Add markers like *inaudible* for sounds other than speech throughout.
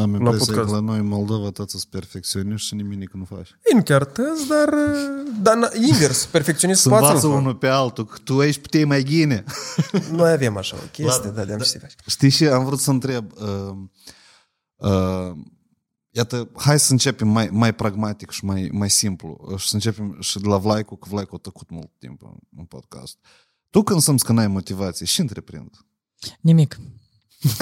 Am La impresia că podcast. la noi în Moldova toți sunt perfecționiști și nimic nu faci. În chiar tăți, dar, dar na- invers, *laughs* perfecționist Să poate învață să unul pe altul, că tu ești puteai mai ghine. *laughs* Noi avem așa o chestie, Ladă, da, de da. ce să faci. Știi și am vrut să întreb. Uh, uh, iată, hai să începem mai, mai pragmatic și mai, mai simplu. Uh, Și să începem și de la Vlaicu, că Vlaicu a tăcut mult timp în, în podcast. Tu când simți că n-ai motivație, și întreprind? Nimic. *laughs*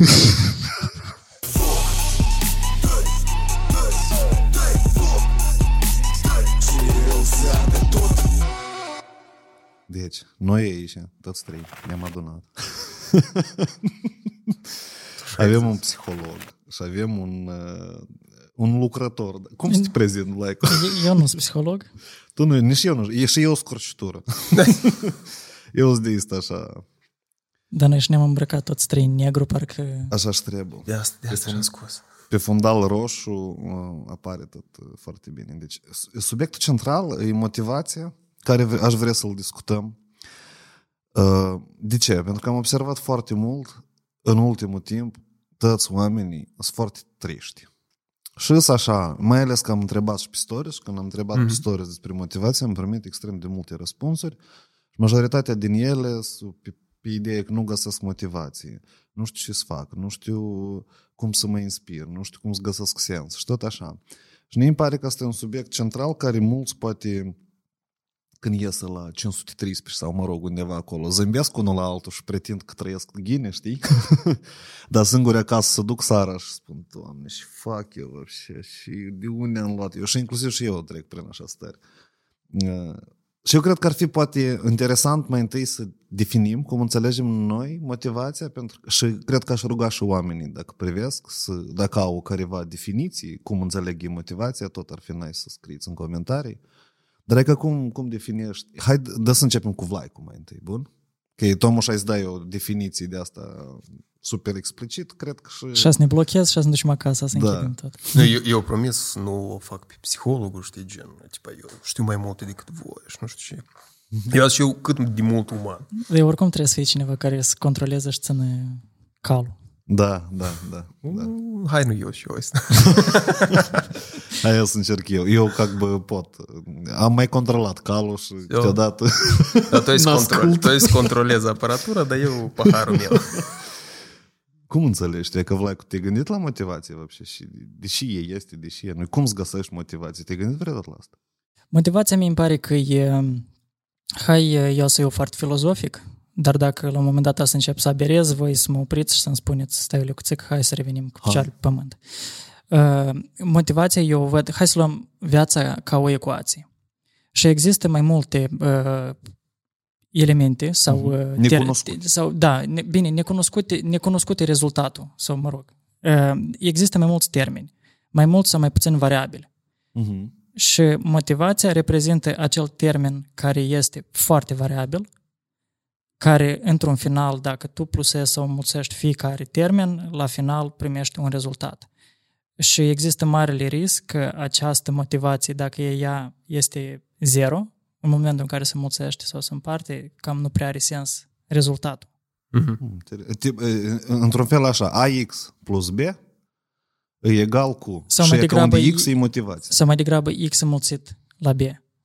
Deci, noi aici, toți trei, ne-am adunat. *laughs* avem un psiholog și avem un, uh, un lucrător. Cum să te prezint, Vlaicu? Eu nu sunt psiholog. Tu nu, nici eu nu, e și eu o scurcitură. *laughs* eu sunt de asta așa, Dar noi și ne-am îmbrăcat toți trei în negru, parcă... așa și trebuie. De asta, de asta și-am scos. Pe fundal roșu uh, apare tot uh, foarte bine. Deci, s- subiectul central e motivația, care v- aș vrea să-l discutăm. Uh, De ce? Pentru că am observat foarte mult, în ultimul timp, toți oamenii sunt foarte triști. Și sunt așa, mai ales că am întrebat și pe stories, când am întrebat mm-hmm. pe stories despre motivație, am primit extrem de multe răspunsuri și majoritatea din ele sunt pe, pe ideea că nu găsesc motivație, nu știu ce să fac, nu știu cum să mă inspir, nu știu cum să găsesc sens și tot așa. Și mie îmi pare că asta e un subiect central care mulți poate când iesă la 513 sau, mă rog, undeva acolo, zâmbesc unul la altul și pretind că trăiesc ghine, știi? *laughs* Dar singuri acasă să duc sara și spun, Doamne, și fac eu вообще, și de unde am luat eu? Și inclusiv și eu trec prin așa stări. Uh, Și eu cred că ar fi poate interesant mai întâi să definim cum înțelegem noi motivația pentru că, și cred că aș ruga și oamenii dacă privesc, să, dacă au careva definiții, cum înțeleg ei motivația, tot ar fi nice să scrieți în comentarii. dar adică cum, cum definești? Hai, dă să începem cu Vlaicu mai întâi, bun? Că Tomuș ai să dai o definiție de asta super explicit, cred că și... Și să ne blochez și să ne ducem acasă să Da. închidem tot. Eu, eu promis nu o fac pe psihologul, știi, gen, tipa, eu știu mai multe decât voi și nu știu ce. Eu și eu cât de mult uman. Eu oricum trebuie să fie cineva care să controleze și ține calul. Da, da, da. da. Mm, Hai nu eu și eu ăsta. *laughs* Aia să încerc eu. Eu, как бы, pot. Am mai controlat calul și câteodată... Dar tu ești, N-ascult. control, tu ești controlezi aparatura, dar eu paharul meu. Cum înțelegi? Tu, că Vlaicu, te-ai gândit la motivație, вообще? Și deși e este, deși e nu. Cum să găsești motivație? Te-ai gândit vreodată la asta? Motivația mea îmi pare că e... Hai, eu să iau foarte filozofic, dar dacă la un moment dat să încep să aberez, voi să mă opriți și să-mi spuneți, stai o lecuțică, hai să revenim cu Hai. picioarele pe pământ. Uh, motivația, eu o văd, hai să luăm viața ca o ecuație. Și există mai multe uh, elemente sau... Mhm. uh, Necunoscute. ter- sau da, ne, bine, necunoscute, necunoscute rezultatul, sau mă rog. Uh, există mai mulți termeni, mai mult sau mai puțin variabili. Mhm. Și motivația reprezintă acel termen care este foarte variabil, care, într-un final, dacă tu plusezi sau mulțești fiecare termen, la final primești un rezultat. Și există marele risc că această motivație, dacă ea este zero, în momentul în care se mulțește sau se împarte, cam nu prea are sens rezultatul. Mhm. Tip, e, Într-un fel așa, AX plus B e egal cu... Sau și mai e că degrabă unde I- X e motivație. Sau mai degrabă X înmulțit la B,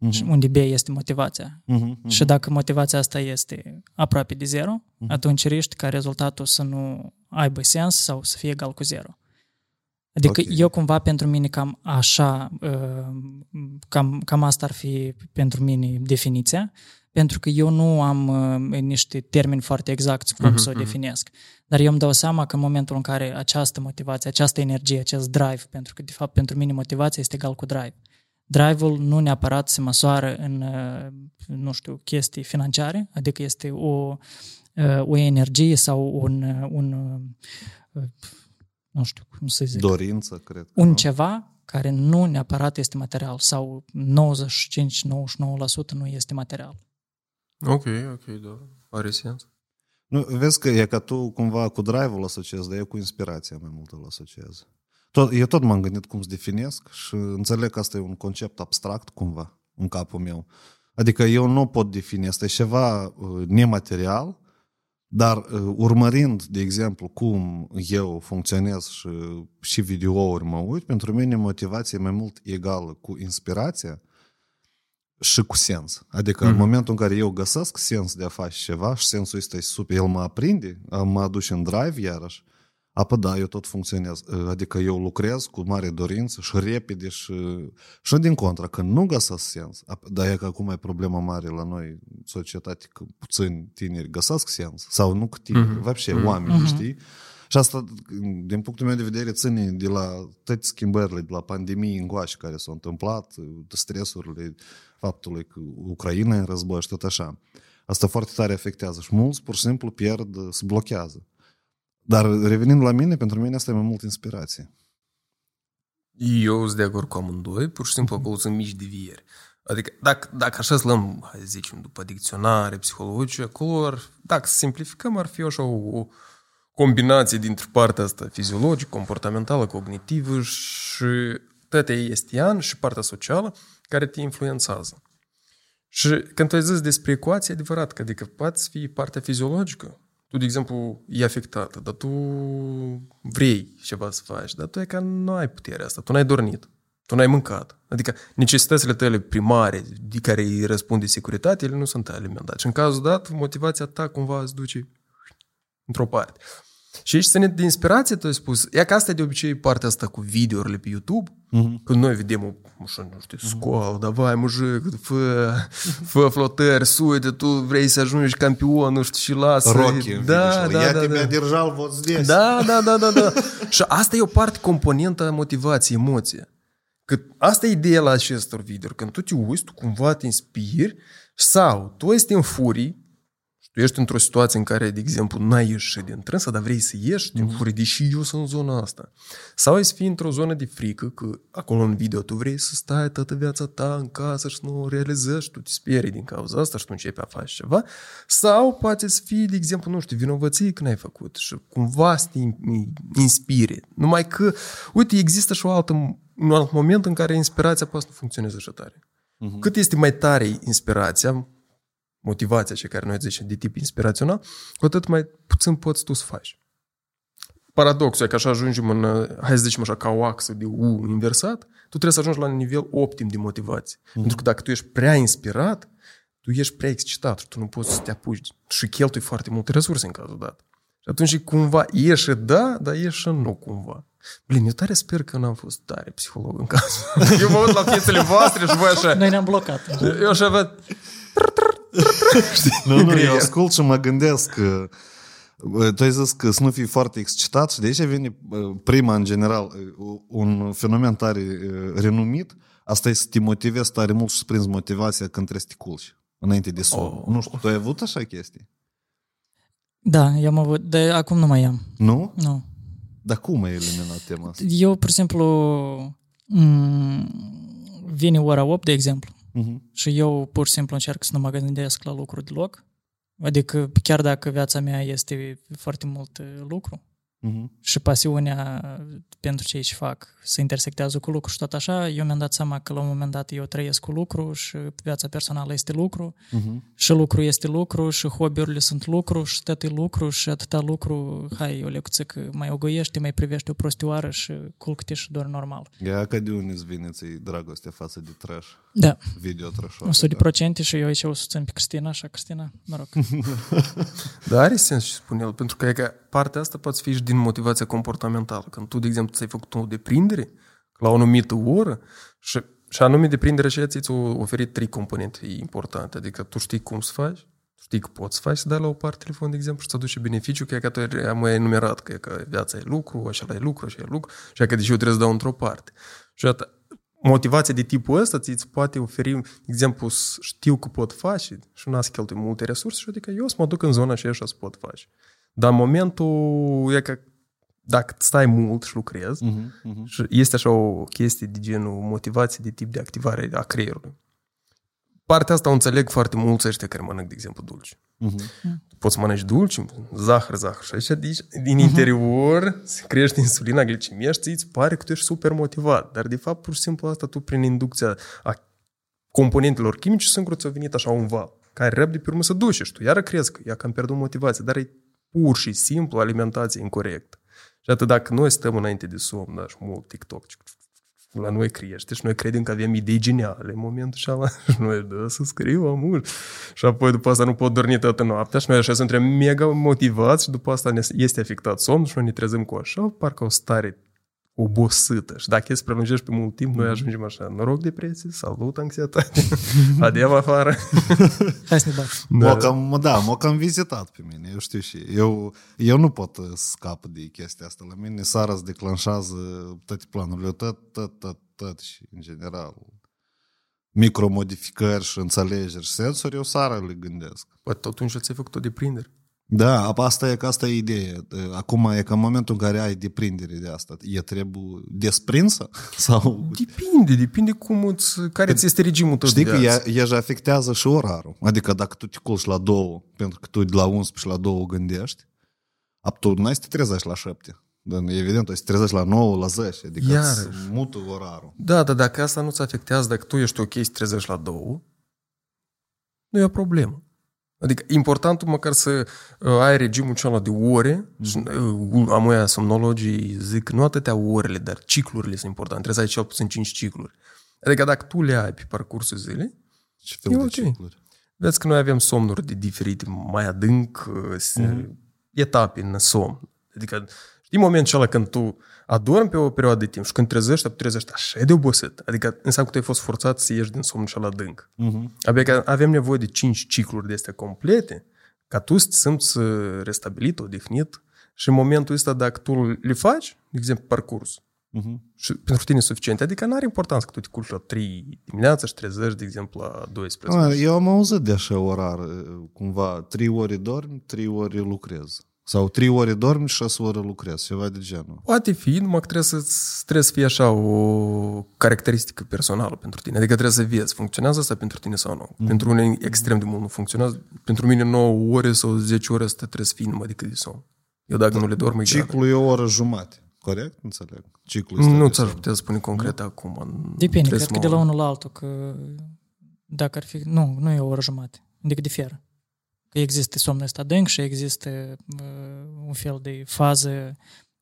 și unde B este motivația. Mhm, mhm. Și dacă motivația asta este aproape de zero, atunci riști ca rezultatul să nu aibă sens sau să fie egal cu zero. Adică Ok. eu cumva pentru mine cam așa, uh, cam, cam asta ar fi pentru mine definiția, pentru că eu nu am uh, niște termeni foarte exacti cum să o definesc. Dar eu îmi dau seama că în momentul în care această motivație, această energie, acest drive, pentru că de fapt pentru mine motivația este egal cu drive. Drive-ul nu neapărat se măsoară în, uh, nu știu, chestii financiare, adică este o, uh, o energie sau un, uh, un uh, nu știu cum să zic, Dorință, cred. că, un nu? ceva care nu neapărat este material sau 95-99% nu este material. Ok, ok, da. Are sens. Nu, vezi că e ca tu cumva cu drive-ul asociezi, dar eu cu inspirația mai mult îl asociez. Tot, eu tot m-am gândit cum să definesc și înțeleg că asta e un concept abstract cumva în capul meu. Adică eu nu pot defini, asta e ceva uh, nematerial Dar uh, urmărind, de exemplu, cum eu funcționez și, și videouri mă uit, pentru mine motivația e mai mult egală cu inspirația și cu sens. Adică mm-hmm. în momentul în care eu găsesc sens de a face ceva și sensul ăsta e super, el mă aprinde, mă aduce în drive iarăși, apă da, eu tot funcționez. Adică eu lucrez cu mare dorință și repede și, și din contra, că nu găsesc sens. Dar e că acum e problema mare la noi, societate, că puțini tineri găsesc sens. Sau nu că tineri, mm-hmm. вообще, mm-hmm. oameni, mm-hmm. știi? Și asta, din punctul meu de vedere, ține de la toate schimbările, de la pandemii îngoașe care s-au întâmplat, de stresurile, faptului că Ucraina e în război și tot așa. Asta foarte tare afectează și mulți pur și simplu pierd, se blochează. Dar revenind la mine, pentru mine asta e mai mult inspirație. Eu sunt de acord cu amândoi, pur și simplu acolo sunt mici devieri. Adică dacă, dacă așa să luăm, hai să zicem, după dicționare, psihologie, acolo, ar, dacă să simplificăm, ar fi așa o, o combinație dintre partea asta fiziologică, comportamentală, cognitivă și toate este an și partea socială care te influențează. Și când tu ai zis despre ecuație, adevărat că adică poate fi partea fiziologică, tu, de exemplu, e afectată, dar tu vrei ceva să faci, dar tu e ca nu ai puterea asta, tu n-ai dormit, tu n-ai mâncat. Adică necesitățile tale primare de care îi răspunde securitate, ele nu sunt alimentate. Și în cazul dat, motivația ta cumva îți duce într-o parte. Și aici ține de inspirație, tu ai spus. E ca asta de obicei partea asta cu videourile pe YouTube, uh-huh. când noi vedem o, așa, nu știu, scoală, uh-huh. давай, mujic, fă, fă flotări, suite, tu vrei să ajungi campion, nu știu, și lasă. Rocky, da, da, Я da, тебя da. держал вот здесь. Da, da, da, da, da. și asta e o parte componentă a motivației, emoție. Că asta e ideea la acestor videouri. Când tu te uiți, tu cumva te inspiri sau tu ești în furii, tu ești într-o situație în care, de exemplu, n-ai ieșit din trânsă, dar vrei să ieși din furie, deși eu sunt în zona asta. Sau ai să fii într-o zonă de frică, că acolo în video tu vrei să stai toată viața ta în casă și nu o realizezi și tu te sperii din cauza asta și tu începi a face ceva. Sau poate să fii, de exemplu, nu știu, vinovăție că n-ai făcut și cumva să te inspire. Numai că, uite, există și o altă, un alt moment în care inspirația poate să nu funcționeze așa tare. Uh-huh. Cât este mai tare inspirația, motivația ce care noi zicem de tip inspirațional, cu atât mai puțin poți tu să faci. Paradoxul e că așa ajungem în, hai să zicem așa, ca o axă de U inversat, tu trebuie să ajungi la un nivel optim de motivație. Mm-hmm. Pentru că dacă tu ești prea inspirat, tu ești prea excitat și tu nu poți să te apuci și cheltui foarte multe resurse în cazul dat. Și atunci cumva ieși da, dar ieși nu cumva. Blin, eu tare sper că n-am fost tare psiholog în cazul. *laughs* Eu mă uit la piețele voastre și voi așa... Noi ne-am blocat. Eu așa văd... nu, nu, eu ascult și mă gândesc că tu ai zis că să nu fii foarte excitat și de aici vine prima, în general, un fenomen tare renumit, asta e să te motivezi tare mult și să prinzi motivația când trebuie să te culci înainte de somn. Oh. Nu știu, tu ai avut așa chestii? Da, eu am avut, dar acum nu mai am. Nu? Nu. Dar cum ai eliminat tema asta? Eu, pur și simplu, m- vine ora 8, de exemplu, Uh-huh. și eu pur și simplu încerc să nu mă gândesc la lucruri deloc. Adică chiar dacă viața mea este foarte mult uh, lucru Uh-huh. și pasiunea pentru ceea ce fac se intersectează cu lucru și tot așa, eu mi-am dat seama că la un moment dat eu trăiesc cu lucru și viața personală este lucru Uh-huh. și lucru este lucru și hobby-urile sunt lucru și tot e lucru și atâta lucru, hai, o lecuțică, mai ogoiește, mai privește o prostioară și culcă-te și doar normal. Ia că de unde îți vine ți dragostea față de trash? Da, Video trash 100% și eu aici o susțin pe Cristina, așa, Cristina, mă rog. *laughs* Dar are sens ce spune el, pentru că, e că partea asta poate fi și din motivația comportamentală. Când tu, de exemplu, ți-ai făcut o deprindere la o anumită oră și, și anume deprinderea aceea ți-a oferit trei componente importante. Adică tu știi cum să faci, știi că poți să faci să dai la o parte telefon, de exemplu, și să aduce beneficiu, că e că tu am mai enumerat, că, e că viața e lucru, așa e lucru, așa e lucru, și e că deși eu trebuie să dau într-o parte. Și atât, motivația de tipul ăsta ți îți poate oferi, de exemplu, să știu că pot face și nu să cheltui multe resurse și adică eu să mă duc în zona aceea și să pot face. Dar în momentul e că dacă stai mult și lucrezi, Uh-huh. Uh-huh. și este așa o chestie de genul motivație de tip de activare a creierului. Partea asta o înțeleg foarte mulți ăștia care mănânc, de exemplu, dulci. Uh-huh. Poți să mănânci dulci, zahăr, zahăr și așa, deci, din interior se crește insulina, glicemia și ți îți pare că tu ești super motivat. Dar, de fapt, pur și simplu asta tu, prin inducția a componentelor chimice, singurul ți-a venit așa un val, care răbde pe urmă să duce și tu iară crezi că ea că am pierdut motivația, dar e pur și simplu alimentație incorrectă. Și atât dacă noi stăm înainte de somn, da, și mult TikTok, la noi crește și noi credem că avem idei geniale în momentul ăla *laughs* și noi da, să scriu mult și apoi după asta nu pot dormi toată noaptea și noi așa suntem mega motivați și după asta ne este afectat somnul și noi ne trezim cu așa, parcă o stare obosită. Și dacă se prelungește pe mult timp, noi ajungem așa, noroc depresie, salut anxietate, *laughs* adem afară. *laughs* Hai să ne bag. Da. M-a cam, da, m-a cam vizitat pe mine, eu știu și eu, eu nu pot scap de chestia asta. La mine Sara se declanșează toate planurile, tot, tot, tot, tot și în general micromodificări și înțelegeri și sensori, eu Sara le gândesc. Păi totuși ți-ai făcut o deprindere. Da, asta e că asta e ideea. Acum e că în momentul în care ai deprindere de asta, e trebuie desprinsă? *laughs* Sau... Depinde, depinde cum îți, care ți este regimul tău Știi că ea, ea și afectează și orarul. Adică dacă tu te culci la două, pentru că tu de la 11 la 2 gândești, tu n-ai să te trezești la 7. Dar evident, o să te trezești la 9, la 10, adică Iarăși. mută orarul. Da, dar dacă asta nu-ți afectează, dacă tu ești ok să te trezești la 2, nu e o problemă. Adică importantul măcar să uh, ai regimul celălá de ore, mm-hmm. amuia somnologii zic nu atâtea orele, dar ciclurile sunt importante, trebuie să ai cel puțin 5 cicluri. Adică dacă tu le ai pe parcursul zilei, ce fel de okay. cicluri? Vezi că noi avem somnuri de diferite, mai adânc, mm-hmm. etape în somn. Adică știi momentul acela când tu adormi pe o perioadă de timp și când trezești, tu trezești așa de obosit. Adică înseamnă că tu ai fost forțat să ieși din somnul cel adânc. Uh-huh. Adică avem nevoie de 5 cicluri de astea complete ca tu să te simți restabilit, odihnit și în momentul ăsta dacă tu le faci, de exemplu, parcurs, uh-huh. și pentru tine e suficient. Adică nu are importanță că tu te culci la 3 dimineața și trezești, de exemplu, la 12. A, eu am auzit de așa orar, cumva, 3 ori dormi, 3 ori lucrezi. Sau trei ore dormi și șase ore lucrezi, ceva de genul. Poate fi, numai că trebuie să, trebuie să fie așa o caracteristică personală pentru tine. Adică trebuie să vezi, funcționează asta pentru tine sau nu. Mm-hmm. Pentru unii extrem de mult nu funcționează. Pentru mine 9 ore sau 10 ore asta trebuie să fie numai decât de somn. Eu dacă nu le dorm, e Ciclul e o oră jumate. Corect? Înțeleg. Ciclul este nu ți-aș putea spune concret nu? acum. Depinde, cred că de la unul la altul, că dacă ar fi... Nu, nu e o oră jumate. Adică diferă că există somnul ăsta adânc și există uh, un fel de fază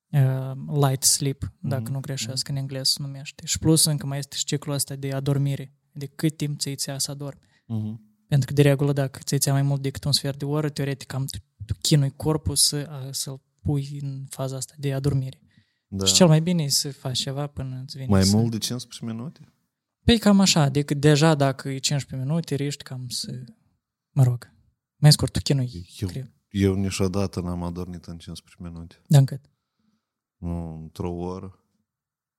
uh, light sleep, dacă mm-hmm. nu greșesc, în engleză se numește. Și plus încă mai este și ciclul ăsta de adormire, de cât timp ți ți să adormi. Mm-hmm. Pentru că de regulă dacă ți ți mai mult decât un sfert de oră, teoretic am tu, tu chinui corpul să, să-l pui în faza asta de adormire. Da. Și cel mai bine e să faci ceva până îți vine Mai să... mult de 15 minute? Păi cam așa, adică deja dacă e 15 minute, riști cam să... Mă rog, mai scurt, tu chinui. Eu, eu niciodată n-am adormit în 15 minute. Da, în cât? Nu, într-o oră.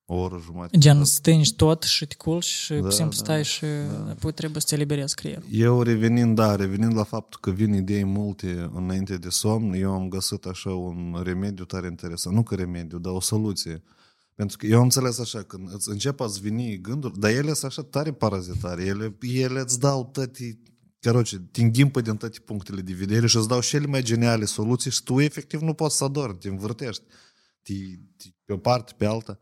O oră jumătate. Gen, stângi tot și te culci și da, simplu da, stai și da. apoi trebuie să te eliberezi creierul. Eu revenind, da, revenind la faptul că vin idei multe înainte de somn, eu am găsit așa un remediu tare interesant. Nu că remediu, dar o soluție. Pentru că eu am înțeles așa, când îți încep a-ți veni gânduri, dar ele sunt așa tare parazitare, ele, ele îți dau tăti Короче, te înghimpă din toate punctele de vedere și îți dau cele mai geniale soluții și tu efectiv nu poți să adormi, te învârtești. Te, te, pe o parte, pe alta.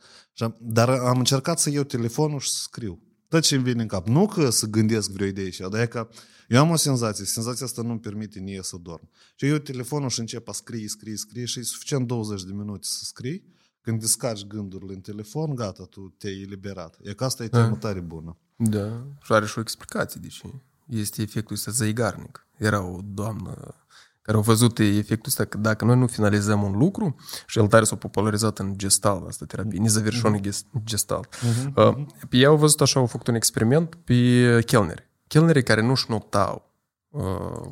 Dar am încercat să iau telefonul și să scriu. Tot ce îmi vine în cap. Nu că să gândesc vreo idee și dar e că eu am o senzație, senzația asta nu-mi permite nie să dorm. Și eu telefonul și încep a scrie, scrie, scrie și e suficient 20 de minute să scrii. Când descarci gândurile în telefon, gata, tu te-ai eliberat. E că asta e temă tare bună. Da, și are și o explicație de ce este efectul ăsta zăigarnic. Era o doamnă care au văzut efectul ăsta că dacă noi nu finalizăm un lucru, și el tare s-a popularizat în gestalt, asta terapie, nizaverșon uh-huh. gestalt. Uh-huh. Uh, pe ei au văzut așa, au făcut un experiment pe chelneri. Chelnerii care nu-și notau uh,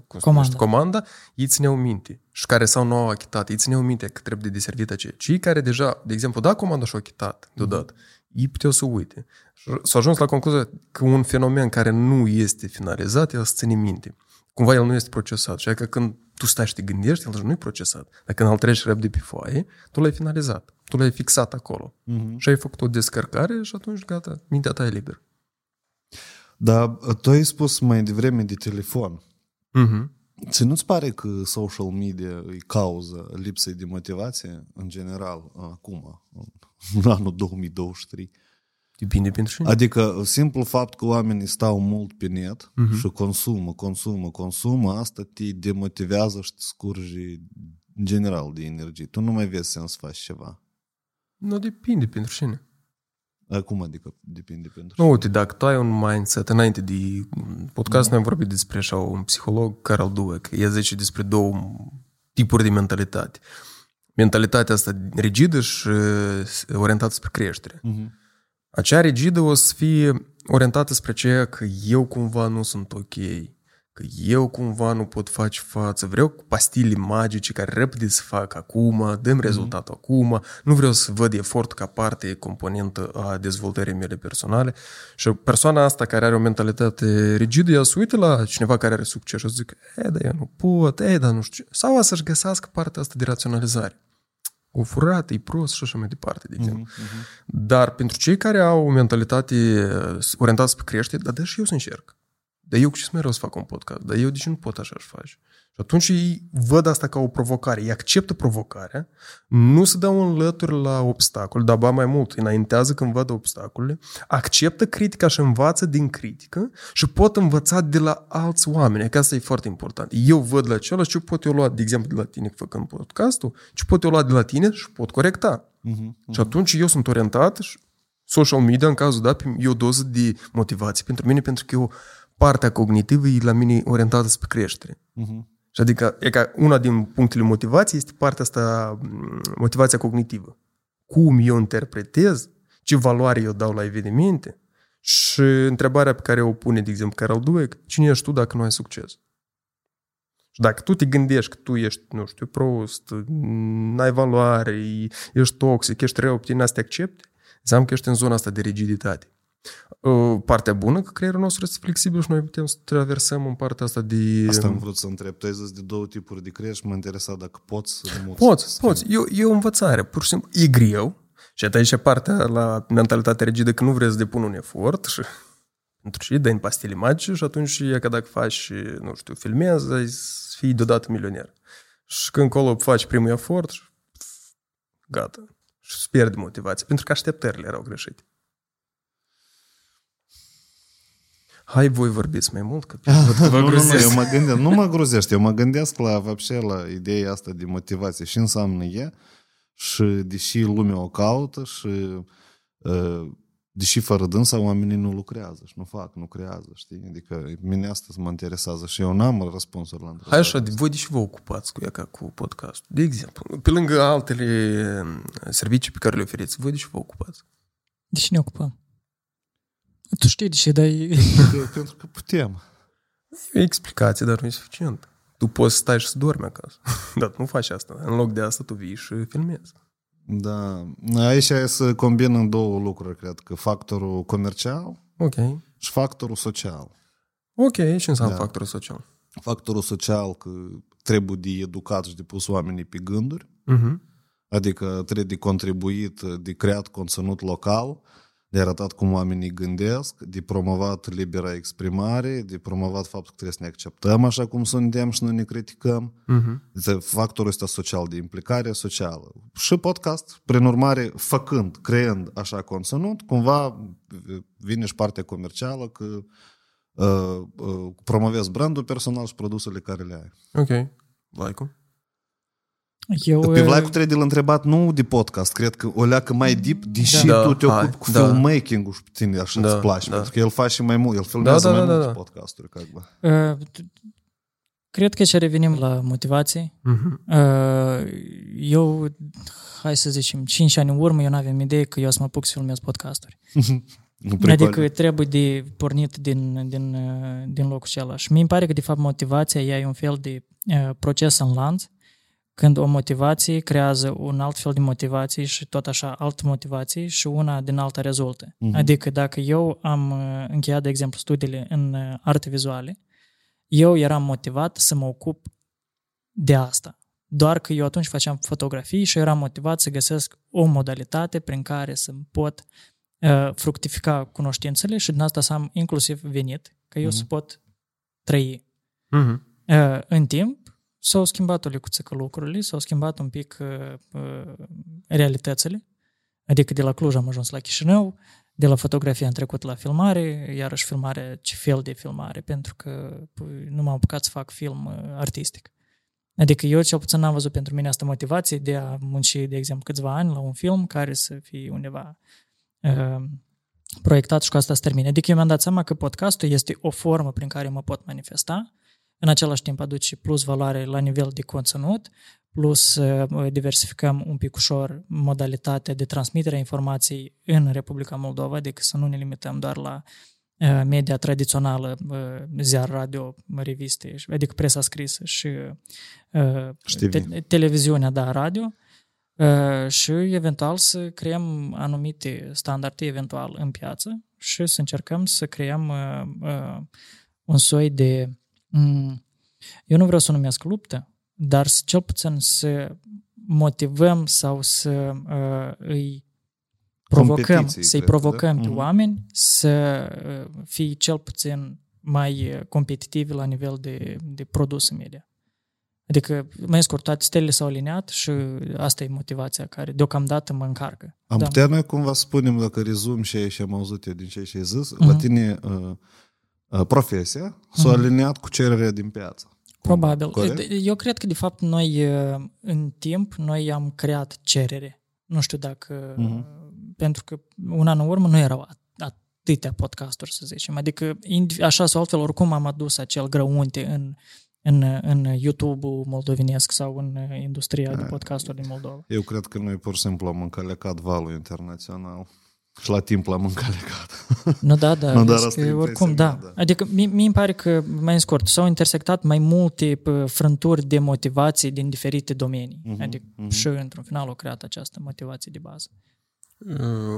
cum comanda. comanda, ei țineau minte. Și care s-au nou achitat, ei țineau minte că trebuie de deservit aceea. Cei care deja, de exemplu, da comanda și-au achitat deodată, uh-huh ei puteau să uite. S-a ajuns la concluzia că un fenomen care nu este finalizat, el se ține minte. Cumva el nu este procesat. Și că când tu stai și te gândești, el nu e procesat. Dar când îl treci repede pe foaie, tu l-ai finalizat. Tu l-ai fixat acolo. Uh-huh. Și ai făcut o descărcare și atunci gata, mintea ta e liberă. Dar tu ai spus mai devreme de telefon. Uh-huh. Ți nu-ți pare că social media e cauză lipsei de motivație în general acum, *laughs* în anul 2023? Depinde pentru cine. Adică simplu fapt că oamenii stau mult pe net uh-huh. și consumă, consumă, consumă, asta te demotivează și te scurge în general de energie. Tu nu mai vezi sens să faci ceva. Nu depinde pentru cine. Acum adică depinde pentru Nu, uite, dacă tu ai un mindset, înainte de podcast, noi am vorbit despre așa un psiholog, Carol Dweck, el zice despre două tipuri de mentalitate. Mentalitatea asta rigidă și uh, orientată spre creștere. Mhm. Acea rigidă o să fie orientată spre ceea că eu cumva nu sunt ok, că eu cumva nu pot face față, vreau pastile magice care repede să fac acum, dăm rezultatul acum, nu vreau să văd efort ca parte componentă a dezvoltării mele personale și persoana asta care are o mentalitate rigidă, ea se uită la cineva care are succes și zic, e, dar eu nu pot, e, dar nu știu ce. Sau să-și găsească partea asta de raționalizare. O furat, e prost și așa mai departe, de exemplu. Mhm. Dar pentru cei care au o mentalitate orientată spre creștere, dar da și eu să încerc. Dar eu cu ce mereu să fac un podcast? Dar eu de ce nu pot așa să faci? Și atunci ei văd asta ca o provocare. Ei acceptă provocarea, nu se dau în lături la obstacol, dar ba mai mult, înaintează când văd obstacolele, acceptă critica și învață din critică și pot învăța de la alți oameni. Că asta e foarte important. Eu văd la celălalt ce pot eu lua, de exemplu, de la tine făcând podcastul, ce pot eu lua de la tine și pot corecta. Mhm. Și atunci eu sunt orientat și social media, în cazul dat, e o doză de motivație pentru mine, pentru că eu partea cognitivă e la mine orientată spre creștere. Mhm. Și adică, e ca una din punctele motivației este partea asta, m, motivația cognitivă. Cum eu interpretez, ce valoare eu dau la evenimente și întrebarea pe care o pune, de exemplu, Carol Dweck, cine ești tu dacă nu ai succes? Și dacă tu te gândești că tu ești, nu știu, prost, n-ai valoare, ești toxic, ești rău, pe tine asta te accepti, înseamnă că ești în zona asta de rigiditate. Uh, Partea bună că creierul nostru este flexibil și noi putem să traversăm în partea asta de... Asta am vrut să întreb. Tu ai zis de două tipuri de creier și mă interesa dacă poți să muți. Poți, poți. E, o- e o învățare, pur și simplu. E greu. Și aici e partea la mentalitatea rigidă că nu vrei să depun un efort și *laughs* pentru ce dai în pastile magice și atunci e ca dacă faci, nu știu, filmezi, ai să fii deodată milioner. Și când încolo faci primul efort și pf, gata. Și îți pierde motivația, pentru că așteptările erau greșite. Hai, voi vorbiți mai mult, că văd că vă nu, nu, nu, gruzesc. eu mă gândesc, nu mă gruzești, eu mă gândesc la, вообще, la ideea asta de motivație și înseamnă e și deși lumea o caută și uh, deși fără dânsa oamenii nu lucrează și nu fac, nu creează, știi? Adică mine asta mă interesează și eu n-am răspunsuri la Hai întrebare. așa, de- voi de ce vă ocupați cu ea ca cu podcast? De exemplu, pe lângă altele um, servicii pe care le oferiți, voi de ce vă ocupați? De ce ne ocupăm? Tu știi de ce dai... Că- *laughs* Pentru că putem. E explicație, dar nu e suficient. Tu poți să stai și să dormi acasă. *laughs* Dar nu faci asta. În loc de asta, tu vii și filmezi. Da. Aici e să combină două lucruri, cred că factorul comercial Ok. și factorul social. Ok, ce înseamnă Da. factorul social? Factorul social că trebuie de educat și de pus oamenii pe gânduri, Mhm. adică trebuie de contribuit, de creat conținut local, de arătat cum oamenii gândesc, de promovat libera exprimare, de promovat faptul că trebuie să ne acceptăm așa cum suntem și nu ne criticăm. Mhm. Este factorul ăsta social, de implicare socială. Și podcast, prin urmare, făcând, creând așa conținut, cumva vine și partea comercială că uh, uh, promovezi brandul personal și produsele care le ai. Ok. Like-ul? Eu, Pe Vlaicu trebuie de întrebat nu de podcast, cred că o leacă mai deep, da. deși da, tu te ocupi hai, cu da. filmmaking-ul și puțin așa da, îți place, da. pentru că el face mai mult, el da, filmează da, da, mai da, multe da, da, podcasturi. Cred, uh, cred că și revenim la motivații. Uh-huh. Uh, eu, hai să zicem, 5 ani în urmă, eu n-aveam idee că eu să mă apuc să filmez podcasturi. Mhm. Pricol. Adică trebuie de pornit din, din, din locul acela. Și mi pare că, de fapt, motivația ea e un fel de uh, proces în lanț. Uh, când o motivație creează un alt fel de motivație și tot așa altă motivație și una din alta rezultă. Mhm. Adică dacă eu am uh, încheiat, de exemplu, studiile în uh, arte vizuale, eu eram motivat să mă ocup de asta. Doar că eu atunci făceam fotografii și eram motivat să găsesc o modalitate prin care să pot uh, fructifica cunoștințele și din asta să am inclusiv venit, că eu Mhm. să pot trăi. Mhm. Uh, în timp s-au schimbat o licuță lucrurile, s-au schimbat un pic uh, uh, realitățile, adică de la Cluj am ajuns la Chișinău, de la fotografie am trecut la filmare, iarăși filmare, ce fel de filmare, pentru că păi, nu m-am apucat să fac film uh, artistic. Adică eu cel puțin n-am văzut pentru mine asta motivație de a munci, de exemplu, câțiva ani la un film care să fie undeva uh, proiectat și cu asta să termine. Adică eu mi-am dat seama că podcastul este o formă prin care mă pot manifesta, în același timp aduce plus valoare la nivel de conținut, plus uh, diversificăm un pic ușor modalitatea de transmitere a informației în Republica Moldova, adică să nu ne limităm doar la uh, media tradițională, uh, ziar, radio, reviste, adică presa scrisă și te- televiziunea, da, radio, și eventual să creăm anumite standarde eventual în piață și să încercăm să creăm un soi de mm, eu nu vreau să o numesc luptă, dar cel puțin să motivăm sau să uh, îi provocăm, să-i provocăm da? pe mm oameni să uh, fie cel puțin mai competitivi la nivel de, de produs media. Adică, mai scurt, toate stelele s-au aliniat și asta e motivația care deocamdată mă încarcă. Am da. putea noi cumva spunem, dacă rezum și și am auzit eu din ce ai zis, uh-huh. la mhm. tine uh, uh, profesia s-a uh-huh. aliniat cu cererea din piață. Probabil. Corect? Eu cred că, de fapt, noi, în timp, noi am creat cerere. Nu știu dacă... Uh-huh. Pentru că un an în urmă nu erau atâtea podcasturi, să zicem. Adică, așa sau altfel, oricum am adus acel grăunte în, în, în YouTube-ul moldovenesc sau în industria de podcasturi din Moldova. Eu cred că noi pur și simplu am încălecat valul internațional. Și la timp l-am încălecat. Nu, da, da. *laughs* nu, dar asta oricum, da. da. Adică mi, mi pare că, mai scurt, s-au intersectat mai multe frânturi de motivații din diferite domenii. Uh-huh, adică uh-huh. și, într-un final, au creat această motivație de bază.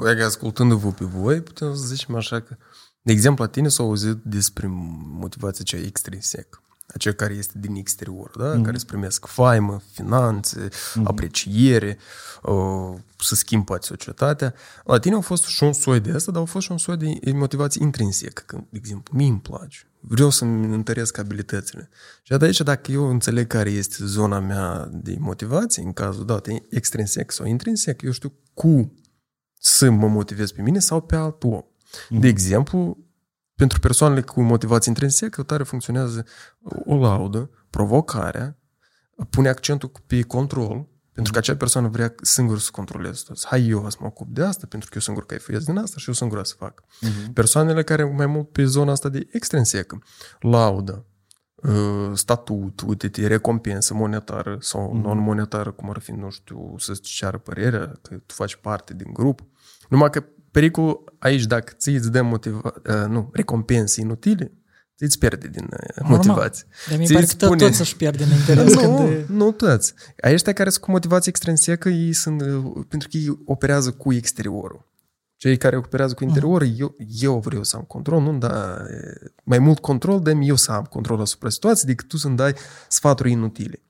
Uh, ascultându-vă pe voi, putem să zicem așa că, de exemplu, la tine s-au auzit despre motivația cea extrinsec aceea care este din exterior, da? Mm-hmm. care îți primesc faimă, finanțe, mm-hmm. apreciere, uh, să schimb poate societatea. La tine au fost și un soi de asta, dar au fost și un soi de motivație intrinsecă. Că, de exemplu, mie îmi place, vreau să-mi întăresc abilitățile. Și de aici, dacă eu înțeleg care este zona mea de motivație, în cazul dat, extrinsec sau intrinsec, eu știu cu să mă motivez pe mine sau pe alt om. Mm-hmm. De exemplu, pentru persoanele cu motivație intrinsecă, tare funcționează o laudă, provocarea, pune accentul pe control, pentru că acea persoană vrea singur să controleze tot. Hai eu să mă ocup de asta, pentru că eu singur caifuiesc din asta și eu singur să fac. Uh-huh. Persoanele care mai mult pe zona asta de extrinsecă, laudă, ă, statut, uite, recompensă monetară sau uh-huh. non-monetară, cum ar fi, nu știu, să-ți ceară părerea, că tu faci parte din grup. Numai că pericolul aici, dacă ți îți dă motiva, uh, nu, recompense inutile, ți îți pierde din uh, motivație. Dar mi pare că spune... toți își pierde în interes. *laughs* nu, când... nu toți. Ăștia care sunt cu motivație extrinsecă, ei sunt, uh, pentru că ei operează cu exteriorul. Cei care operează cu interiorul, uh-huh. eu, eu vreau să am control, nu, dar mai mult control, dăm eu să am control asupra situației decât tu să-mi dai sfaturi inutile.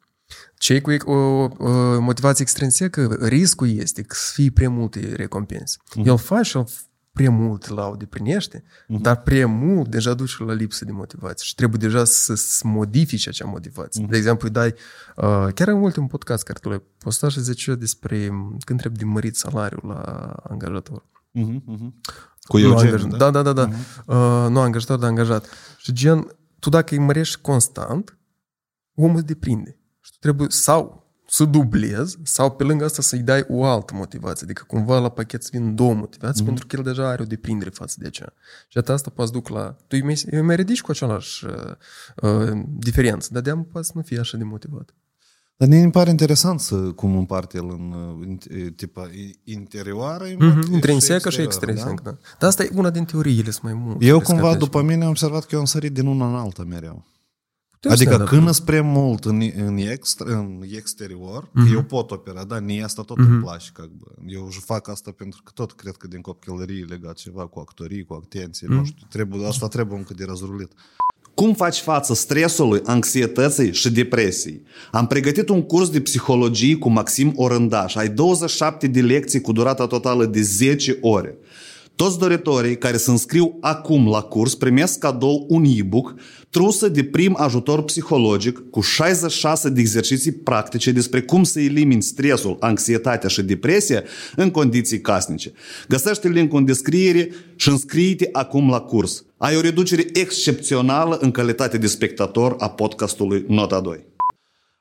Cei cu o, o motivație extrinsecă, riscul este că să fie prea multe recompense. Uh-huh. El face el prea mult laude primește, uh-huh. dar prea mult deja duce la lipsă de motivație și trebuie deja să, să modifice acea motivație. Uh-huh. De exemplu, îi dai, uh, chiar în ultimul podcast care tu l-ai postat și zice despre când trebuie de mărit salariul la angajator. Uh-huh. Uh-huh. Cu eu angaj... da? Da, da, da. da. Uh-huh. Uh, nu angajator, dar angajat. Și gen, tu dacă îi mărești constant, omul deprinde. Și tu trebuie sau să dublezi sau pe lângă asta să-i dai o altă motivație. Adică cumva la pachet să vin două motivații mm-hmm. pentru că el deja are o deprindere față de aceea. Și atât asta poate duc la... Tu îi mai, îi mai ridici cu același uh, uh, diferență, dar de-am poate să nu fie așa de motivat. Dar ne pare interesant să cum împarte el în, în tipa interioară, mm-hmm, intrinsecă și extrinsecă. Da? da. Dar asta e una din teoriile, sunt mai multe. Eu cumva, după mine, am observat că eu am sărit din una în alta mereu. Tu adică când îți prea mult în, în, extra, în exterior, mm-hmm. eu pot opera, da, mie asta tot mm-hmm. îmi place. Как бы. Eu fac asta pentru că tot cred că din copilărie legat ceva cu actorii, cu atenție, mm-hmm. nu știu, trebuie, asta trebuie încă de răzrulit. Cum faci față stresului, anxietății și depresiei? Am pregătit un curs de psihologie cu Maxim Orândaș. Ai 27 de lecții cu durata totală de 10 ore. Toți doritorii care se înscriu acum la curs primesc cadou un e-book trusă de prim ajutor psihologic cu 66 de exerciții practice despre cum să elimini stresul, anxietatea și depresia în condiții casnice. Găsește linkul în descriere și înscrie-te acum la curs. Ai o reducere excepțională în calitate de spectator a podcastului Nota 2.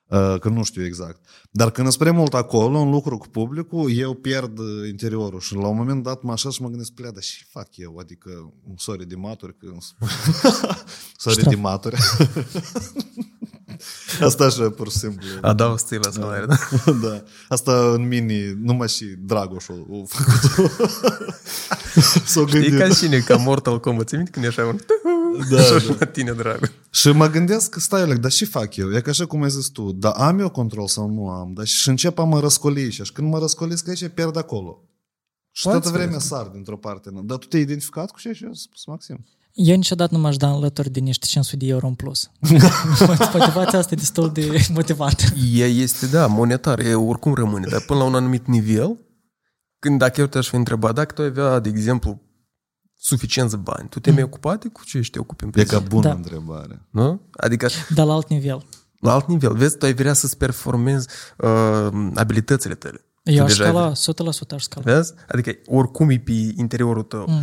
Uh, că nu știu exact. Dar când spre mult acolo, în lucru cu publicul, eu pierd uh, interiorul și la un moment dat mă așa și mă gândesc, plea, dar și fac eu? Adică, sorry de maturi, că îmi spun. *laughs* sorry de maturi. *laughs* Asta așa, pur și simplu. Adaug stil la salariu, da? da. Asta în mini, numai și Dragoșul a făcut *laughs* S-o Știi gândit. ca cine, ca Mortal Kombat, ți minte când e așa un... Da, așa da. la tine, dragul. Și mă gândesc că stai, Oleg, dar și fac eu? E ca așa cum ai zis tu, dar am eu control sau nu am? Dar și încep a mă răscoli și când mă răscolesc aici, pierd acolo. Și Poate toată să vremea vezi. sar dintr-o parte. nu? Dar tu te-ai identificat cu ce și eu spus, Maxim? Eu niciodată nu m-aș da alături de niște 500 de euro în plus. *laughs* Motivația asta e destul de motivată. Ea este, da, monetar, e oricum rămâne, dar până la un anumit nivel, când dacă eu te-aș fi întrebat, dacă tu ai avea, de exemplu, suficienți bani, tu te mai ocupate cu ce ești te ocupi în E ca prezent? bună Da. întrebare. Nu? Adică Dar la alt nivel. La alt nivel, vezi, tu ai vrea să-ți performezi uh, abilitățile tale. Eu Tu aș deja ai scala, 100% aș scala. Vezi? Adică oricum e pe interiorul tău. Mm.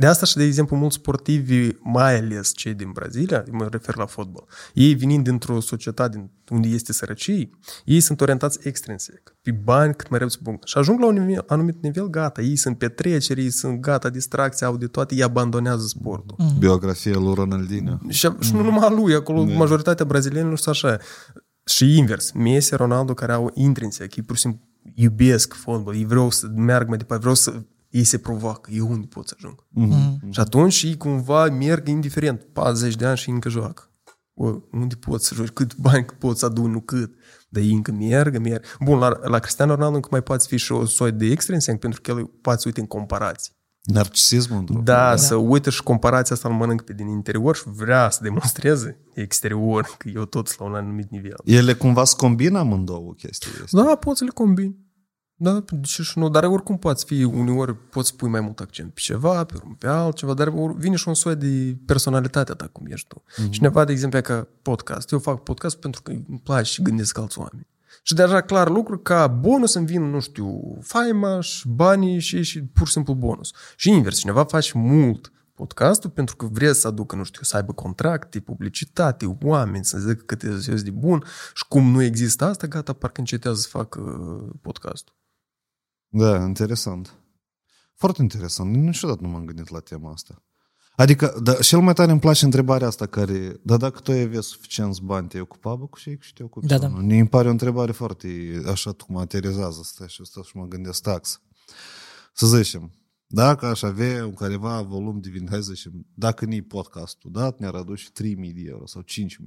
De asta și, de exemplu, mulți sportivi, mai ales cei din Brazilia, mă refer la fotbal, ei venind dintr-o societate din- unde este sărăcie, ei sunt orientați extrinsic, pe bani cât mai repede să bun. Și ajung la un nivel, anumit nivel, gata, ei sunt petreceri, ei sunt gata, distracție, au de toate, ei abandonează sportul. Mm. Biografia lui Ronaldinho. Și, și nu numai a lui, acolo majoritatea brazilienilor sunt așa. Și invers, Messi, Ronaldo, care au intrinsic, ei pur și simplu iubesc fotbal, ei vreau să merg mai departe, vreau să ei se provoacă, eu unde pot să ajung. Mm-hmm. Și atunci ei cumva merg indiferent, 40 de ani și încă joacă. O, unde pot să joci, cât bani pot să adun, nu cât. Dar ei încă merg, merg. Bun, la, la Cristiano Ronaldo încă mai poate fi și o soi de extrinsic, pentru că el poate să uite în comparații. Narcisismul, într-o Da, să uite și comparația asta îl mănânc pe din interior și vrea să demonstreze exterior că eu tot sunt la un anumit nivel. Ele cumva se combină amândouă chestii astea. Da, poți să le combini. Da, de ce și nu, dar oricum poți fi, uneori poți pui mai mult accent pe ceva, pe, urmă pe altceva, dar or- vine și un soi de personalitatea ta cum ești tu. Mm-hmm. Cineva, de exemplu, e ca podcast. Eu fac podcast pentru că îmi place și gândesc alți oameni. Și deja clar lucru ca bonus îmi vin, nu știu, faima și banii și, și pur și simplu bonus. Și invers, cineva face mult podcastul pentru că vrea să aducă, nu știu, să aibă contracte, publicitate, oameni, să zică cât e serios de bun și cum nu există asta, gata, parcă încetează să facă uh, podcastul. Da, interesant. Foarte interesant. Niciodată nu m-am gândit la tema asta. Adică, da, cel mai tare îmi place întrebarea asta care, da, dacă tu ai avea suficienți bani, te-ai ocupa, bă, cu ce cu ce te ocupi? Da, sau da. nu? Mi pare o întrebare foarte, așa cum aterizează asta și asta și mă gândesc tax. Să zicem, dacă aș avea un careva volum de vin, hai să zicem, dacă nu podcastul dat, ne-ar aduce 3.000 de euro sau 5.000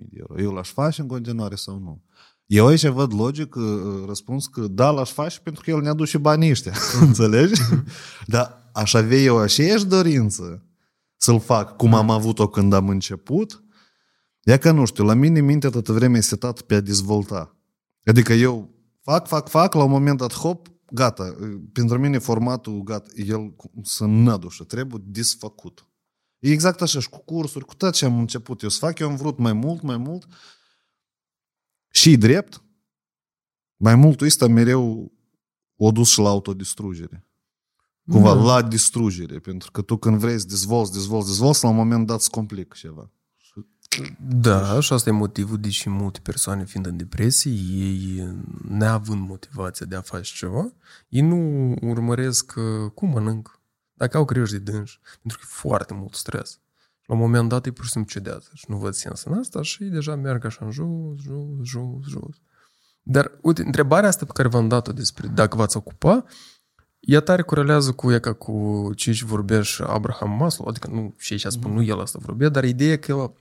de euro. Eu l-aș face în continuare sau nu? Eu aici văd logic uh, răspuns că da, l-aș face pentru că el ne aduce banii ăștia. *laughs* Înțelegi? Dar aș avea eu aceeași dorință să-l fac cum am avut-o când am început, e că nu știu, la mine mintea toată vremea e setat pe a dezvolta. Adică eu fac, fac, fac, la un moment dat, hop, gata. Pentru mine formatul, gata, el să nădușă, trebuie desfăcut. E exact așa și cu cursuri, cu tot ce am început eu să fac, eu am vrut mai mult, mai mult și drept, mai mult ăsta mereu o dus și la autodistrugere. Cumva Mm. la distrugere, pentru că tu când vrei să dezvolți, dezvolți, dezvolți, la un moment dat îți complică ceva. Da, și asta e motivul de și multe persoane fiind în depresie, ei neavând motivația de a face ceva, ei nu urmăresc uh, cum mănânc, dacă au grijă de dânși, pentru că e foarte mult stres. La un moment dat ei pur și simplu cedează și nu văd sens în asta și ei deja merg așa în jos, jos, jos, jos. Dar, uite, întrebarea asta pe care v-am dat-o despre dacă v-ați ocupa, ea tare corelează cu ea ca cu ce și vorbea și Abraham Maslow, adică nu și aici spun, nu el asta vorbea, dar ideea că el a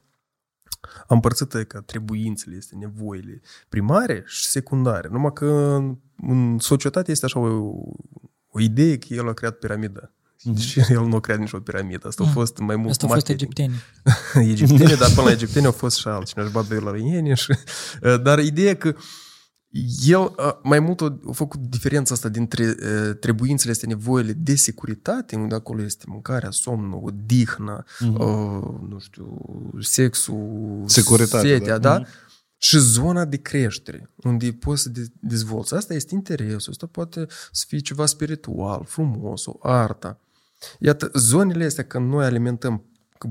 împărțită ca trebuințele, este nevoile primare și secundare. Numai că în, în societate este așa o, o idee că el a creat piramida. Și *laughs* el nu a creat nicio piramidă. Asta a fost mai mult Asta a fost marketing. egipteni. *laughs* egipteni, dar până la *laughs* egipteni au fost și altcineva, și babilonieni. Și, dar ideea că el a, mai mult a, a făcut diferența asta dintre uh, trebuințele astea, nevoile de securitate, unde acolo este mâncarea, somnul, odihna, uh, nu știu, sexul, Securitate, setea, da. da? Și zona de creștere, unde poți să de- dezvolți. Asta este interesul, asta poate să fie ceva spiritual, frumos, o arta. Iată, zonele astea, când noi alimentăm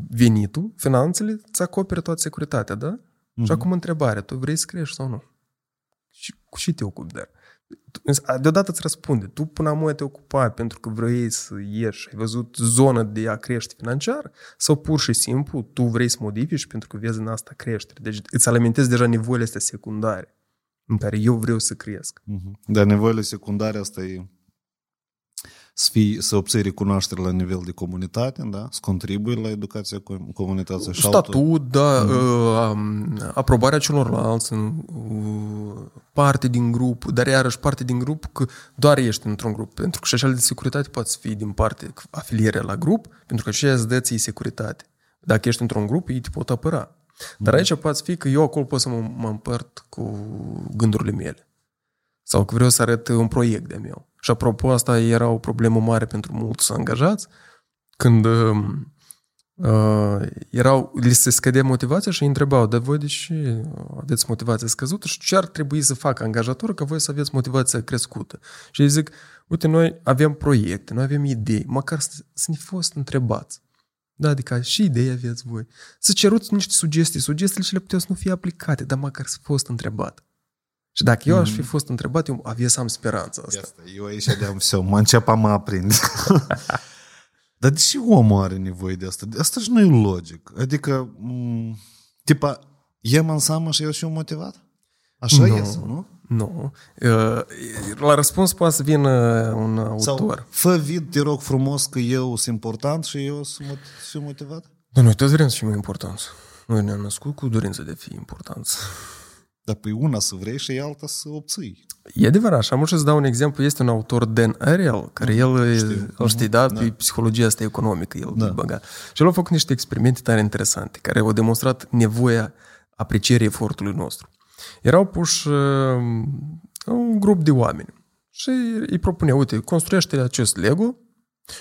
venitul, finanțele, îți acoperă toată securitatea, da? Mm-hmm. Și acum întrebarea, tu vrei să crești sau nu? Și cu ce te ocupi, dar? Deodată îți răspunde. Tu până acum te ocupai pentru că vrei să ieși, ai văzut zonă de a crește financiar sau pur și simplu tu vrei să modifici pentru că vezi în asta creștere. Deci îți alimentezi deja nevoile astea secundare în care eu vreau să cresc. Dar nevoile secundare asta e să, fii, să obții recunoaștere la nivel de comunitate, da? să contribui la educația com- comunității. și altul- Statut, da, mm. aprobarea celorlalți, uh, parte din grup, dar iarăși parte din grup că doar ești într-un grup, pentru că și așa de securitate poate fi din parte afiliere la grup, pentru că aceea îți dă ție securitate. Dacă ești într-un grup, ei te pot apăra. Dar aici poate fi că eu acolo pot să mă, mă împărt cu gândurile mele. Sau că vreau să arăt un proiect de meu. Și apropo, asta era o problemă mare pentru mulți angajați, când uh, uh, erau, li se scădea motivația și îi întrebau, dar voi de ce aveți motivația scăzută și ce ar trebui să facă angajatorul ca voi să aveți motivația crescută? Și îi zic, uite, noi avem proiecte, noi avem idei, măcar să, să ne fost întrebați. Da, adică și idei aveți voi. Să ceruți niște sugestii, sugestiile și le puteți să nu fie aplicate, dar măcar să fost întrebat. Și dacă eu aș fi fost întrebat, eu avea să am speranța asta. Asta, eu aici de-am все, mă încep a mă aprind. *laughs* Dar de ce omul are nevoie de asta? Asta și nu e logic. Adică, m- tipa, iem în seamă și eu și motivat? Așa Nu. iese, nu? Nu. Uh, La răspuns poate să vină un autor. Sau fă vid, te rog frumos, că eu sunt important și eu sunt mot- să fiu motivat? Dar noi toți vrem să fim importanți. Noi ne-am născut cu dorința de a fi importanți. Dar pe una să vrei și alta să obții. E adevărat. Și am să dau un exemplu. Este un autor, Dan Ariel, care el, Știu. îl știi, da, Da. pe psihologia asta economică, el Da. da. băgat. Și el a făcut niște experimente tare interesante, care au demonstrat nevoia aprecierii efortului nostru. Erau puși uh, un grup de oameni și îi propunea, uite, construiește acest Lego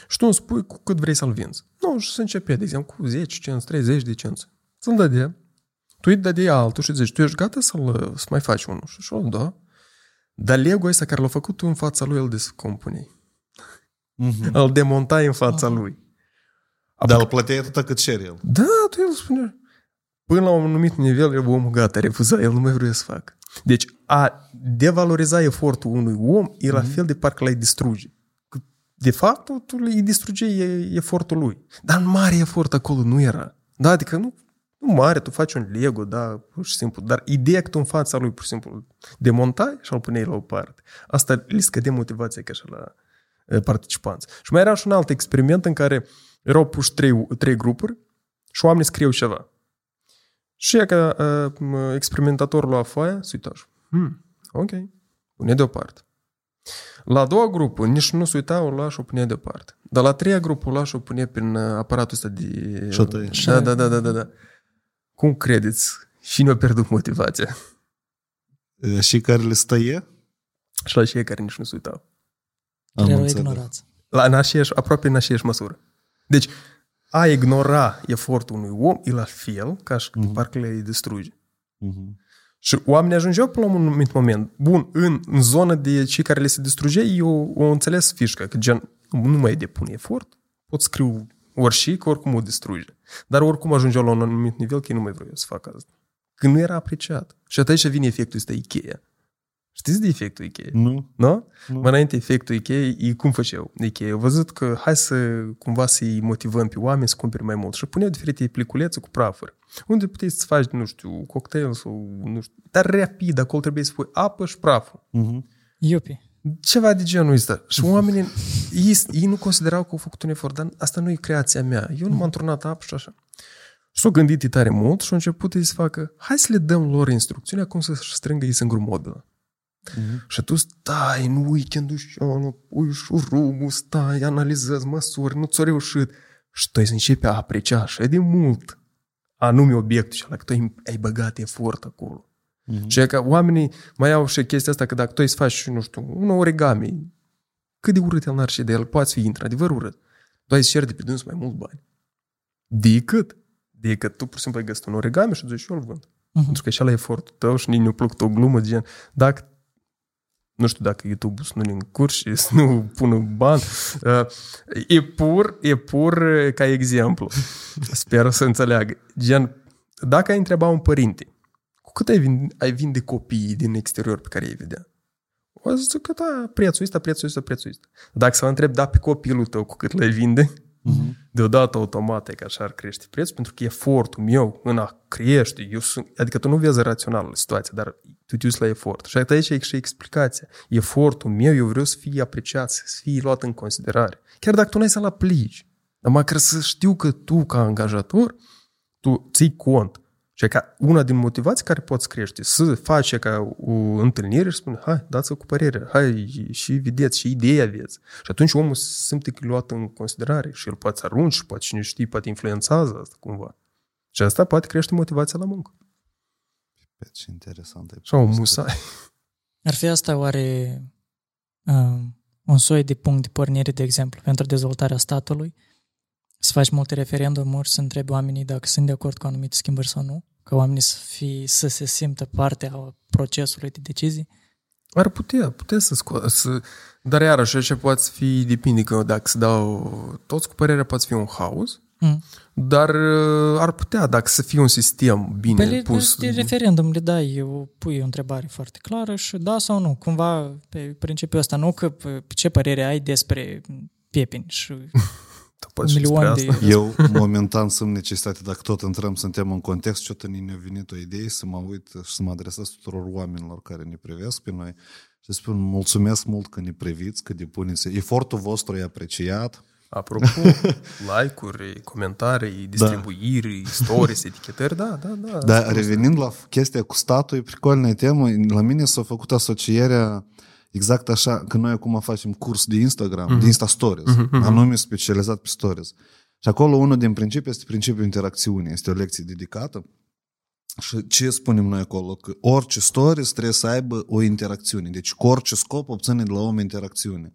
și tu îmi spui cu cât vrei să-l vinzi. Nu, și să începe, de exemplu, cu 10 cenți, 30 de cenți. Să-l dădea. Tu îi dădea altul și zici, tu ești gata să-l, să mai faci unul? Și eu, da. Dar Lego ăsta care l-a făcut tu în fața lui, îl descompunei. Mm-hmm. Îl demontai în fața lui. Dar îl plăteai atâta cât cere el. Da, tu el spunea. Până la un anumit nivel, el omul gata, refuza, el nu mai vrea să facă. Deci a devaloriza efortul unui om e la fel de parcă l-ai distruge. Că, De fapt, tu îi distruge efortul lui. Dar mare efort acolo nu era. Da, adică nu, nu mare, tu faci un Lego, da, pur și simplu. Dar ideea că tu în fața lui, pur și simplu, demontai și îl puneai la o parte. Asta le scădea motivația ca și la eh, participanți. Și mai era și un alt experiment în care erau puși trei, trei grupuri și oamenii scriu ceva. Și ea ca uh, experimentatorul lua foaia, se uita și, hmm, ok, pune deoparte. La a doua grupă, nici nu se uita, o lua și o pune deoparte. Dar la a treia grupă o lua și o pune prin uh, aparatul ăsta de... Și o tăie. Da, da, da, da, da, da. Cum credeți? Cine a pierdut motivația? Și care le stăie? Și la cei care nici nu se uitau. Am Erau înțeles. ignorați. La în aceeași, aproape în aceeași măsură. Deci, a ignora efortul unui om e la fel ca și mm-hmm. parcă le distruge. Mhm. Și oamenii ajungeau până la un anumit moment. Bun, în, în zonă de cei care le se distruge, eu o înțeles fișca, că gen, nu mai depun efort, pot scriu orice, că oricum o distruge. Dar oricum ajungeau la un anumit nivel că ei nu mai vreau să fac asta. Că nu era apreciat. Și atunci vine efectul ăsta Ikea. Știți de efectul Ikea? Nu? Nu? Nu. Mai înainte efectul Ikea, ei cum făceau? Ikea au văzut că hai să cumva să-i motivăm pe oameni să cumpere mai mult și puneau diferite pliculețe cu prafuri. Unde puteai să faci, nu știu, cocktail sau, nu știu, dar rapid, acolo trebuie să pui apă și praful. Mhm. Iupi. Ceva de genul ăsta. Și oamenii, ei, ei nu considerau că au făcut un efort, dar asta nu e creația mea. Eu nu m-am turnat apă și așa. Și s-au gândit tare mult și au început ei să facă, hai să le dăm lor instrucțiunea cum să-și strângă ei singur mobilă. Și tu stai în weekendul și nu pui șurumul, stai, analizezi măsuri, nu ți-o reușit. Și tu ai să începi a aprecia așa de mult anume obiectul și la că tu ai, ai băgat efort acolo. Mm-hmm. Și e că oamenii mai au și chestia asta că dacă tu ai să faci, nu știu, un origami, cât de urât el n-ar și de el, poate fi într-adevăr urât. Tu ai să ceri de pe dânsul mai mult bani. Decât, decât tu pur și simplu ai găsit un origami și zici, eu îl vând. Mhm. Pentru că și ăla e efortul tău și nici nu plăcut o glumă de gen, dacă nu știu dacă YouTube-ul să nu-l încurci și să nu pună bani. Uh, E pur, e pur uh, ca exemplu. *laughs* Sper să înțeleagă. Gen, dacă ai întreba un părinte cu cât ai vinde, ai vinde copiii din exterior pe care ei vedea? O să zic că da, prețul ăsta, prețul ăsta, prețul ăsta. Dacă să întreb, da, pe copilul tău cu cât le vinde, uh-huh. deodată automat e că așa ar crește prețul, pentru că efortul meu în a crește, eu sunt, adică tu nu vezi rațional situația, dar tu te uiți la efort. Și aici e și explicația. Efortul meu, eu vreau să fie apreciat, să fie luat în considerare. Chiar dacă tu n-ai să-l aplici, dar măcar să știu că tu, ca angajator, tu ții cont și ca una din motivații care poți crește, să faci ca o întâlnire și spune, hai, dați-vă cu părere, hai și vedeți, și idei aveți. Și atunci omul simte că e luat în considerare și el poate să arunci, poate cine știe, poate influențează asta cumva. Și asta poate crește motivația la muncă. Pe ce interesant. e Sau povestea. musai. Ar fi asta oare uh, un soi de punct de pornire, de exemplu, pentru dezvoltarea statului? Să faci multe referendumuri, să întrebi oamenii dacă sunt de acord cu anumite schimbări sau nu? Ca oamenii să, fie, să se simtă parte a procesului de decizii? Ar putea, putea să scoată, să... dar iarăși așa poate fi, depinde că dacă se dau toți cu părerea, poate fi un haos, Mm. dar uh, ar putea, dacă să fie un sistem bine Pe le, pus. de referendum le dai, eu pui o întrebare foarte clară și da sau nu. Cumva, pe principiul ăsta, nu că pe ce părere ai despre piepini și Tu poți și milioane despre asta. de- Eu, *laughs* momentan, sunt necesitate, dacă tot intrăm, suntem în context, ce ne-a venit o idee să mă uit și să mă adresez tuturor oamenilor care ne privesc pe noi și să spun mulțumesc mult că ne priviți, că depuneți. Efortul vostru e apreciat. Apropo, *laughs* like-uri, comentarii, distribuiri, stories, etichetări, da, da, da. Dar revenind la chestia cu statul, e pricolnă temă. La mine s-a făcut asocierea exact așa, că noi acum facem curs de Instagram, de Insta Stories, anume specializat pe Stories. Și acolo unul din principii este principiul interacțiunii. Este o lecție dedicată. Și ce spunem noi acolo? Că orice stories trebuie să aibă o interacțiune. Deci cu orice scop obține de la om interacțiune.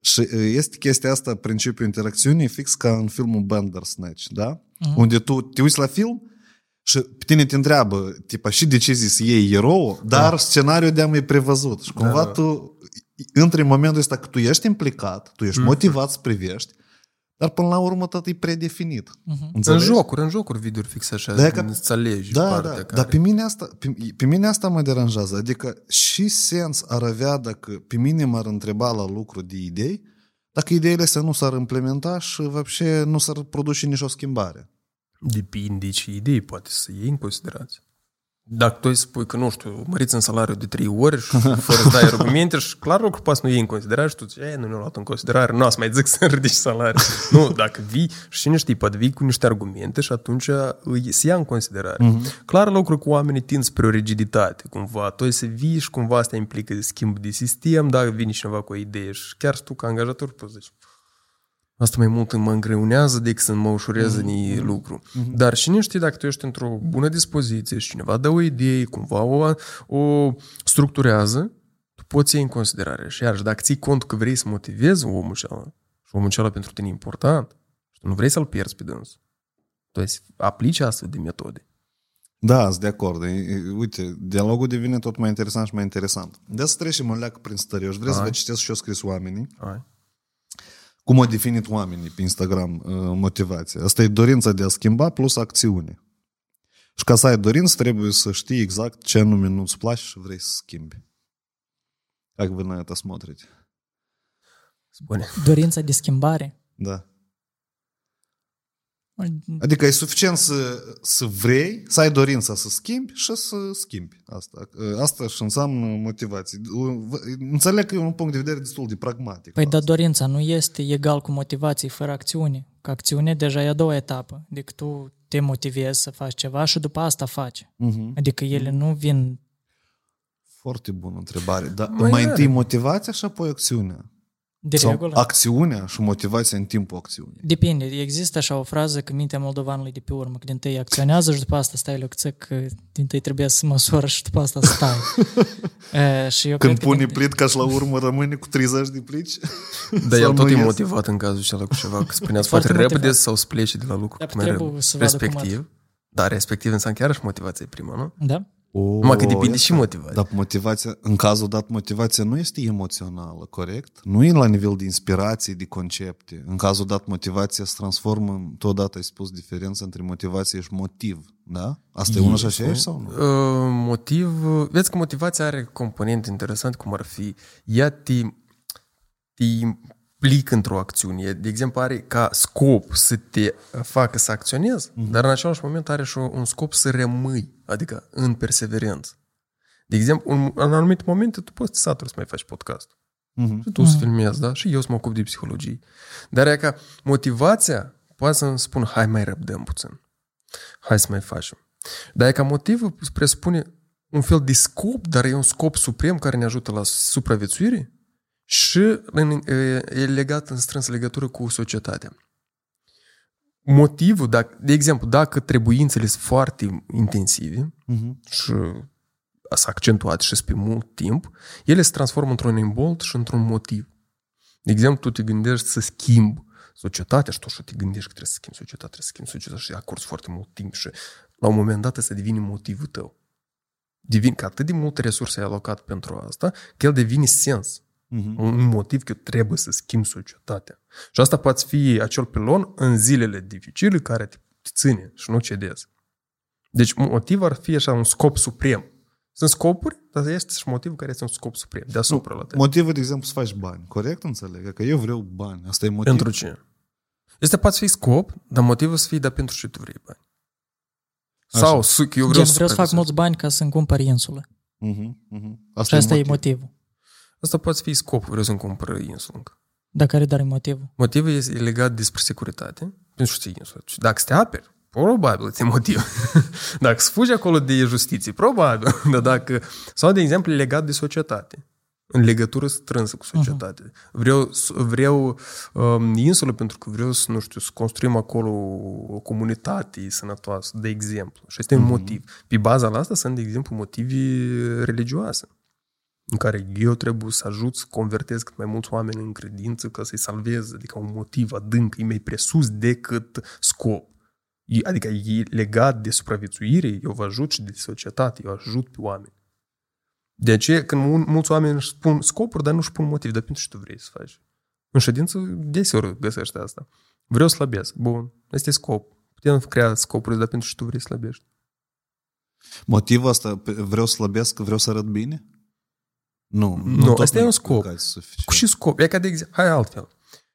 Și uh, este chestia asta, principiul interacțiunii, fix ca în filmul Bandersnatch, da? Uh-huh. Unde tu te uiți la film și pe tine te întreabă, tipa, și decizii să iei erou, dar da. scenariul de-am e prevăzut. Și cumva Da. tu intri în momentul ăsta că tu ești implicat, tu ești motivat să privești, dar până la urmă tot e predefinit. Mhm. În jocuri, în jocuri video fix așa, Da, da, că- îți alegi Da, partea da, care... dar pe mine, asta, pe, pe mine asta mă deranjează. Adică și sens ar avea dacă pe mine m-ar întreba la lucru de idei, dacă ideile astea nu s-ar implementa și вообще nu s-ar produce nicio schimbare. Depinde ce idei poate să iei în considerație. Dacă tu îi spui că, nu știu, măriți în salariu de trei ori și *laughs* fără să dai argumente și clar lucru poți să nu iei în considerare și tu zici, e, nu ne-au luat în considerare, nu o să mai zic să *laughs* ridici salariul. nu, dacă vii și cine știe, poate vii cu niște argumente și atunci îi se ia în considerare. Mm-hmm. Clar lucru cu oamenii tind spre o rigiditate, cumva. Tu ai să vii și cumva asta implică schimb de sistem, dacă vine cineva cu o idee și chiar tu ca angajator poți zici, Asta mai mult mă îngreunează decât să mă ușurează mm-hmm. lucru. Mm-hmm. Dar cine știe dacă tu ești într-o bună dispoziție și cineva dă o idee, cumva o, o structurează, tu poți iei în considerare. Și iarăși, dacă ții cont că vrei să motivezi omul acela și omul acela pentru tine e important și tu nu vrei să-l pierzi pe dânsul, tu ai să aplici astfel de metode. Da, sunt de acord. E- e- Uite, dialogul devine tot mai interesant și mai interesant. De să trecem o leacă prin stări. Eu aș vrea să Hai. vă citesc și eu scris oamenii. Hai Cum au definit oamenii pe Instagram uh, motivația. Asta e dorința de a schimba plus acțiune. Și ca să ai dorință, trebuie să știi exact ce anume nu-ți place și vrei să schimbi. Как вы на это смотрите? Spune. dorința de schimbare. Da. Adică e suficient să, să vrei, să ai dorința să schimbi și să schimbi asta. Asta și înseamnă motivație. Înțeleg că e un punct de vedere destul de pragmatic. Păi, dar dorința nu este egal cu motivație fără acțiune. Că acțiune deja e a doua etapă. Adică tu te motivezi să faci ceva și după asta faci. Uh-huh. Adică ele nu vin... Foarte bună întrebare. Dar Mai mai are. întâi motivația și apoi acțiunea. De Sau regulă. acțiunea și motivația în timpul acțiunii. Depinde. Există așa o frază că mintea moldovanului de pe urmă, că din tâi acționează și după asta stai la țăc, că din tâi trebuie să măsoară și după asta stai. *laughs* e, și eu Când cred pune că din- plitca și la urmă rămâne cu 30 de plici. *laughs* Dar el Sau tot nu e ies. motivat în cazul acela cu ceva, că spuneați Foarte foarte repede motivat. sau să plece de la lucru Dar cum e trebuie re- să vadă cum respectiv. Dar respectiv înseamnă chiar și motivația e prima, nu? Da? O, Numai că depinde iată. și motivația. Dar motivația, în cazul dat, motivația nu este emoțională, corect? Nu e la nivel de inspirație, de concepte. În cazul dat, motivația se transformă, în- totodată ai spus diferența între motivație și motiv, da? Asta e, unul și aceeași sau nu? Uh, motiv, vezi că motivația are componente interesante, cum ar fi, ea te, te implică într-o acțiune. De exemplu, are ca scop să te facă să acționezi, Mhm. dar în același moment are și un scop să rămâi, adică în perseverență. De exemplu, în, în anumite momente tu poți să te saturi să mai faci podcast. Mhm. Și tu să filmezi, da? Și eu să mă ocup de psihologie. Dar e ca motivația poate să-mi spună, hai mai răbdăm puțin. Hai să mai facem. Dar e ca motivul presupune un fel de scop, dar e un scop suprem care ne ajută la supraviețuire și în, e, e legat în strânsă legătură cu societatea. Motivul, dacă, de exemplu, dacă trebuințele sunt foarte intensive Mhm. și sunt accentuate și sunt pe mult timp, ele se transformă într-un imbolt și într-un motiv. De exemplu, tu te gândești să schimbi societatea și tu și te gândești că trebuie să schimbi societatea, trebuie să schimbi societatea și acorzi foarte mult timp și la un moment dat să devine motivul tău. Devine că atât de multe resurse ai alocat pentru asta, că el devine sens. Mhm. Un motiv că trebuie să schimbi societatea. Și asta poate fi acel pilon în zilele dificile care te te ține și nu cedezi. Deci motiv ar fi așa un scop suprem. Sunt scopuri, dar este și motivul care este un scop suprem, deasupra la tine. Motivul, de exemplu, să faci bani, corect? Înțeleg? Că eu vreau bani. Asta e motiv. Pentru ce? Este poate fi scop, dar motivul să fie, dar pentru ce tu vrei bani. Sau să, că eu vreau, Gen, vreau să fac supraviețuiesc. mulți bani ca să-mi cumpăr insulă. Mhm, mhm. Și asta e motivul. Asta poate fi scopul, vreau să-mi cumpăr insulă încă. Dar care dar e motivul? Motivul este legat despre securitate, pentru că insulă. Și dacă te aperi, probabil ți motiv. *laughs* dacă să fugi acolo de justiție, probabil. *laughs* Dar dacă, sau, de exemplu, legat de societate. În legătură strânsă cu societatea. Vreau, vreau um, insulă pentru că vreau să, nu știu, să construim acolo o comunitate sănătoasă, de exemplu. Și este un motiv. Pe baza la asta sunt, de exemplu, motivi religioase în care eu trebuie să ajut să convertez cât mai mulți oameni în credință ca să-i salvez, adică un motiv adânc, e mai presus decât scop. E- Adică e legat de supraviețuire, eu vă ajut și de societate, eu ajut pe oameni. De aceea, când mul- mulți oameni își spun scopuri, dar nu își spun motiv, dar pentru ce tu vrei să faci? În ședință, deseori găsești asta. Vreau să slăbesc. Bun, este scop. Putem crea scopuri, dar pentru ce tu vrei să slăbești? Motivul ăsta, pe- vreau să slăbesc, vreau să arăt bine? Nu. Nu, tot ăsta e nu un scop. explicați suficient. Cu și scop. E ca de exemplu, hai altfel.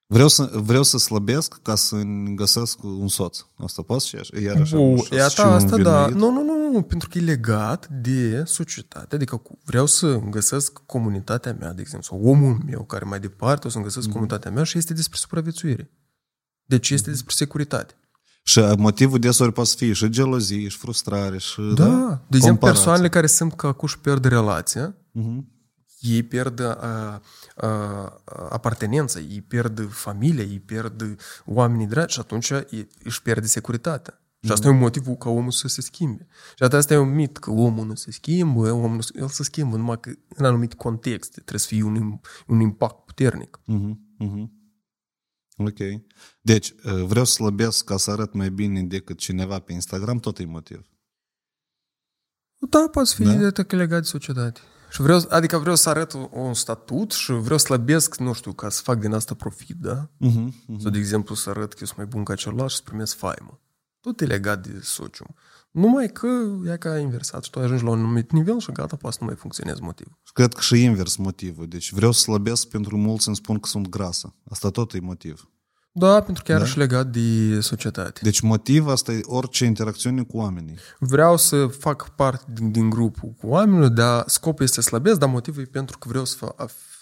Vreau să, vreau să slăbesc ca să găsesc un soț. Asta poți și așa? Iar așa, Bu, nu știu, e și asta, un asta da. vinuit. Nu, nu, nu, nu, pentru că e legat de societate. Adică cu- vreau să găsesc comunitatea mea, de exemplu, sau omul meu care mai departe o să găsesc comunitatea mea și este despre supraviețuire. Deci este despre securitate. Și motivul deseori poate să fie și gelozie, și frustrare, și... Da, de exemplu, comparație. persoanele care simt că acum își pierd relația, Mhm. Ei pierd uh, uh, apartenența, ei pierd familia, ei pierd oamenii dragi și atunci ei își pierde securitatea. Și asta e un motiv ca omul să se schimbe. Și asta e un mit, că omul nu se schimbă, omul nu se, el se schimbă, numai că în anumite contexte trebuie să fie un, un impact puternic. Mhm, mhm. Ok. Deci, uh, vreau să slăbesc ca să arăt mai bine decât cineva pe Instagram, tot e motiv. Da, poate fi Da? da? legat de societate. Și vreau, adică vreau să arăt un statut și vreau să slăbesc, nu știu, ca să fac din asta profit, da? Mhm, mhm. Sau, de exemplu, să arăt că eu sunt mai bun ca celălalt și să primesc faimă. Tot e legat de socium. Numai că e ca inversat și tu ajungi la un anumit nivel și gata, poate să nu mai funcționezi motivul. Cred că și invers motivul. Deci vreau să slăbesc pentru mulți îmi spun că sunt grasă. Asta tot e motiv. Da, pentru că Da? da? și legat de societate. Deci motiv asta e orice interacțiune cu oamenii. Vreau să fac parte din, din grupul cu oamenii, dar scopul este să slăbesc, dar motivul e pentru că vreau să, fa,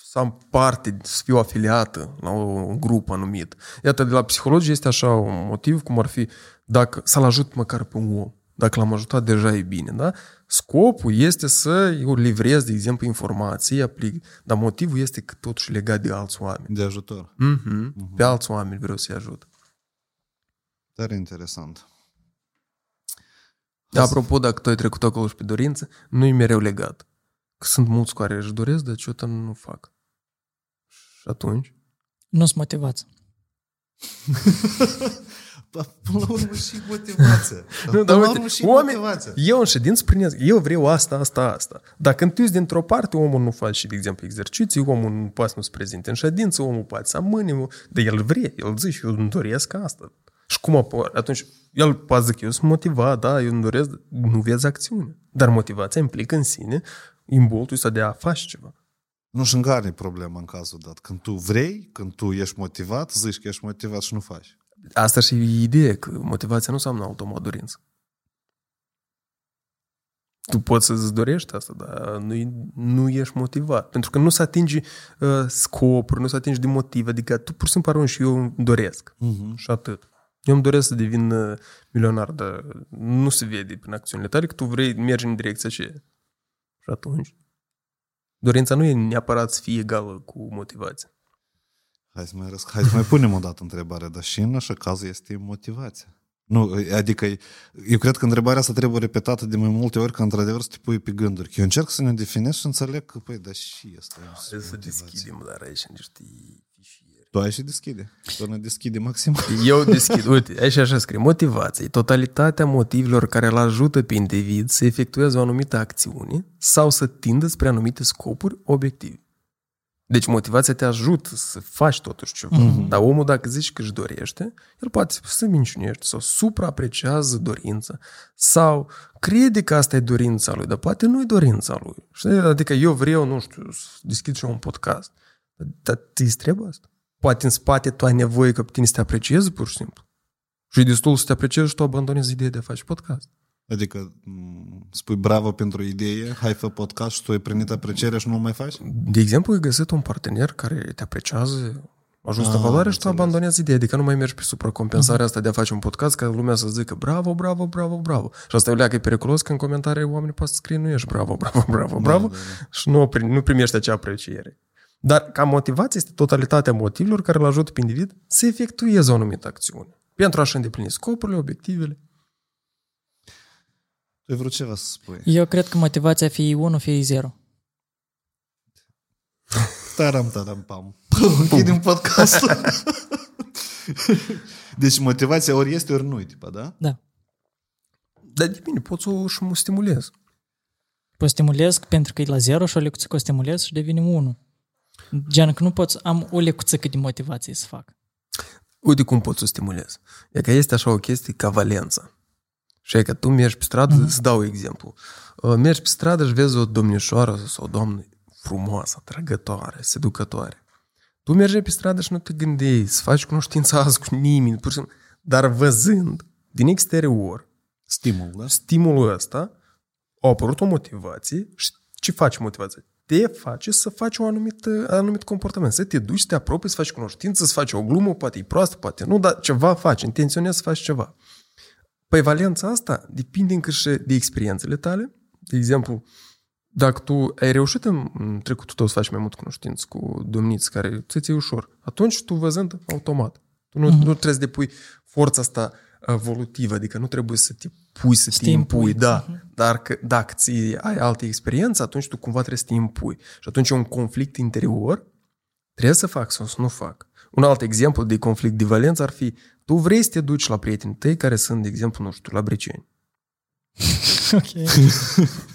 să am parte, să fiu afiliată la un grup anumit. Iată, de la psihologie este așa un motiv, cum ar fi dacă să-l ajut măcar pe un om. Dacă l-am ajutat, deja e bine, da? Scopul este să eu livrez, de exemplu, informații, aplic, dar motivul este că totuși legat de alți oameni. De ajutor. Mm-hmm. Pe alți oameni vreau să-i ajut. Tare interesant. Da, apropo, dacă tu ai trecut acolo și pe dorință, nu e mereu legat. Că sunt mulți care își doresc, dar ce nu fac. Și atunci? Nu sunt motivați. *laughs* până la urmă și motivația. *laughs* Nu, Până dar la uite, urmă și oameni, motivația. eu în ședință primesc, eu vreau asta, asta, asta. Dacă când tu ești dintr-o parte, omul nu face și, de exemplu, exerciții, omul nu poate să nu se prezinte în ședință, omul poate să amâne, dar el vrea, el zice, eu îmi doresc asta. Și cum apar? Atunci, el poate zic, eu sunt motivat, da, eu îmi doresc, nu vezi acțiune. Dar motivația implică în sine imboltul ăsta de a face ceva. Nu și în care e problema în cazul dat. Când tu vrei, când tu ești motivat, zici că ești motivat și nu faci. Asta și e ideea, că motivația nu înseamnă automat dorință. Tu poți să-ți dorești asta, dar nu, nu ești motivat. Pentru că nu se atinge uh, scopuri, nu se atinge de motive. Adică tu pur și simplu arunci și eu îmi doresc. Uh-huh. Și atât. Eu îmi doresc să devin uh, milionar, dar nu se vede prin acțiunile tale că tu vrei, mergi în direcția aceea. Și atunci. Dorința nu e neapărat să fie egală cu motivația. Hai să mai, răsc- hai să mai punem o dată întrebarea, dar și în așa caz este motivația. Nu, adică eu cred că întrebarea asta trebuie repetată de mai multe ori ca într-adevăr să te pui pe gânduri. Eu încerc să ne definesc și înțeleg că, păi, dar și asta e Trebuie să motivație. deschidem, dar aici niște fișiere. Tu ai și deschide. Tu ne deschide maxim. *laughs* Eu deschid, uite, aici așa scrie, motivație, totalitatea motivelor care îl ajută pe individ să efectueze o anumită acțiune sau să tindă spre anumite scopuri obiective. Deci motivația te ajută să faci totuși ceva. Mm-hmm. Dar omul dacă zici că își dorește, el poate să minciunește sau supraapreciază dorința sau crede că asta e dorința lui, dar poate nu e dorința lui. Știi? Adică eu vreau, nu știu, să deschid și eu un podcast. Dar ți trebuie asta? Poate în spate tu ai nevoie ca pe tine să te aprecieze pur și simplu. Și e destul să te apreciezi și tu abandonezi ideea de a face podcast. Adică m, spui bravo pentru idee, hai fă podcast și tu ai primit aprecierea și nu mai faci? De exemplu, ai găsit un partener care te apreciază, ajută Ah, valoare și tu înțeles. abandonezi ideea. Adică nu mai mergi pe supracompensarea asta de a face un podcast ca lumea să zică bravo, bravo, bravo, bravo. Și asta e leacă e periculos că în comentarii oamenii poate să scrie nu ești bravo, *laughs* bravo, bravo, bravo da, și nu, pri- nu primești acea apreciere. Dar ca motivație este totalitatea motivelor care îl ajută pe individ să efectueze o anumită acțiune. Pentru a-și îndeplini scopurile, obiectivele. Tu ai vrut ceva să spui. Eu cred că motivația fie 1, fie 0. Taram, taram, pam. Închidem podcastul. deci motivația ori este, ori nu, tipa, da? Da. Dar de bine, poți să o și mă stimulez. Păi stimulez pentru că e la 0 și o lecuțică o stimulez și devine 1. Gen că nu pot am o lecuțică de motivație să fac. Uite cum poți să o stimulezi. E că este așa o chestie ca valența. Și e că tu mergi pe stradă, mm-hmm. îți dau exemplu. Uh, Mergi pe stradă și vezi o domnișoară sau o doamnă frumoasă, atrăgătoare, seducătoare. Tu mergi pe stradă și nu te gândești să faci cunoștința azi cu nimeni, pur și simplu. Dar văzând din exterior Stimul, da? stimulul ăsta, a apărut o motivație și ce face motivația? Te face să faci o anumită, anumit comportament, să te duci, să te apropii, să faci cunoștință, să faci o glumă, poate e proastă, poate nu, dar ceva faci, intenționezi să faci ceva. Păi valența asta depinde încă și de experiențele tale. De exemplu, dacă tu ai reușit în în trecutul tău să faci mai mult cunoștință cu domniți care ți e ușor, atunci tu văzând automat. Tu nu, uh-huh. nu trebuie să depui forța asta evolutivă, adică nu trebuie să te pui să Să te te impui, impui. da. Dar că, dacă ți ai alte experiențe, atunci tu cumva trebuie să te impui. Și atunci e un conflict interior, trebuie să fac sau să nu fac. Un alt exemplu de conflict de valență ar fi, tu vrei să te duci la prietenii tăi care sunt, de exemplu, nu știu, la Briceni. *laughs* Ok. *laughs*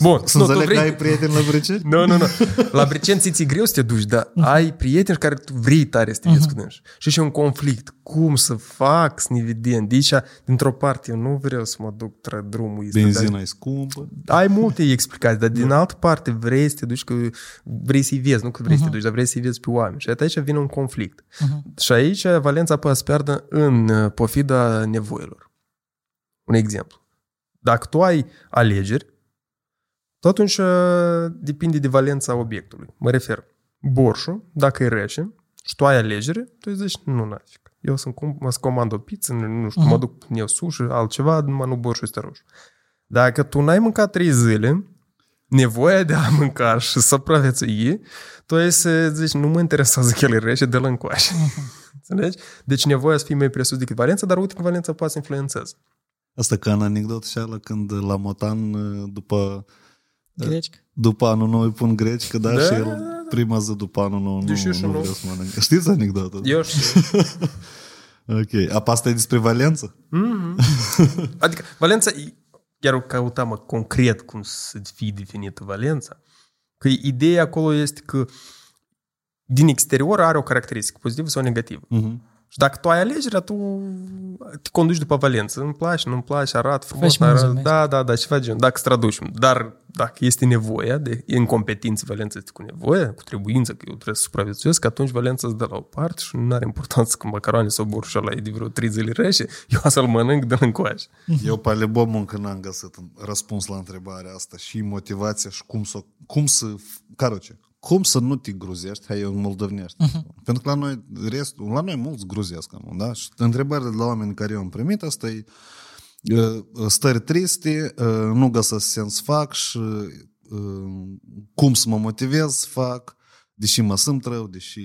Bun, Să înțeleg că ai prieteni la Brece? Nu, nu, nu. *laughs* La Briceni ți-e greu să te duci, dar ai prieteni care tu vrei tare să te vezi cu dânsi. Și și un conflict. Cum să fac să ne vedem? De aici, dintr-o parte, eu nu vreau să mă duc tra drumul ăsta. Benzina e scumpă. Dar ai multe explicații, dar din altă parte vrei să te duci, că vrei să-i vezi, nu că vrei să te duci, dar vrei să-i vezi pe oameni. Și aici vine un conflict. Și aici Valența poate să piardă în uh, pofida nevoilor. Un exemplu. Dacă tu ai alegeri, tot atunci uh, depinde de valența obiectului. Mă refer, borșul, dacă e rece și tu ai alegere, tu îi zici, nu, nafic. Eu sunt cum, mă comand o pizza, nu știu, mă duc eu sushi, altceva, numai nu borșul este roșu. Dacă tu n-ai mâncat trei zile, nevoia de a mânca și să supraviețui, tu ai să zici, nu mă interesează că el e rece, de-l încoace. Înțelegi? Deci nevoia să fie mai presus decât valența, dar uite că valența poate să influențeze. Asta ca în anecdotă și ala când la Motan după, Greci? după anul nou îi pun greci, că da, Da, și da, el da. prima zi după anul nou nu, Deci eu și nu nu. vrea să mănâncă. Știți anecdota? Eu știu. *laughs* Ok. Apa asta e despre Valență? *laughs* Adică Valența, chiar o căutam concret cum să fie definită Valența, că ideea acolo este că din exterior are o caracteristică pozitivă sau negativă. Mhm. Și dacă tu ai alegerea, tu te conduci după Valență. Îmi place, nu-mi place, arată frumos. Faci nu arată, mulțumesc. da, da, da, și faci genul. Dacă îți traduci. Dar dacă este nevoia de incompetență, Valența este cu nevoie, cu trebuință, că eu trebuie să supraviețuiesc, atunci Valența îți dă la o parte și nu are importanță că macaroane sau borșa la e de vreo 3 zile rece, eu o să-l mănânc de încoace. *laughs* Eu pe album încă n-am găsit un răspuns la întrebarea asta și motivația și cum să, cum să, caroce, cum să nu te gruzești, hai eu în moldovnești. Uh-huh. Pentru că la noi, restul, la noi mulți gruzesc, am, da? Și întrebările de la oameni care eu am primit, asta e uh, stări triste, uh, nu găsesc sens să fac și uh, cum să mă motivez să fac, deși mă simt rău, deși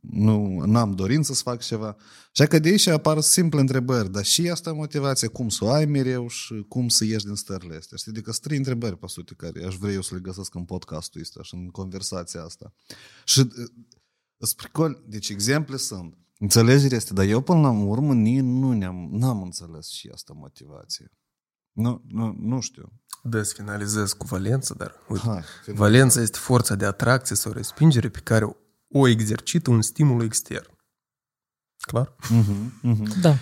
nu am dorință să fac ceva. Și că de aici apar simple întrebări, dar și asta e motivația, cum să o ai mereu și cum să ieși din stările astea. Știi? Adică sunt trei întrebări, pe sute, care aș vrea eu să le găsesc în podcastul ăsta și în conversația asta. Și uh, spre col, deci exemple sunt. Înțelegerea este, dar eu până la urmă ni- nu ne-am, n-am înțeles și asta motivație. Nu, nu, nu știu. Da, să finalizez cu Valența, dar uite, Hai, final. Valența este forța de atracție sau respingere pe care o exercită un stimul extern. Clar? Mhm, mhm. Da.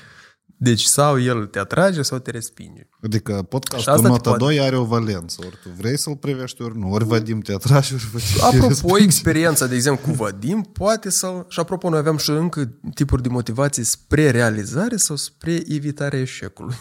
Deci sau el te atrage sau te respinge. Adică Și podcastul asta te nota poate- 2 are o valență. Ori tu vrei să-l privești, ori nu. Ori Vadim te atrage, ori Vadim te Apropo, respinge. experiența, de exemplu, cu Vadim, poate să... Și apropo, noi aveam și încă tipuri de motivație spre realizare sau spre evitarea eșecului.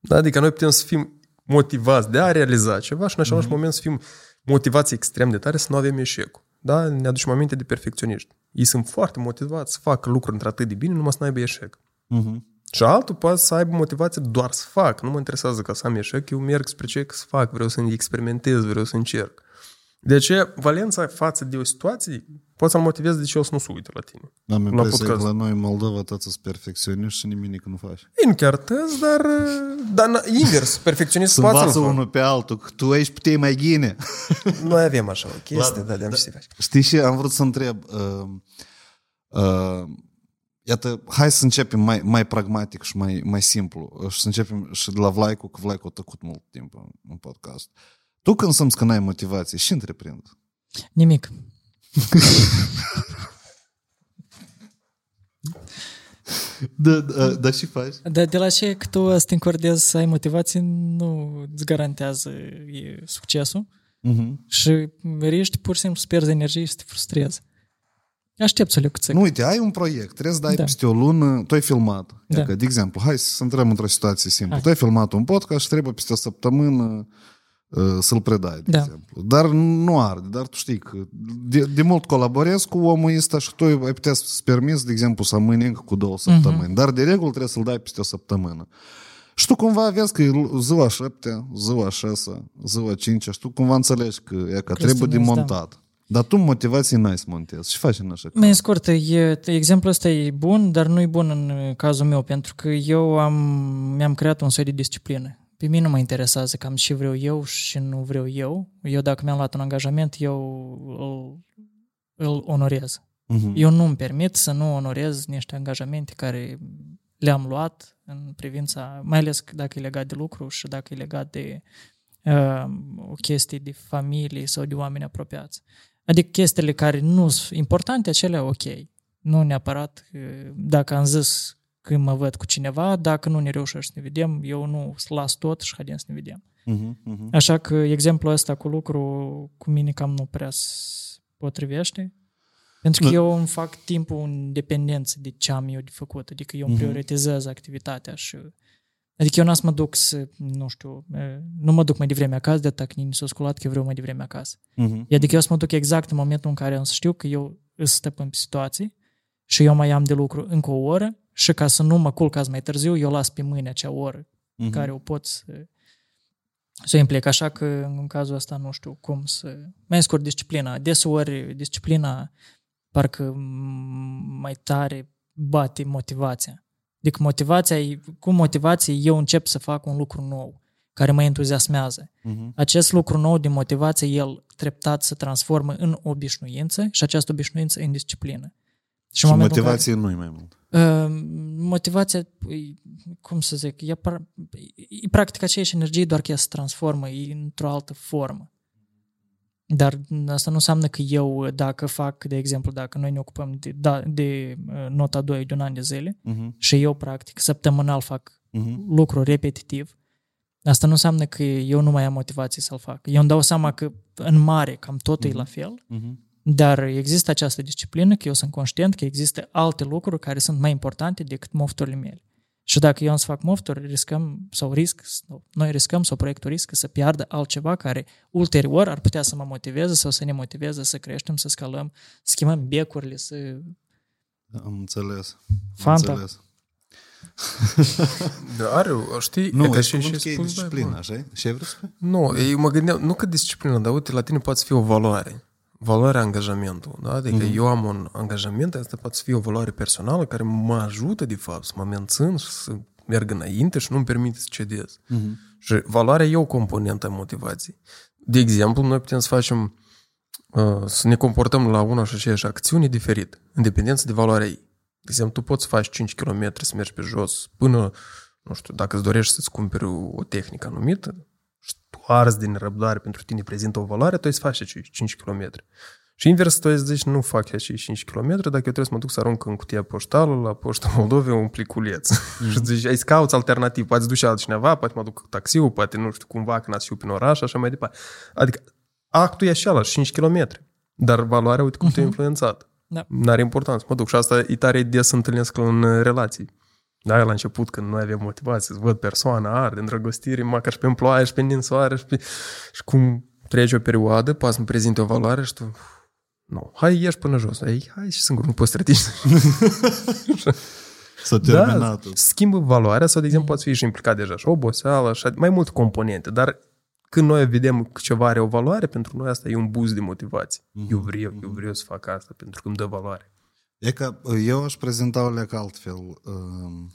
Da? Adică noi putem să fim motivați de a realiza ceva și în același Mhm. moment să fim motivați extrem de tare să nu avem eșecul. Da? Ne aducem aminte de perfecționiști. Ei sunt foarte motivați să facă lucruri într-atât de bine, numai să n-aibă eșec. Mhm. Și altul poate să aibă motivație doar să fac. Nu mă interesează ca să am eșec, eu merg spre ce să fac, vreau să experimentez, vreau să încerc. De aceea, Valența față de o situație, poți să-l motivezi de ce o să nu se uite la tine. Am La impresia că podcast. la noi în Moldova toți sunt perfecționiști și nimic nu faci. Ei, nu chiar tăzi, dar, dar na- invers, *laughs* perfecționist Să poate învață să-l facă. unul pe altul, că tu aici puteai mai ghine. *laughs* Noi avem așa o chestie, da, de-am ce să faci. Știi și am vrut să întreb, uh, uh, iată, hai să începem mai, mai pragmatic și mai, mai simplu uh, și să începem și de la Vlaicu, că Vlaicu a tăcut mult timp în, în podcast. Tu când simți că n-ai motivație, și întreprind? Nimic. Da, da, da și faci. Dar de la ce că tu să te încordezi să ai motivație nu îți garantează e, succesul Uh-huh. și riști pur și simplu să pierzi energie și să te frustrezi. Aștept să le cuțăc. Nu, uite, ai un proiect, trebuie să dai da. Da. peste o lună, tu ai filmat. Da. Da. Că, de exemplu, hai să intrăm într-o situație simplă. Hai. Tu ai filmat un podcast și trebuie peste o săptămână uh, să-l predai, de Da. exemplu. Dar nu arde, dar tu știi că de, de mult colaborezi cu omul ăsta și tu ai putea să-ți permiți, de exemplu, să amâni încă cu două săptămâni. Uh-huh. Dar de regulă trebuie să-l dai peste o săptămână. Și tu cumva vezi că e ziua șaptea, ziua șasea, ziua cincea și tu cumva înțelegi că, e, că trebuie de Crestinezi, da. montat. Dar tu motivație n-ai să montezi. Și faci în așa caz. Mai scurt, e, exemplul ăsta e bun, dar nu e bun în cazul meu, pentru că eu am, mi-am creat un soi de disciplină. Pe mine nu mă interesează cam ce vreau eu și nu vreau eu. Eu dacă mi-am luat un angajament, eu îl, îl onorez. Mhm. Eu nu îmi permit să nu onorez niște angajamente care le-am luat în privința, mai ales dacă e legat de lucru și dacă e legat de uh, o chestie de familie sau de oameni apropiați. Adică chestiile care nu sunt importante, acelea ok. Nu neapărat uh, dacă am zis că mă văd cu cineva, dacă nu ne reușește să ne vedem, eu nu las tot și haidem să ne vedem. Mhm, mhm. Așa că exemplul ăsta cu lucru cu mine cam nu prea se potrivește. Pentru că Nu. eu îmi fac timpul în dependență de ce am eu de făcut. Adică eu îmi Mhm. prioritizez activitatea și... Adică eu n-am să mă duc să, nu știu, e, nu mă duc mai devreme acasă, de atac s-a sculat că vreau mai devreme acasă. Mhm. Adică eu să mă duc exact în momentul în care am să știu că eu îs stăpân pe situații și eu mai am de lucru încă o oră și ca să nu mă culc azi mai târziu, eu las pe mâine acea oră Mhm. care o pot să, să o implic. Așa că în cazul ăsta nu știu cum să... Mai scurt, disciplina. Deseori disciplina parcă m- mai tare bate motivația. Adică motivația, e- cu motivație eu încep să fac un lucru nou care mă entuziasmează. Mhm. Acest lucru nou de motivație, el treptat se transformă în obișnuință și această obișnuință în disciplină. Și în momentul în motivație nu e mai mult. Uh, motivația, e, cum să zic, e, par- e practic aceeași energie, doar că ea se transformă e într-o altă formă. Dar asta nu înseamnă că eu, dacă fac, de exemplu, dacă noi ne ocupăm de, da, de uh, nota 2 de un an de zile Mhm, și eu, practic, săptămânal fac mhm. lucru repetitiv, asta nu înseamnă că eu nu mai am motivație să-l fac. Eu îmi dau seama că în mare cam tot e la fel, Mhm. Dar există această disciplină, că eu sunt conștient că există alte lucruri care sunt mai importante decât mofturile mele. Și dacă eu am să fac mofturi, riscăm sau risc, sau noi riscăm sau proiectul riscă să piardă altceva care ulterior ar putea să mă motiveze sau să ne motiveze să creștem, să scalăm, să schimbăm becurile, să... Am înțeles. Am Fanta. înțeles. *laughs* Da, are, știi, Nu, e ca e și, cuvânt și cheie spus, disciplina, bă. așa Ce ai vrut să spui? Nu, eu mă gândeam, nu că disciplină, dar uite, la tine poate fi o valoare. Valoarea angajamentul. Da? Adică Mhm. mm-hmm. eu am un angajament, asta poate să fie o valoare personală care mă ajută, de fapt, să mă mențin și să merg înainte și nu-mi permite să cedez. Mhm. Și valoarea e o componentă a motivației. De exemplu, noi putem să facem, uh, să ne comportăm la una și aceeași acțiune diferit, în dependență de valoarea ei. De exemplu, tu poți să faci 5 km să mergi pe jos până, nu știu, dacă îți dorești să-ți cumperi o tehnică anumită și tu arzi din răbdare pentru tine prezintă o valoare, tu ai să faci acei 5 km. Și invers, tu ai să zici, nu fac acei 5 km, dacă eu trebuie să mă duc să arunc în cutia poștală la Poșta Moldovei un pliculeț. Mm. *laughs* și zici, ai să cauți alternativ, poate să duci altcineva, poate mă duc cu taxiul, poate nu știu cumva când ați fiu prin oraș, așa mai departe. Adică actul e așa, la 5 km. Dar valoarea, uite cum te-a influențat. Da. N-are importanță. Mă duc și asta e tare des întâlnesc în uh, relații. Da, la început, când noi avem motivație, să văd persoana arde, îndrăgostire, măcar și pe ploaie, și pe ninsoare, și, pe... și cum trece o perioadă, poate să-mi prezinte o valoare și tu, nu, hai, ieși până jos. Ei, hai și singur, nu poți să *laughs* S-a Da, terminat. schimbă valoarea sau, de exemplu, poate fi și implicat deja și oboseală, și mai multe componente, dar când noi vedem că ceva are o valoare, pentru noi asta e un boost de motivație. Eu vreau, eu vreau să fac asta pentru că îmi dă valoare. E că eu aș prezenta o leacă altfel. um,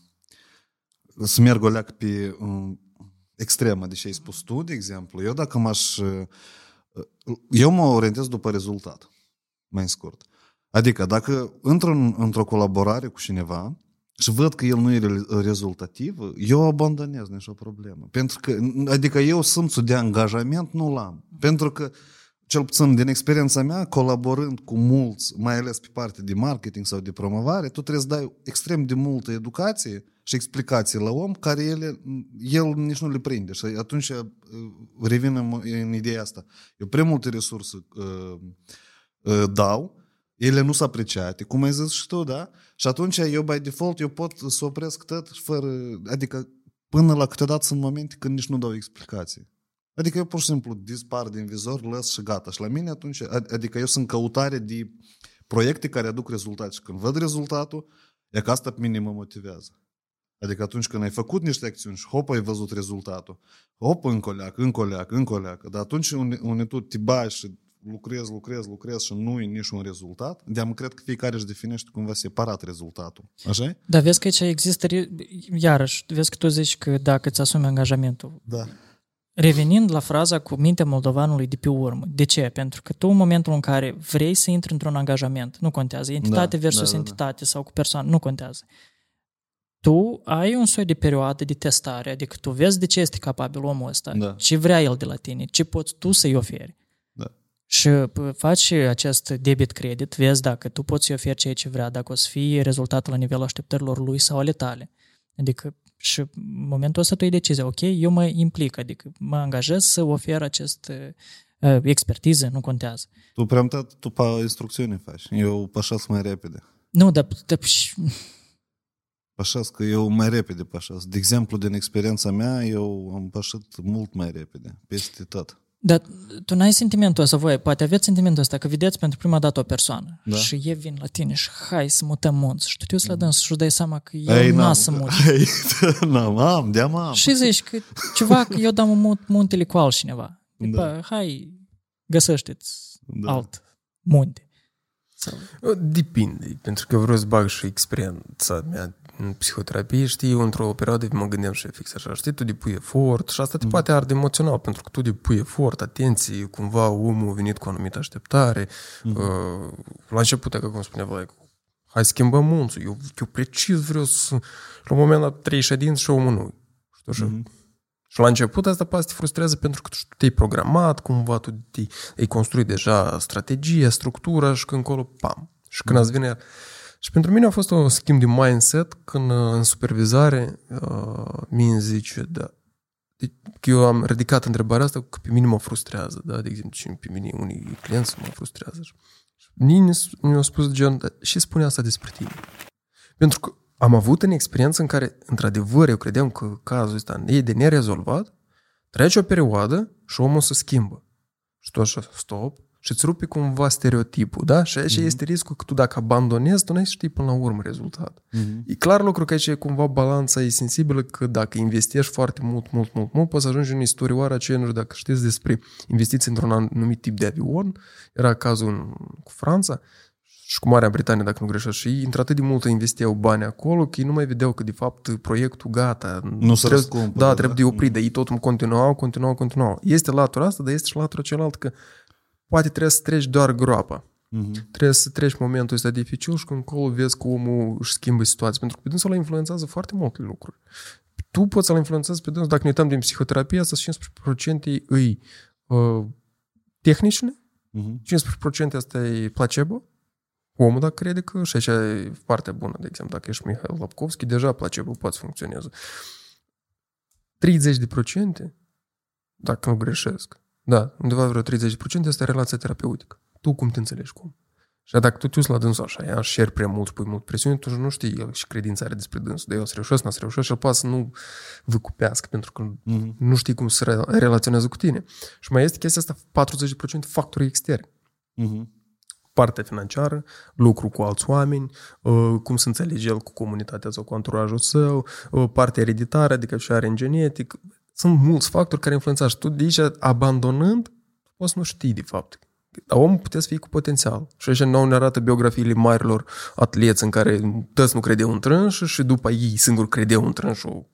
Să merg o leacă pe um, extremă, deși ai spus tu, de exemplu. Eu dacă m-aș... uh, Eu mă orientez după rezultat, mai scurt. Adică dacă intru în, într-o colaborare cu cineva și văd că el nu e re- rezultativ, eu abandonez, nu e o problemă. Pentru că, adică eu simțul de angajament nu l-am. Pentru că cel puțin din experiența mea, colaborând cu mulți, mai ales pe partea de marketing sau de promovare, tu trebuie să dai extrem de multă educație și explicații la om care ele, el nici nu le prinde. Și atunci uh, revin în, în ideea asta. Eu prea multe resurse uh, uh, dau, ele nu sunt apreciate, cum ai zis și tu, da? Și atunci eu, by default, eu pot să opresc tot fără, adică până la câteodată sunt momente când nici nu dau explicații. Adică eu pur și simplu dispar din vizor, lăs și gata. Și la mine atunci, adică eu sunt căutare de proiecte care aduc rezultate. Și când văd rezultatul, e că asta pe mine mă motivează. Adică atunci când ai făcut niște acțiuni și hop, ai văzut rezultatul, hop, încă o leacă, încă o leacă, încă o leacă. Dar atunci unde, unde tu te bagi și lucrezi, lucrezi, lucrezi și nu e nici un rezultat, de-am cred că fiecare își definește cumva separat rezultatul. așa Dar vezi că aici există, re- iarăși, vezi că tu zici că dacă îți asumi angajamentul, Da. Revenind la fraza cu mintea moldovanului de pe urmă. De ce? Pentru că tu în momentul în care vrei să intri într-un angajament, nu contează, entitate Da, versus da, da, da. entitate sau cu persoană, nu contează. Tu ai un soi de perioadă de testare, adică tu vezi de ce este capabil omul ăsta, Da. ce vrea el de la tine, ce poți tu să-i oferi. Da. Și p- faci acest debit-credit, vezi dacă tu poți să-i oferi ceea ce vrea, dacă o să fie rezultatul la nivelul așteptărilor lui sau ale tale. Adică și în momentul ăsta tu ai decizia, ok, eu mă implic, adică mă angajez să ofer acest uh, expertiză, nu contează. Tu prea tot tu pe instrucțiuni faci. Eu pășesc mai repede. Nu, dar, dar și- Pășesc că eu mai repede pășesc. De exemplu, din experiența mea, eu am pășit mult mai repede, peste tot. Dar tu n-ai sentimentul ăsta, voi poate aveți sentimentul ăsta că vedeți pentru prima dată o persoană Da. și e vin la tine și hai să mutăm munți și tu te uiți la dâns și îți dai seama că Ei, el n-a n-am. să mut. Ei, *laughs* n-am, am, de-am am. Și zici că ceva, că eu dau mut muntele cu altcineva. După, Da. hai, găsește-ți Da. alt munte. Sau... Depinde, pentru că vreau să bag și experiența mea în psihoterapie, știi, eu într-o perioadă mă gândeam și fix așa, știi, tu depui efort și asta te poate arde emoțional, pentru că tu depui efort, atenție, cumva omul a venit cu o anumită așteptare. Uh, la început, ca cum spunea Vlad, Hai schimbăm munțul. Eu, eu precis vreau să... Și la un moment dat trei ședinți și omul nu. Știu, și, Mhm. și la început asta poate să te frustrează pentru că tu te-ai programat, cumva tu te, ai construit deja strategia, structura și când încolo, pam. Și când ați vine... Și pentru mine a fost un schimb de mindset când uh, în supervizare uh, mie îmi zice, da, deci, că eu am ridicat întrebarea asta că pe mine mă frustrează, da? De exemplu, și pe mine unii clienți mă frustrează. Și Nini mi-a spus gen, "Da, și spune asta despre tine. Pentru că am avut în experiență în care, într-adevăr, eu credeam că cazul ăsta e de nerezolvat, trece o perioadă și omul se schimbă. Și tu așa, stop, și îți rupi cumva stereotipul, da? Și aici mm-hmm. este riscul că tu dacă abandonezi, tu nu știi până la urmă rezultat. Mm-hmm. E clar lucru că aici e cumva balanța e sensibilă că dacă investești foarte mult, mult, mult, mult, poți să ajungi în istorioara aceea, nu știu dacă știți despre investiții într-un anumit tip de avion, era cazul în, cu Franța și cu Marea Britanie, dacă nu greșesc, și ei într-atât de mult investeau bani acolo că ei nu mai vedeau că, de fapt, proiectul gata. Nu se trebuie, răscumpără, Da, da? trebuie de oprit, dar ei tot continuau, continuau, continuau. Este latura asta, dar este și latura cealaltă că poate trebuie să treci doar groapa. Mhm. Trebuie să treci momentul ăsta dificil și când încolo vezi că omul își schimbă situația. Pentru că pe dânsul ăla influențează foarte multe lucruri. Tu poți să-l influențezi pe dânsul. Dacă ne uităm din psihoterapie, asta 15% îi uh, tehnicile, Mhm. 15% asta e placebo. Omul dacă crede că, și aici e partea bună, de exemplu, dacă ești Mihail Lapkovski, deja placebo poate să funcționeze. 30%, dacă nu greșesc, da, undeva vreo 30% este relația terapeutică. Tu cum te înțelegi cum? Și dacă tu te uiți la dânsul așa, ea share prea mult, pui mult presiune, tu nu știi el și credința are despre dânsul, de el să reușesc, n-a să reușesc și el poate să nu vă cupească pentru că Mhm. nu știi cum să re- relaționează cu tine. Și mai este chestia asta, 40% factorii externi Mhm. partea financiară, lucru cu alți oameni, uh, cum se înțelege el cu comunitatea sau cu anturajul său, uh, partea ereditară, adică și are în genetic. Sunt mulți factori care influențează și tu de aici, abandonând, poți să nu știi de fapt. Dar omul putea să fie cu potențial. Și aici nou ne arată biografiile marilor atleți în care toți nu credeau în trânsul și după ei singur credeau în trânsul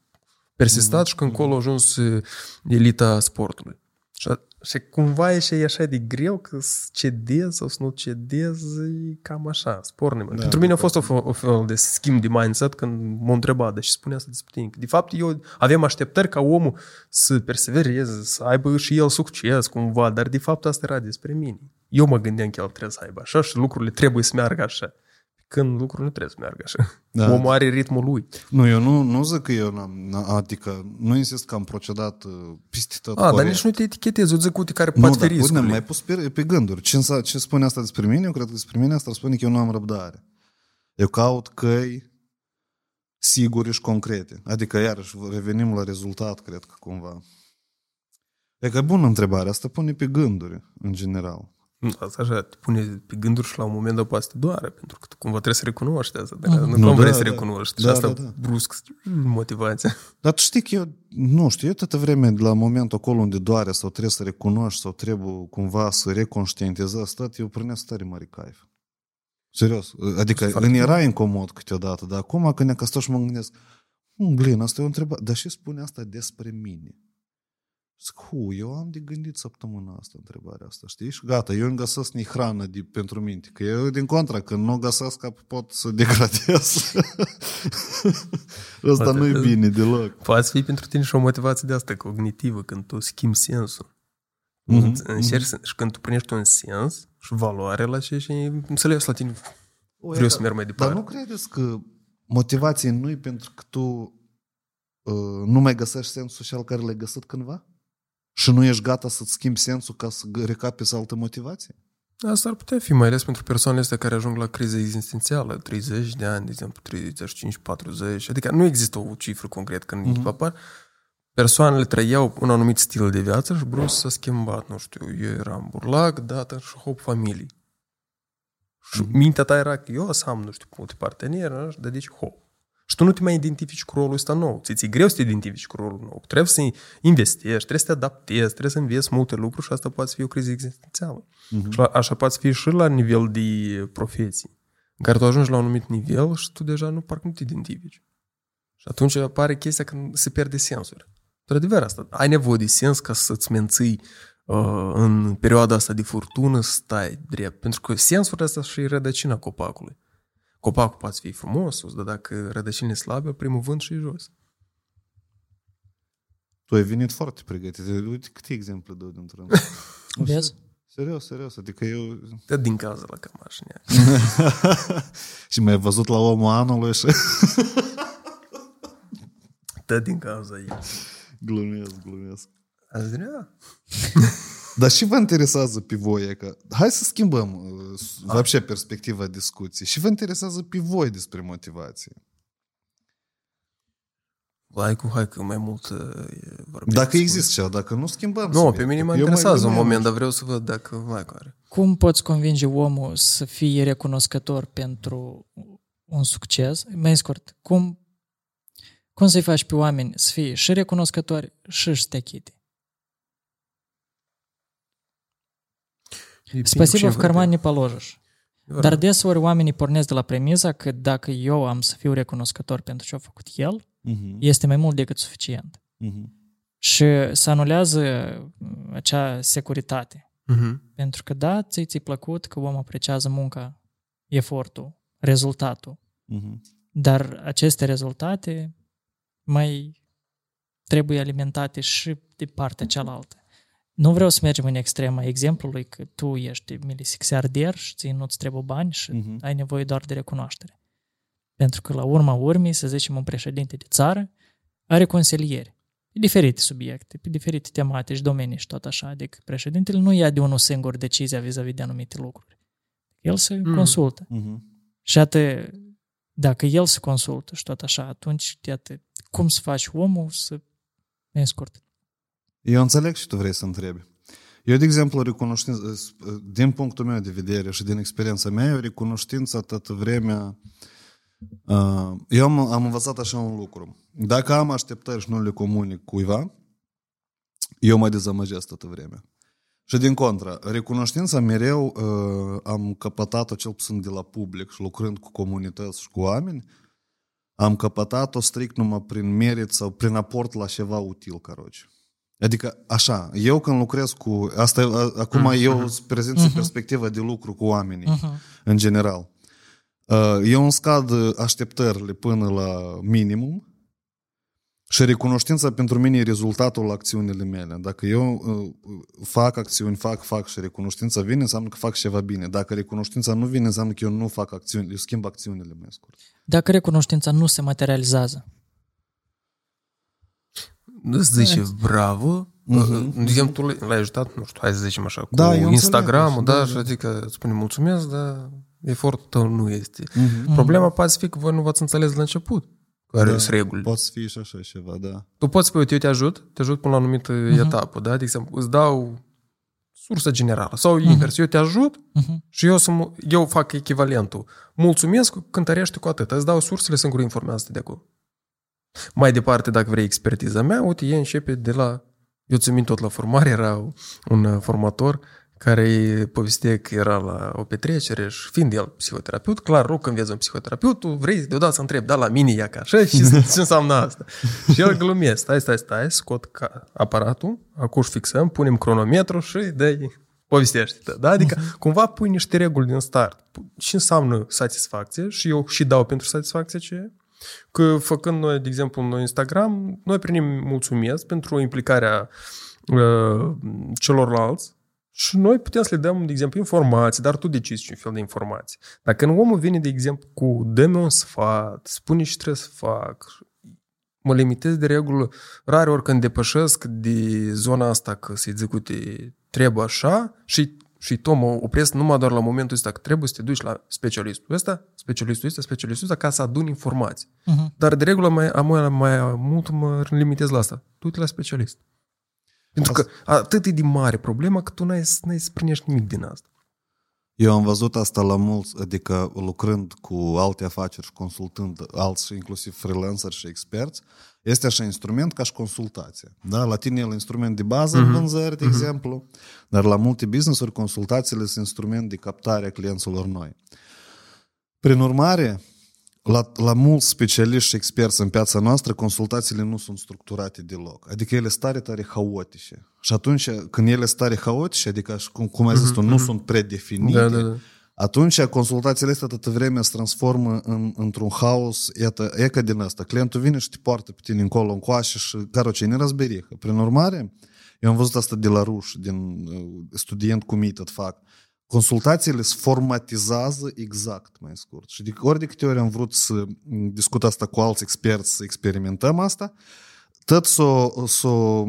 persistat și când acolo a ajuns uh, elita sportului. Și, și cumva e și e așa de greu că să cedezi sau să nu cedezi, e cam așa, spornim. Da, Pentru mine a fost o, fel- o fel de schimb de mindset când m-a întrebat, de și spune asta despre tine. De fapt, eu avem așteptări ca omul să persevereze, să aibă și el succes cumva, dar de fapt asta era despre mine. Eu mă gândeam că el trebuie să aibă așa și lucrurile trebuie să meargă așa. Când lucrurile nu trebuie să meargă așa. Da. Da. Omul are ritmul lui. Nu, eu nu, nu zic că eu n-am, n- adică nu insist că am procedat uh, peste tot A, dar corect. nici nu te etichetezi, eu zic, uite, care Nu, poate fi dar uite, riscurile. mai pus pe, pe gânduri. Ce, însa- ce spune asta despre mine? Eu cred că despre mine asta spune că eu nu am răbdare. Eu caut căi sigure și concrete. Adică, iarăși, revenim la rezultat, cred că cumva. E că e bună întrebare. Asta pune pe gânduri, în general. Nu, Asta așa, te pune pe gânduri și la un moment dat poate să te doare, pentru că tu cumva trebuie să recunoști asta. Dar nu, Nu, nu vrei da, să da. recunoști. Da, și asta da, da. brusc, motivația. *laughs* Dar tu știi că eu, nu știu, eu toată vremea, la momentul acolo unde doare sau trebuie să recunoști sau trebuie cumva să reconștientizezi tot, eu prânesc tare mare caif. Serios. Adică Foarte îmi era incomod câteodată, dar acum când ne stau și mă gândesc, "Mă, blin, asta e o întrebare, dar și spune asta despre mine? Zic, hu, eu am de gândit săptămâna asta întrebarea asta, știi? Și gata, eu îmi găsesc ni hrană de, pentru minte. Că eu, din contra, când nu o găsesc, pot să *laughs* degradez. *laughs* Asta Poate- nu e bine deloc. Poate fi pentru tine și o motivație de asta cognitivă, când tu schimbi sensul. Mhm, Mm-hmm. Încerci, să- și când tu primești un sens și valoare la ce și înțelegi la tine. Vreau să merg mai departe. Dar nu credeți că motivația nu e pentru că tu uh, nu mai găsești sensul social care l-ai găsit cândva? Și nu ești gata să-ți schimbi sensul ca să gă- recapezi altă motivație? Asta ar putea fi, mai ales pentru persoanele astea care ajung la criză existențială, 30 de ani, de exemplu, 35-40, adică nu există o cifră concretă când Mhm. mm-hmm. apar. Persoanele trăiau un anumit stil de viață și brusc s-a schimbat, nu știu, eu eram burlac, dată și șhop, familie. Și Mhm. mm-hmm. mintea ta era că eu o să am, nu știu, multe parteneri, nu știu, dar deci hop. Și tu nu te mai identifici cu rolul ăsta nou. Ți-e greu să te identifici cu rolul nou. Trebuie să investești, trebuie să te adaptezi, trebuie să înveți multe lucruri și asta poate fi o criză existențială. Mhm. Și la, așa poate fi și la nivel de profeții, în care tu ajungi la un anumit nivel și tu deja nu, parcă nu te identifici. Și atunci apare chestia când se pierde sensul. Într-adevăr asta. Ai nevoie de sens ca să-ți menții uh, în perioada asta de furtună să stai drept. Pentru că sensul ăsta și rădăcina copacului. Copacul poate fi frumos, dar dacă rădăcinile slabe, primul vânt și jos. Tu ai venit foarte pregătit. Uite câte exemple dau dintr-un. *laughs* Vezi? Serios, serios. Adică eu... Dă din cauza la cămașinea. *laughs* și m-ai văzut la omul anului și... Dă din cauza ei. glumesc, glumesc. Azi vrea? *laughs* Dar și vă interesează pe voi, că hai să schimbăm uh, вообще perspectiva discuției. Și vă interesează pe voi despre motivație. Hai cu hai că mai mult uh, e vorbim. Dacă Spune. există ceva, dacă nu schimbăm Nu, subiectul. pe mine mă Eu interesează un eu moment, dar vreau să văd dacă mai cu are. Cum poți convinge omul să fie recunoscător pentru un succes? Mai scurt, cum, cum să-i faci pe oameni să fie și recunoscători și stechite? Spasibo в карман не положишь. Dar deseori oamenii pornesc de la premiza că dacă eu am să fiu recunoscător pentru ce a făcut el, Mhm, este mai mult decât suficient. mhm. Și se anulează uh, acea securitate. Mhm. Pentru că da, ți ți plăcut că omul apreciază munca, efortul, rezultatul. Mhm. Dar aceste rezultate mai trebuie alimentate și de partea cealaltă. Nu vreau să mergem în extrema exemplului că tu ești milisixiardier și ție nu-ți trebuie bani și Mhm. ai nevoie doar de recunoaștere. Pentru că la urma urmei, să zicem, un președinte de țară are consilieri pe diferite subiecte, pe diferite tematici, domenii și tot așa. Adică președintele nu ia de unul singur decizia vis-a-vis de anumite lucruri. El se Mm. consultă. Mhm. Și atât, dacă el se consultă și tot așa, atunci, iată, cum să faci omul să... În scurt. Eu înțeleg și tu vrei să întrebi. Eu, de exemplu, recunoștință, din punctul meu de vedere și din experiența mea, eu recunoștința toată vremea... uh, Eu am, am învățat așa un lucru. Dacă am așteptări și nu le comunic cuiva, eu mă dezamăgesc toată vremea. Și din contră, recunoștința mereu uh, am căpătat-o cel puțin de la public și lucrând cu comunități și cu oameni, am căpătat-o strict numai prin merit sau prin aport la ceva util, caroci. Adică, așa, eu când lucrez cu... Asta, a- acum Mhm. eu îți prezint uh perspectiva de lucru cu oamenii, Uh-huh. în general. Uh, Eu îmi scad așteptările până la minimum și recunoștința pentru mine e rezultatul la acțiunile mele. Dacă eu uh, fac acțiuni, fac, fac și recunoștința vine, înseamnă că fac ceva bine. Dacă recunoștința nu vine, înseamnă că eu nu fac acțiuni, eu schimb acțiunile mai scurt. Dacă recunoștința nu se materializează, Îți zice bravo, Mhm. de exemplu, tu l-ai ajutat, nu știu, hai să zicem așa, cu Da, eu înțeleg Instagram-ul, asta, da, da, și da. adică îți spune mulțumesc, dar efortul tău nu este. Mm-hmm. Problema poate fi că voi nu v-ați înțeles la început care Da. sunt regulile. Poți să fie și așa ceva, da. Tu poți spune, uite, eu te ajut, te ajut până la o anumită Mhm. etapă, da? De exemplu, îți dau sursă generală sau invers, eu te ajut uh-huh. și eu, să, mu- eu fac echivalentul. Mulțumesc, cântărește cu atât. Îți dau sursele, singur informează de acolo. Mai departe, dacă vrei expertiza mea, uite, e începe de la... Eu țin minte tot la formare, era un uh, formator care îi povestea că era la o petrecere și fiind el psihoterapeut, clar, rog, când vezi un psihoterapeut, tu vrei deodată să întrebi, da, la mine e ca așa *laughs* și *laughs* ce înseamnă asta? și el glumesc, stai, stai, stai, scot ca aparatul, acum își fixăm, punem cronometru și dai povestește da? Adică cumva pui niște reguli din start. Ce înseamnă satisfacție și eu și dau pentru satisfacție ce e. Că făcând noi, de exemplu, noi Instagram, noi primim mulțumesc pentru implicarea uh, celorlalți și noi putem să le dăm, de exemplu, informații, dar tu decizi ce fel de informații. Dacă când omul vine, de exemplu, cu dă un sfat, spune ce trebuie să fac, mă limitez de regulă, rare ori când depășesc de zona asta că să execute trebuie așa și și tu mă opresc numai doar la momentul ăsta că trebuie să te duci la specialistul ăsta, specialistul ăsta, specialistul ăsta ca să aduni informații. Uh-huh. Dar de regulă mai, mai, mai mult mă limitez la asta. Tu te la specialist. Pentru că atât e de mare problema că tu n-ai, n-ai să primești nimic din asta. Eu am văzut asta la mulți, adică lucrând cu alte afaceri și consultând alți, inclusiv freelancer și experți, este așa instrument ca și consultație. Da? La tine e el instrument de bază în vânzări, de exemplu, dar la multe business-uri consultațiile sunt instrument de captare a clienților noi. Prin urmare, la, la mulți specialiști și experți în piața noastră, consultațiile nu sunt structurate deloc. Adică ele sunt tare, tare haotice. Și atunci, când ele sunt tare haotice, adică, cum, cum ai zis tu, nu sunt predefinite, Da, da, da. Atunci consultațiile astea atâta vreme se transformă în, într-un haos, iată, e ca din asta. Clientul vine și te poartă pe tine încolo, încoace și, caroce, ne răzberică. Prin urmare, eu am văzut asta de la ruș, din uh, student cum ei tot fac. Consultațiile se formatizează exact, mai scurt. Și de ori de câte ori am vrut să discut asta cu alți experți, să experimentăm asta, tot s-o, s-o,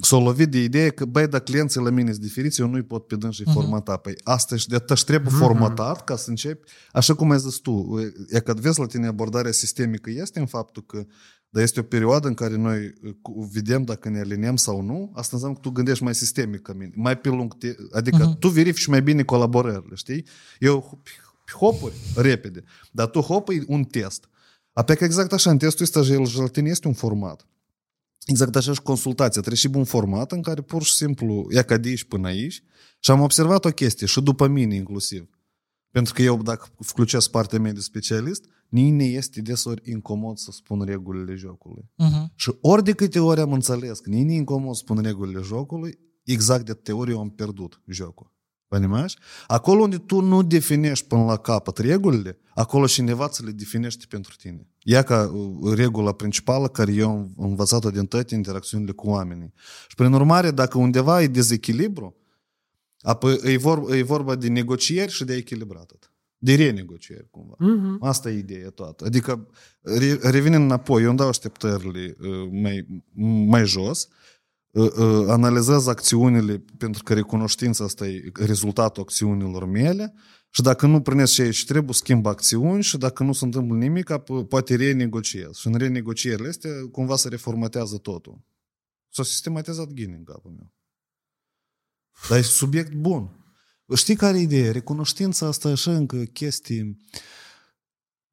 s-o lovit de ideea că, băi, dacă clienții la mine sunt diferiți, eu nu-i pot pe dânsi uh-huh. formata. Păi asta și de atât trebuie uh-huh. formatat ca să începi, așa cum ai zis tu, e că vezi la tine abordarea sistemică este în faptul că dar este o perioadă în care noi vedem dacă ne aliniem sau nu, asta înseamnă că tu gândești mai sistemic ca mine, mai pe lung, te, adică uh-huh. tu verifici mai bine colaborările, știi? Eu hopuri repede, dar tu hopui un test. Apoi că exact așa, în testul ăsta gelatin este un format. Exact așa și consultația. Trebuie și un format în care pur și simplu ia ca de aici până aici și am observat o chestie, și după mine inclusiv. Pentru că eu, dacă включesc partea mea de specialist, nici ne este desori incomod să spun regulile jocului. Uh-huh. Și ori de câte ori am înțeles că nici incomod să spun regulile jocului, exact de teorie eu am pierdut jocul. Понимаешь? Acolo unde tu nu definești până la capăt regulile, acolo cineva ți le definește pentru tine. Ia ca regula principală care eu am învățat-o din toate interacțiunile cu oamenii. Și prin urmare, dacă undeva e dezechilibru, apoi e vorba, e vorba de negocieri și de echilibrat. De renegocieri, cumva. Uh-huh. Asta e ideea toată. Adică, re, revenind înapoi, eu îmi dau așteptările mai, mai jos, analizez acțiunile, pentru că recunoștința asta e rezultatul acțiunilor mele și dacă nu primesc ce aici trebuie, schimb acțiuni și dacă nu se întâmplă nimic, poate renegociez. Și în renegocierile astea cumva se reformatează totul. S-a sistematizat ghin în capul meu. Dar e subiect bun. Știi care e ideea? Recunoștința asta așa încă chestii...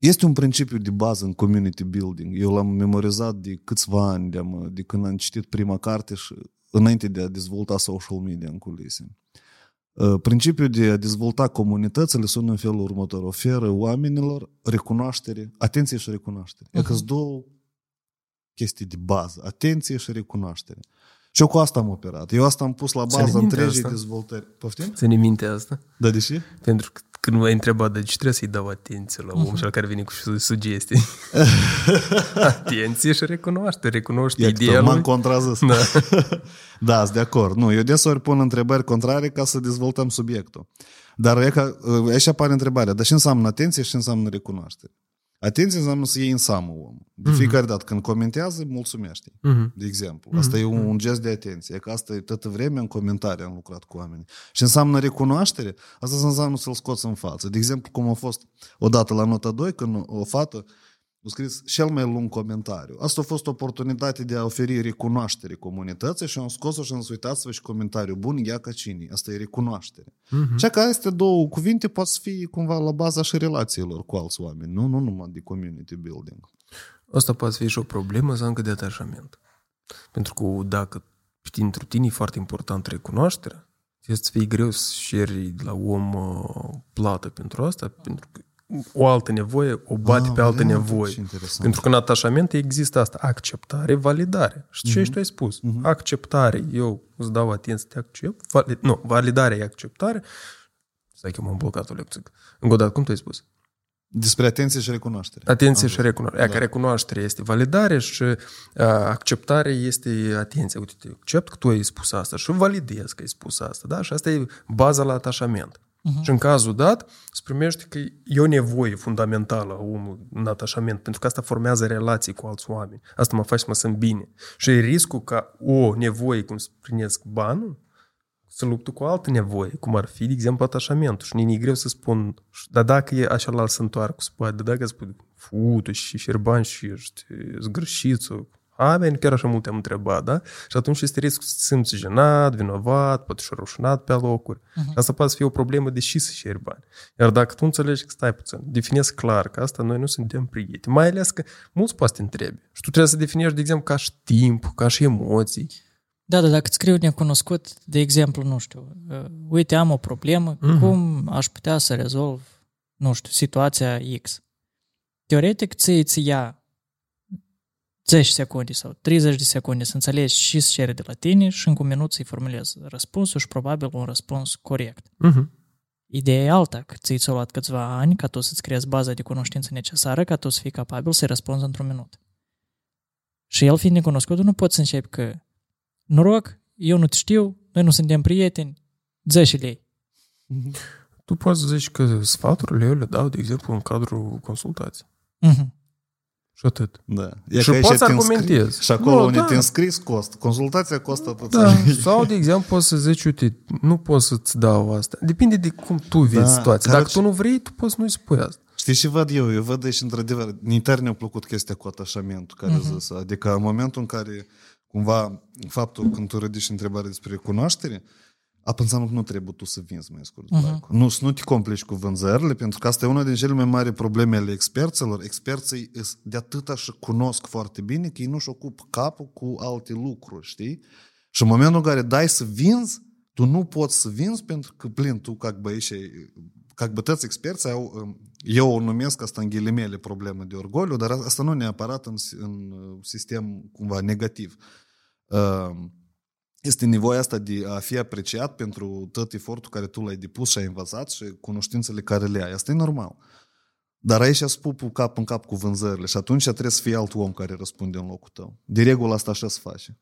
Este un principiu de bază în community building. Eu l-am memorizat de câțiva ani, de, de când am citit prima carte și înainte de a dezvolta social media în culise. Principiul de a dezvolta comunitățile sună în felul următor. Oferă oamenilor recunoaștere, atenție și recunoaștere. Uh-huh. E că două chestii de bază. Atenție și recunoaștere. Și eu cu asta am operat. Eu asta am pus la bază întregii dezvoltări. Poftim? Ține minte asta. Da, de ce? Pentru că când m-ai întrebat de ce trebuie să-i dau atenție la om, uh-huh. cel care vine cu sugestii. *laughs* atenție și recunoaște, recunoaște ideea lui. m-am contrazis. Da. *laughs* da, sunt de acord. Nu, eu desori pun întrebări contrare ca să dezvoltăm subiectul. Dar e ca, aici apare întrebarea, dar ce înseamnă atenție și ce înseamnă recunoaștere? Atenție înseamnă să iei în seamă omul. De uh-huh. fiecare dată când comentează, mulțumește. Uh-huh. De exemplu. Asta uh-huh. e un, un gest de atenție. Că asta e toată vremea în comentarii am lucrat cu oamenii. Și înseamnă recunoaștere, asta înseamnă să-l scoți în față. De exemplu, cum a fost odată la nota 2, când o fată a scris cel mai lung comentariu. Asta a fost o oportunitate de a oferi recunoaștere comunității și am scos-o și am uitați-vă și comentariu bun, ia ca cine. Asta e recunoaștere. Uh-huh. Și că aceste două cuvinte pot să fie cumva la baza și relațiilor cu alți oameni, nu, nu numai de community building. Asta poate fi și o problemă sau încă de atașament. Pentru că dacă pentru tine e foarte important recunoașterea, este să fie greu să ceri la om uh, plată pentru asta, pentru că o altă nevoie o bate ah, pe altă nevoie. Pentru că în atașament există asta, acceptare, validare. Și ce uh-huh. tu ai spus? Uh-huh. Acceptare, eu îți dau atenție, te accept. Vali- nu, validare e acceptare. Stai că m-am blocat o lecție. Încă o dată, cum tu ai spus? Despre atenție și recunoaștere. Atenție și recunoaștere. Da. Că recunoaștere este validare și uh, acceptare este atenție. Uite, te accept că tu ai spus asta și validez că ai spus asta. Da? Și asta e baza la atașament. Uh-huh. Și în cazul dat, se primește că e o nevoie fundamentală a omului în atașament, pentru că asta formează relații cu alți oameni. Asta mă face să mă simt bine. Și e riscul ca o nevoie, cum să primesc banul, să luptă cu altă nevoie, cum ar fi, de exemplu, atașamentul. Și e greu să spun, dar dacă e așa la să întoarcă, să poate, dacă spun, fu, tu și șerban și ești zgârșițul, oameni, chiar așa multe am întrebat, da? Și atunci este riscul să te simți jenat, vinovat, poate și rușinat pe locuri. Uh-huh. Asta poate fi o problemă de și să ceri bani. Iar dacă tu înțelegi că stai puțin, definezi clar că asta noi nu suntem prieteni, mai ales că mulți poate te întrebi. Și tu trebuie să definești, de exemplu, ca și timp, ca și emoții. Da, da, dacă îți scriu necunoscut, de exemplu, nu știu, uh, uite, am o problemă, uh-huh. cum aș putea să rezolv, nu știu, situația X. Teoretic, ți ți ia 10 secunde sau 30 de secunde să înțelegi și să cere de la tine și în un minut să-i formulezi răspunsul și probabil un răspuns corect. Uh-huh. Ideea e alta, că ți ți-a luat câțiva ani ca tu să-ți creezi baza de cunoștință necesară ca tu să fii capabil să-i răspunzi într-un minut. Și el fiind necunoscut, nu poți să începi că noroc, eu nu te știu, noi nu suntem prieteni, dă și lei. Tu poți să zici că sfaturile eu le dau, de exemplu, în cadrul consultației. Mhm. Și atât. Da. Și că aici poți să te înscrii- argumentezi. Și acolo Nu, unde da. te înscris costă. Consultația costă atât. Da. *laughs* Sau, de exemplu, poți să zici, uite, nu pot să-ți dau asta. Depinde de cum tu vezi Da, situația. care- Dacă tu nu vrei, tu poți să nu-i spui asta. Știi ce văd eu? Eu văd și într-adevăr, nitar ne-a plăcut chestia cu atașamentul care uh-huh. zis. Adică în momentul în care cumva faptul când tu ridici întrebare despre cunoaștere, Apa înseamnă că nu trebuie tu să vinzi, mai scurt. Uh-huh. Nu, să nu te complici cu vânzările, pentru că asta e una din cele mai mari probleme ale experților. Experții de atâta și cunosc foarte bine că ei nu-și ocupă capul cu alte lucruri, știi? Și în momentul în care dai să vinzi, tu nu poți să vinzi pentru că, plin, tu, ca băieți, ca bătăți experți, au, um, eu o numesc asta în ghilimele problemă de orgoliu, dar asta nu neapărat în, în uh, sistem cumva negativ. Uh, este nevoia asta de a fi apreciat pentru tot efortul care tu l-ai depus și ai învățat și cunoștințele care le ai. Asta e normal. Dar aici spupul cap în cap cu vânzările și atunci trebuie să fie alt om care răspunde în locul tău. De regulă asta așa se face.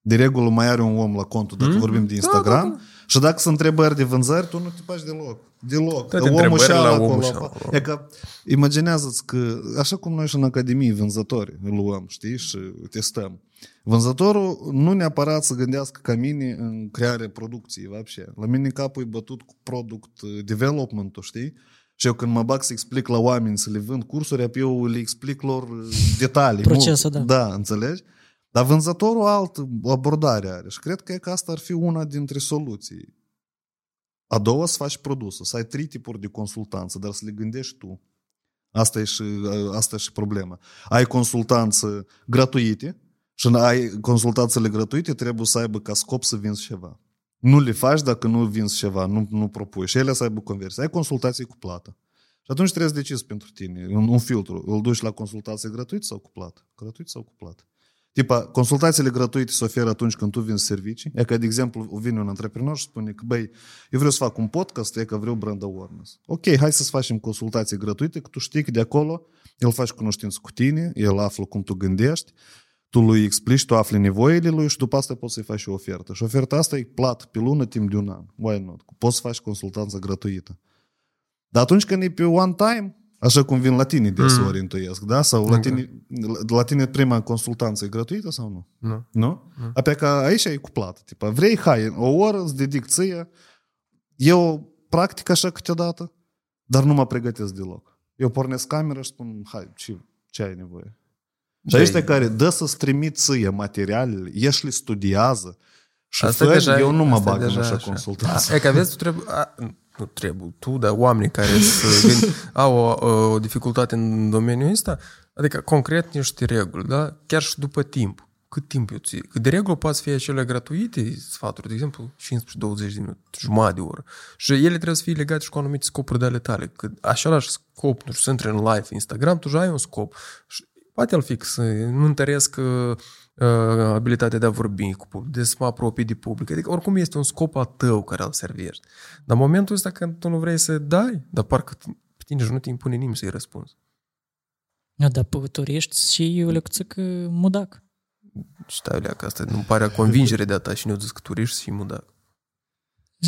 De regulă mai are un om la contul, dacă mm? vorbim de Instagram, da, da, da. și dacă sunt întrebări de vânzări, tu nu te faci deloc. Deloc. Toate omul și întrebările la acolo. omul și ala. E că, imaginează-ți că, așa cum noi și în Academie vânzători îl luăm, știi, și testăm. Vânzătorul nu neapărat să gândească ca mine în crearea producției, вообще. La mine capul e bătut cu product development știi? Și eu când mă bag să explic la oameni să le vând cursuri, apoi eu le explic lor detalii. Procesul, mult. da. Da, înțelegi? Dar vânzătorul alt abordare are și cred că, e că asta ar fi una dintre soluții. A doua, să faci produsul, să ai trei tipuri de consultanță, dar să le gândești tu. Asta e și, asta e și problema. Ai consultanță gratuite și ai consultațiile gratuite trebuie să aibă ca scop să vinzi ceva. Nu le faci dacă nu vinzi ceva, nu, nu propui. Și ele să aibă conversie. Ai consultații cu plată. Și atunci trebuie să decizi pentru tine un, un filtru. Îl duci la consultație gratuit sau cu plată? Gratuit sau cu plată? Tipa, consultațiile gratuite se oferă atunci când tu vinzi servicii. E că, de exemplu, vine un antreprenor și spune că, băi, eu vreau să fac un podcast, e că vreau brand awareness. Ok, hai să-ți facem consultații gratuite, că tu știi că de acolo el faci cunoștință cu tine, el află cum tu gândești, tu lui explici, tu afli nevoile lui și după asta poți să-i faci și o ofertă. Și oferta asta e plată pe lună timp de un an. Why not? Poți să faci consultanță gratuită. Dar atunci când e pe one time, așa cum vin la tine deseori mm. intuiesc, da? Sau la tine, la tine prima consultanță e gratuită sau nu? Nu. Nu? Mm. Apoi că aici e cu plată. Tipa, vrei, hai, o oră îți dedic ție, eu practic așa câteodată, dar nu mă pregătesc deloc. Eu pornesc camera și spun, hai, ce, ce ai nevoie? Și ăștia care dă să-ți trimit ție materialele, ești le studiază și Asta fără, deja- eu nu mă asta bag în deja așa așa. consultanță. E că vezi, tu trebuie... A, nu trebuie, tu, dar oamenii care *laughs* să gând, au o, o, dificultate în domeniul ăsta, adică concret niște reguli, da? Chiar și după timp. Cât timp eu ții? Că de regulă poate să fie acele gratuite sfaturi, de exemplu, 15-20 de minute, jumătate de oră. Și ele trebuie să fie legate și cu anumite scopuri de ale tale. Că același scop, nu știu, să intri în live Instagram, tu ai un scop. Și poate el fix să nu întăresc uh, uh, abilitatea de a vorbi cu public, de să mă apropii de public. Adică oricum este un scop al tău care îl servești. Dar în momentul ăsta când tu nu vrei să dai, dar parcă pe tine și nu te impune nimeni să-i răspunzi. Nu, dar p- tu ești și o lecțică mudac. Și stai, lea, că asta nu pare convingere de-a ta și ne-o zis că tu ești să fii mudac.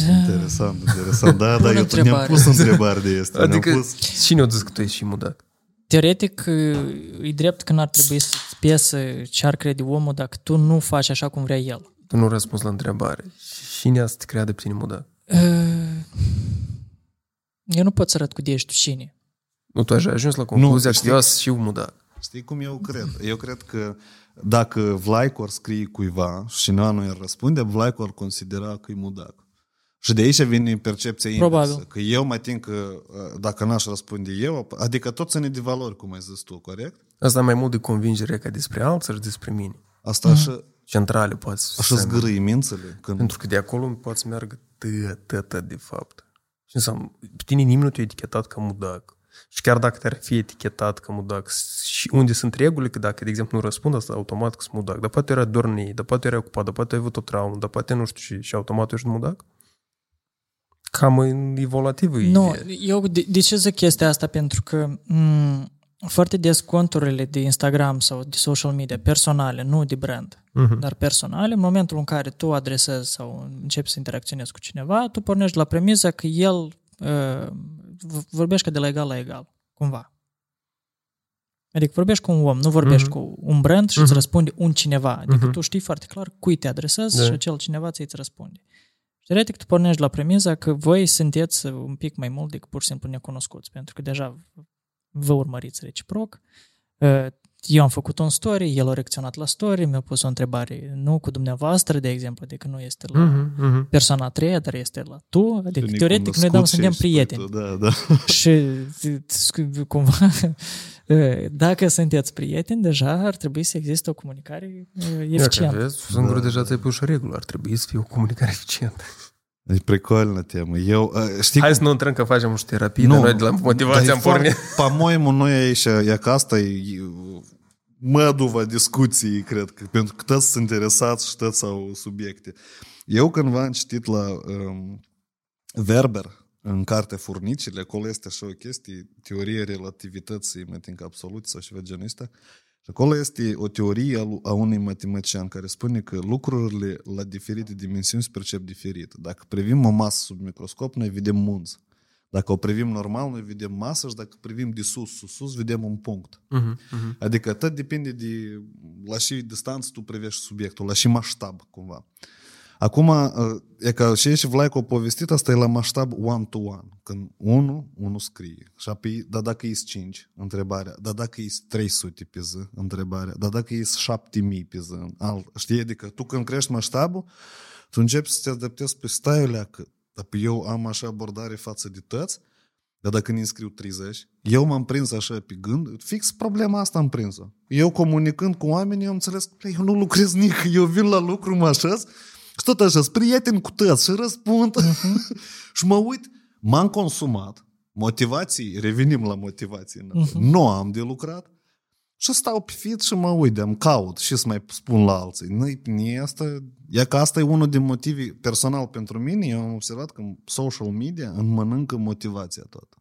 Interesant, interesant. Da, da, Bună eu întrebare. ne-am pus întrebări de este. Adică Ne-am pus... și ne-o zis că tu ești și mudac. Teoretic, e drept că n-ar trebui să piesă ce ar crede omul dacă tu nu faci așa cum vrea el. Tu nu răspunzi la întrebare. Și ne să te creadă pe tine mudac. Uh, Eu nu pot să arăt cu dești cine. Nu, tu ai ajuns la concluzia că știi- eu sunt și eu mudac. Știi cum eu cred? Eu cred că dacă Vlaicor scrie cuiva și nu nu îi răspunde, Vlaicor considera că e mudac. Și de aici vine percepția Probabil. inversă. Că eu mă tin că uh, dacă n-aș răspunde eu, adică tot ține de valori, cum ai zis tu, corect? Asta mai mult de convingere ca despre alții și despre mine. Asta așa, Centrale poate să așa se- zgârâie mințele. Când... Pentru că de acolo poate să meargă tot, tot, de fapt. Și înseamnă, pe tine nimeni nu te-a etichetat ca mudac. Și chiar dacă te-ar fi etichetat ca mudac, și unde sunt regulile, că dacă, de exemplu, nu răspund asta, automat că sunt mudac. Dar poate era dornei, dar poate era ocupat, dar poate ai avut o traumă, dar poate nu știu și, și automat ești mudac? Cam evoluativă Nu, idee. eu de, de ce zic chestia asta? Pentru că m- foarte des conturile de Instagram sau de social media personale, nu de brand, Mhm. dar personale, în momentul în care tu adresezi sau începi să interacționezi cu cineva, tu pornești la premisa că el uh, v- vorbești ca de la egal la egal, cumva. Adică vorbești cu un om, nu vorbești Mhm. cu un brand și îți Mhm. răspunde un cineva. Adică Mhm. tu știi foarte clar cui te adresezi Da. și acel cineva ți îți răspunde. Și teoretic tu pornești la premiza că voi sunteți un pic mai mult decât pur și simplu necunoscuți, pentru că deja vă urmăriți reciproc Uh, Eu am făcut un story, el a reacționat la story, mi-a pus o întrebare, nu cu dumneavoastră, de exemplu, adică nu este la Mhm, mhm. persoana a treia, dar este la tu, adică Pe teoretic noi necunoscut dăm și suntem ești prieteni. tu, Da, da. *laughs* Și t- cumva, *laughs* dacă sunteți prieteni, deja ar trebui să existe o comunicare uh, Ia că eficientă. vezi, singur Da, deja da. ți-ai pus o regulă. Ar trebui să fie o comunicare eficientă. E prикольна temă. Eu, uh, știi Hai să nu intrăm că facem o terapie, dar noi de la motivație am pornit. По-моему, nu e aici, e că asta e măduva discuției, cred că, pentru că toți sunt interesați și toți au subiecte. Eu cândva am citit la um, Verber, în cartea Furnicile, acolo este așa o chestie, teoria relativității, mă tin absolut sau ceva genul ăsta. Și acolo este o teorie a, lu- a unui matematician care spune că lucrurile la diferite dimensiuni se percep diferit. Dacă privim o masă sub microscop, noi vedem munți. Dacă o privim normal, noi vedem masă și dacă privim de sus, sus, sus, vedem un punct. Mhm, mhm. Adică tot depinde de la ce distanță tu privești subiectul, la ce maștab, cumva. Acum, uh, e ca și și Vlaicu a povestit, asta e la maștab one-to-one. Când unul, unul scrie. Și apoi, dar dacă ești 5, întrebarea. Dar dacă ești 300 pe zi, întrebarea. Dar dacă ești 7000 pe zi, al, știi? Adică tu când crești maștabul, tu începi să te adaptezi pe staiul că dacă eu am așa abordare față de toți, dar dacă ne înscriu 30, eu m-am prins așa pe gând, fix problema asta am prins-o. Eu comunicând cu oamenii, eu am înțeles că "Plei, eu nu lucrez nici, *laughs* eu vin la lucru, mă așez și tot așa, sunt prieten cu toți și răspund. *laughs* și mă uit, m-am consumat, motivații, revenim la motivații, uh-huh. nu am de lucrat, și stau pe feed și mă uit, am caut și să mai spun la alții. Nu, e asta, e că asta e unul din motivii personal pentru mine. Eu am observat că social media îmi mănâncă motivația toată.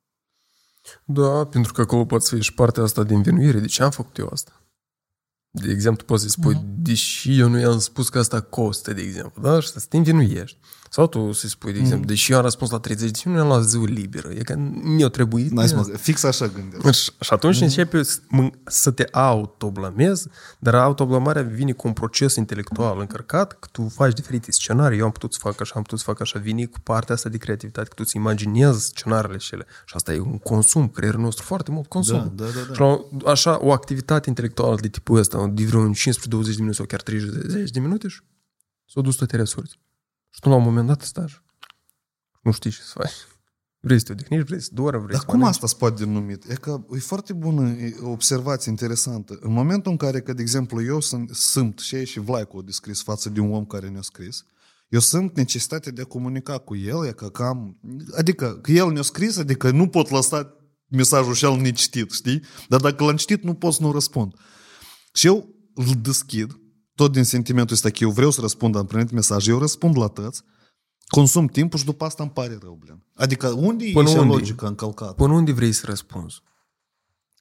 Da, pentru că acolo poate să fie și partea asta de învinuire. De ce am făcut eu asta? De exemplu, poți să spui, Mhm. deși eu nu i-am spus că asta costă, de exemplu, da? Și să te învinuiești. Sau tu să spui, de exemplu, deși eu am răspuns la 30, deși nu am luat ziua liberă. E că mi-a trebuit. N-ai să mă, fix așa gândesc. Și, și atunci începe să, mă- să te autoblamezi, dar autoblamarea vine cu un proces intelectual încărcat, că tu faci diferite scenarii, eu am putut să fac așa, am putut să fac așa, vine cu partea asta de creativitate, că tu îți imaginezi scenariile și ele. Și asta e un consum, creierul nostru foarte mult consum. Da, da, da, da. Și la, așa, o activitate intelectuală de tipul ăsta, de vreun 15-20 de minute sau chiar 30 de minute și s-au dus toate resurse. Și tu la un moment dat stai nu știi ce să faci. Vrei să te odihnești, vrei să dormi, vrei Dar să cum mănânci. asta se poate denumit? E că e foarte bună e, o observație interesantă. În momentul în care, că, de exemplu, eu sunt, sunt și ei și Vlaicu a descris față de un om care ne-a scris, eu sunt necesitatea de a comunica cu el, e că cam, adică că el ne-a scris, adică nu pot lăsa mesajul și el necitit, știi? Dar dacă l-am citit, nu pot să nu răspund. Și eu îl deschid, tot din sentimentul ăsta că eu vreau să răspund, am primit mesaj, eu răspund la tăți, consum timpul și după asta îmi pare rău, blen. Adică unde Până e și unde? logica încălcată? Până unde vrei să răspunzi?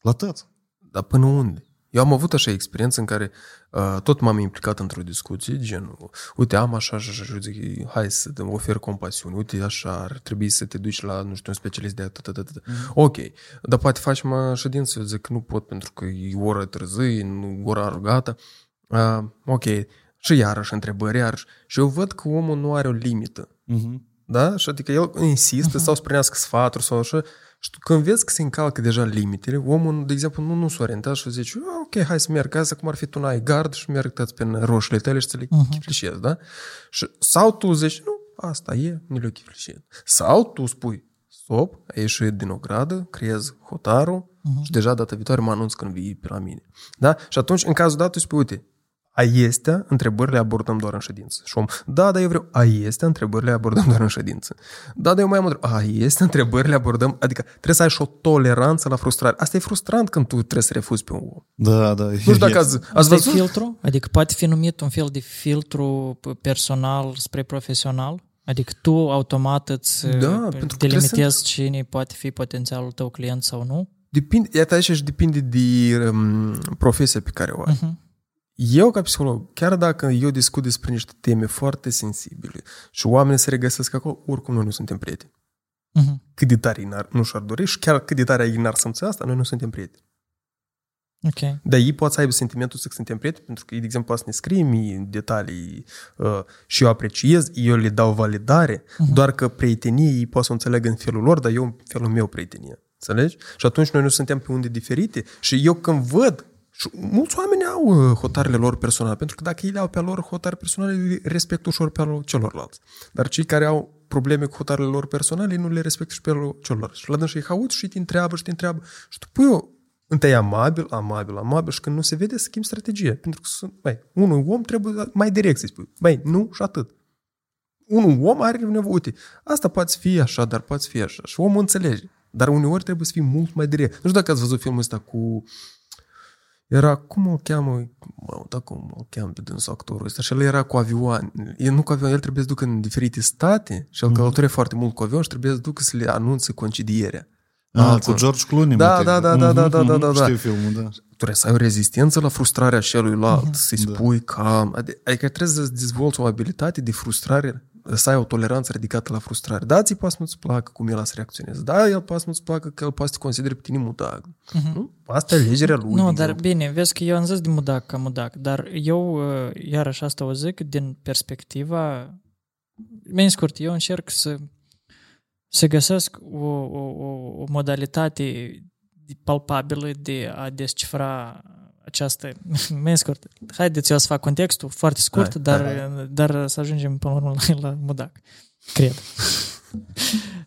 La tăți. Dar până unde? Eu am avut așa experiență în care uh, tot m-am implicat într-o discuție, genul, uite, am așa, așa, așa, și eu zic, hai să te ofer compasiune, uite, așa, ar trebui să te duci la, nu știu, un specialist de atât, atât, atât. Mm-hmm. Ok, dar poate facem uh, ședință, eu zic, nu pot pentru că e ora târziu, nu ora rugată. Uh, ok, și iarăși întrebări, iarăși. Și eu văd că omul nu are o limită. Uh-huh. Da? Și adică el insistă sau să primească sfaturi sau așa. Și tu când vezi că se încalcă deja limitele, omul, de exemplu, nu, nu se orientează și zice, "Ah, ok, hai să merg azi, cum ar fi tu n-ai gard și merg toți pe roșile tale și să le uh-huh. chiflișezi, da? Și, sau tu zici, nu, asta e, nu le chiflișez. Sau tu spui, stop, ai ieșit din o gradă, creezi hotarul uh-huh. și deja data viitoare mă anunț când vii pe la mine. Da? Și atunci, în cazul dat, tu spui, uite, a este, întrebările abordăm doar în ședință. Și om, da, da, eu vreau, a este, întrebările abordăm doar în ședință. Da, da, eu mai am o întrebare. A este, întrebările abordăm, adică trebuie să ai și o toleranță la frustrare. Asta e frustrant când tu trebuie să refuzi pe un om. Da, da. Nu știu dacă ați, ați Asta e văzut? filtru? Adică poate fi numit un fel de filtru personal spre profesional? Adică tu automat îți Da, da, pentru că delimitezi cine poate fi potențialul tău client sau nu? Depinde, iată aici și depinde de um, profesia pe care o ai. Uh-huh. Eu, ca psiholog, chiar dacă eu discut despre niște teme foarte sensibile și oamenii se regăsesc acolo, oricum noi nu suntem prieteni. Uh-huh. Cât de tare ei n-ar, nu și-ar dori și chiar cât de tare ei n-ar simți asta, noi nu suntem prieteni. Ok. Dar ei pot să aibă sentimentul să suntem prieteni, pentru că ei, de exemplu, poate să ne scrie mie detalii uh, și eu apreciez, eu le dau validare, uh-huh. doar că prietenie ei pot să o înțeleg în felul lor, dar eu în felul meu prietenie. Înțelegi? Și atunci noi nu suntem pe unde diferite. Și eu când văd și mulți oameni au uh, hotarele lor personale, pentru că dacă ei le au pe lor hotare personale, le respectă ușor pe al celorlalți. Dar cei care au probleme cu hotarele lor personale, nu le respectă și pe al celorlalți. Și la dâns și haut și te întreabă și te întreabă. Și tu pui eu întâi amabil, amabil, amabil și când nu se vede, schimbi strategie. Pentru că sunt, băi, unul om trebuie mai direct să-i spui. Băi, nu și atât. Unul om are nevoie, uite, asta poate fi așa, dar poate fi așa. Și omul înțelege. Dar uneori trebuie să fii mult mai direct. Nu știu dacă ați văzut filmul ăsta cu... Era, cum o cheamă? Mă, da, cum o cheamă pe dânsul actorul ăsta? Și el era cu avioan. El nu cu avion, el trebuie să ducă în diferite state și el Mhm. călătorea foarte mult cu avion și trebuie să ducă să le anunțe concedierea. Ah, Alții. cu George Clooney. Da, mă, da, te- da, da, da, da, Mhm, da, da, mhm, da. Știu filmul, da. trebuie să ai o rezistență la frustrarea celuilalt, Mhm. să-i Da. spui calm. Adi- Adică trebuie să dezvolți o abilitate de frustrare, să ai o toleranță ridicată la frustrare. Da, ți poate să nu-ți placă cum el a să reacționeze. Da, el poate să nu-ți placă că el poate să te considere pe tine mudag. Nu? Asta e alegerea lui. Mhm. Nu, de dar exemplu. bine, vezi că eu am zis de mudac ca mudac, dar eu, uh, iarăși asta o zic, din perspectiva, mai scurt, eu încerc să, să găsesc o, o, o, o modalitate palpabilă de a descifra această, *laughs* mai scurt, haideți eu să fac contextul foarte scurt, Hai, dar, hai, dar să ajungem până la urmă la, la mudac, cred. *laughs*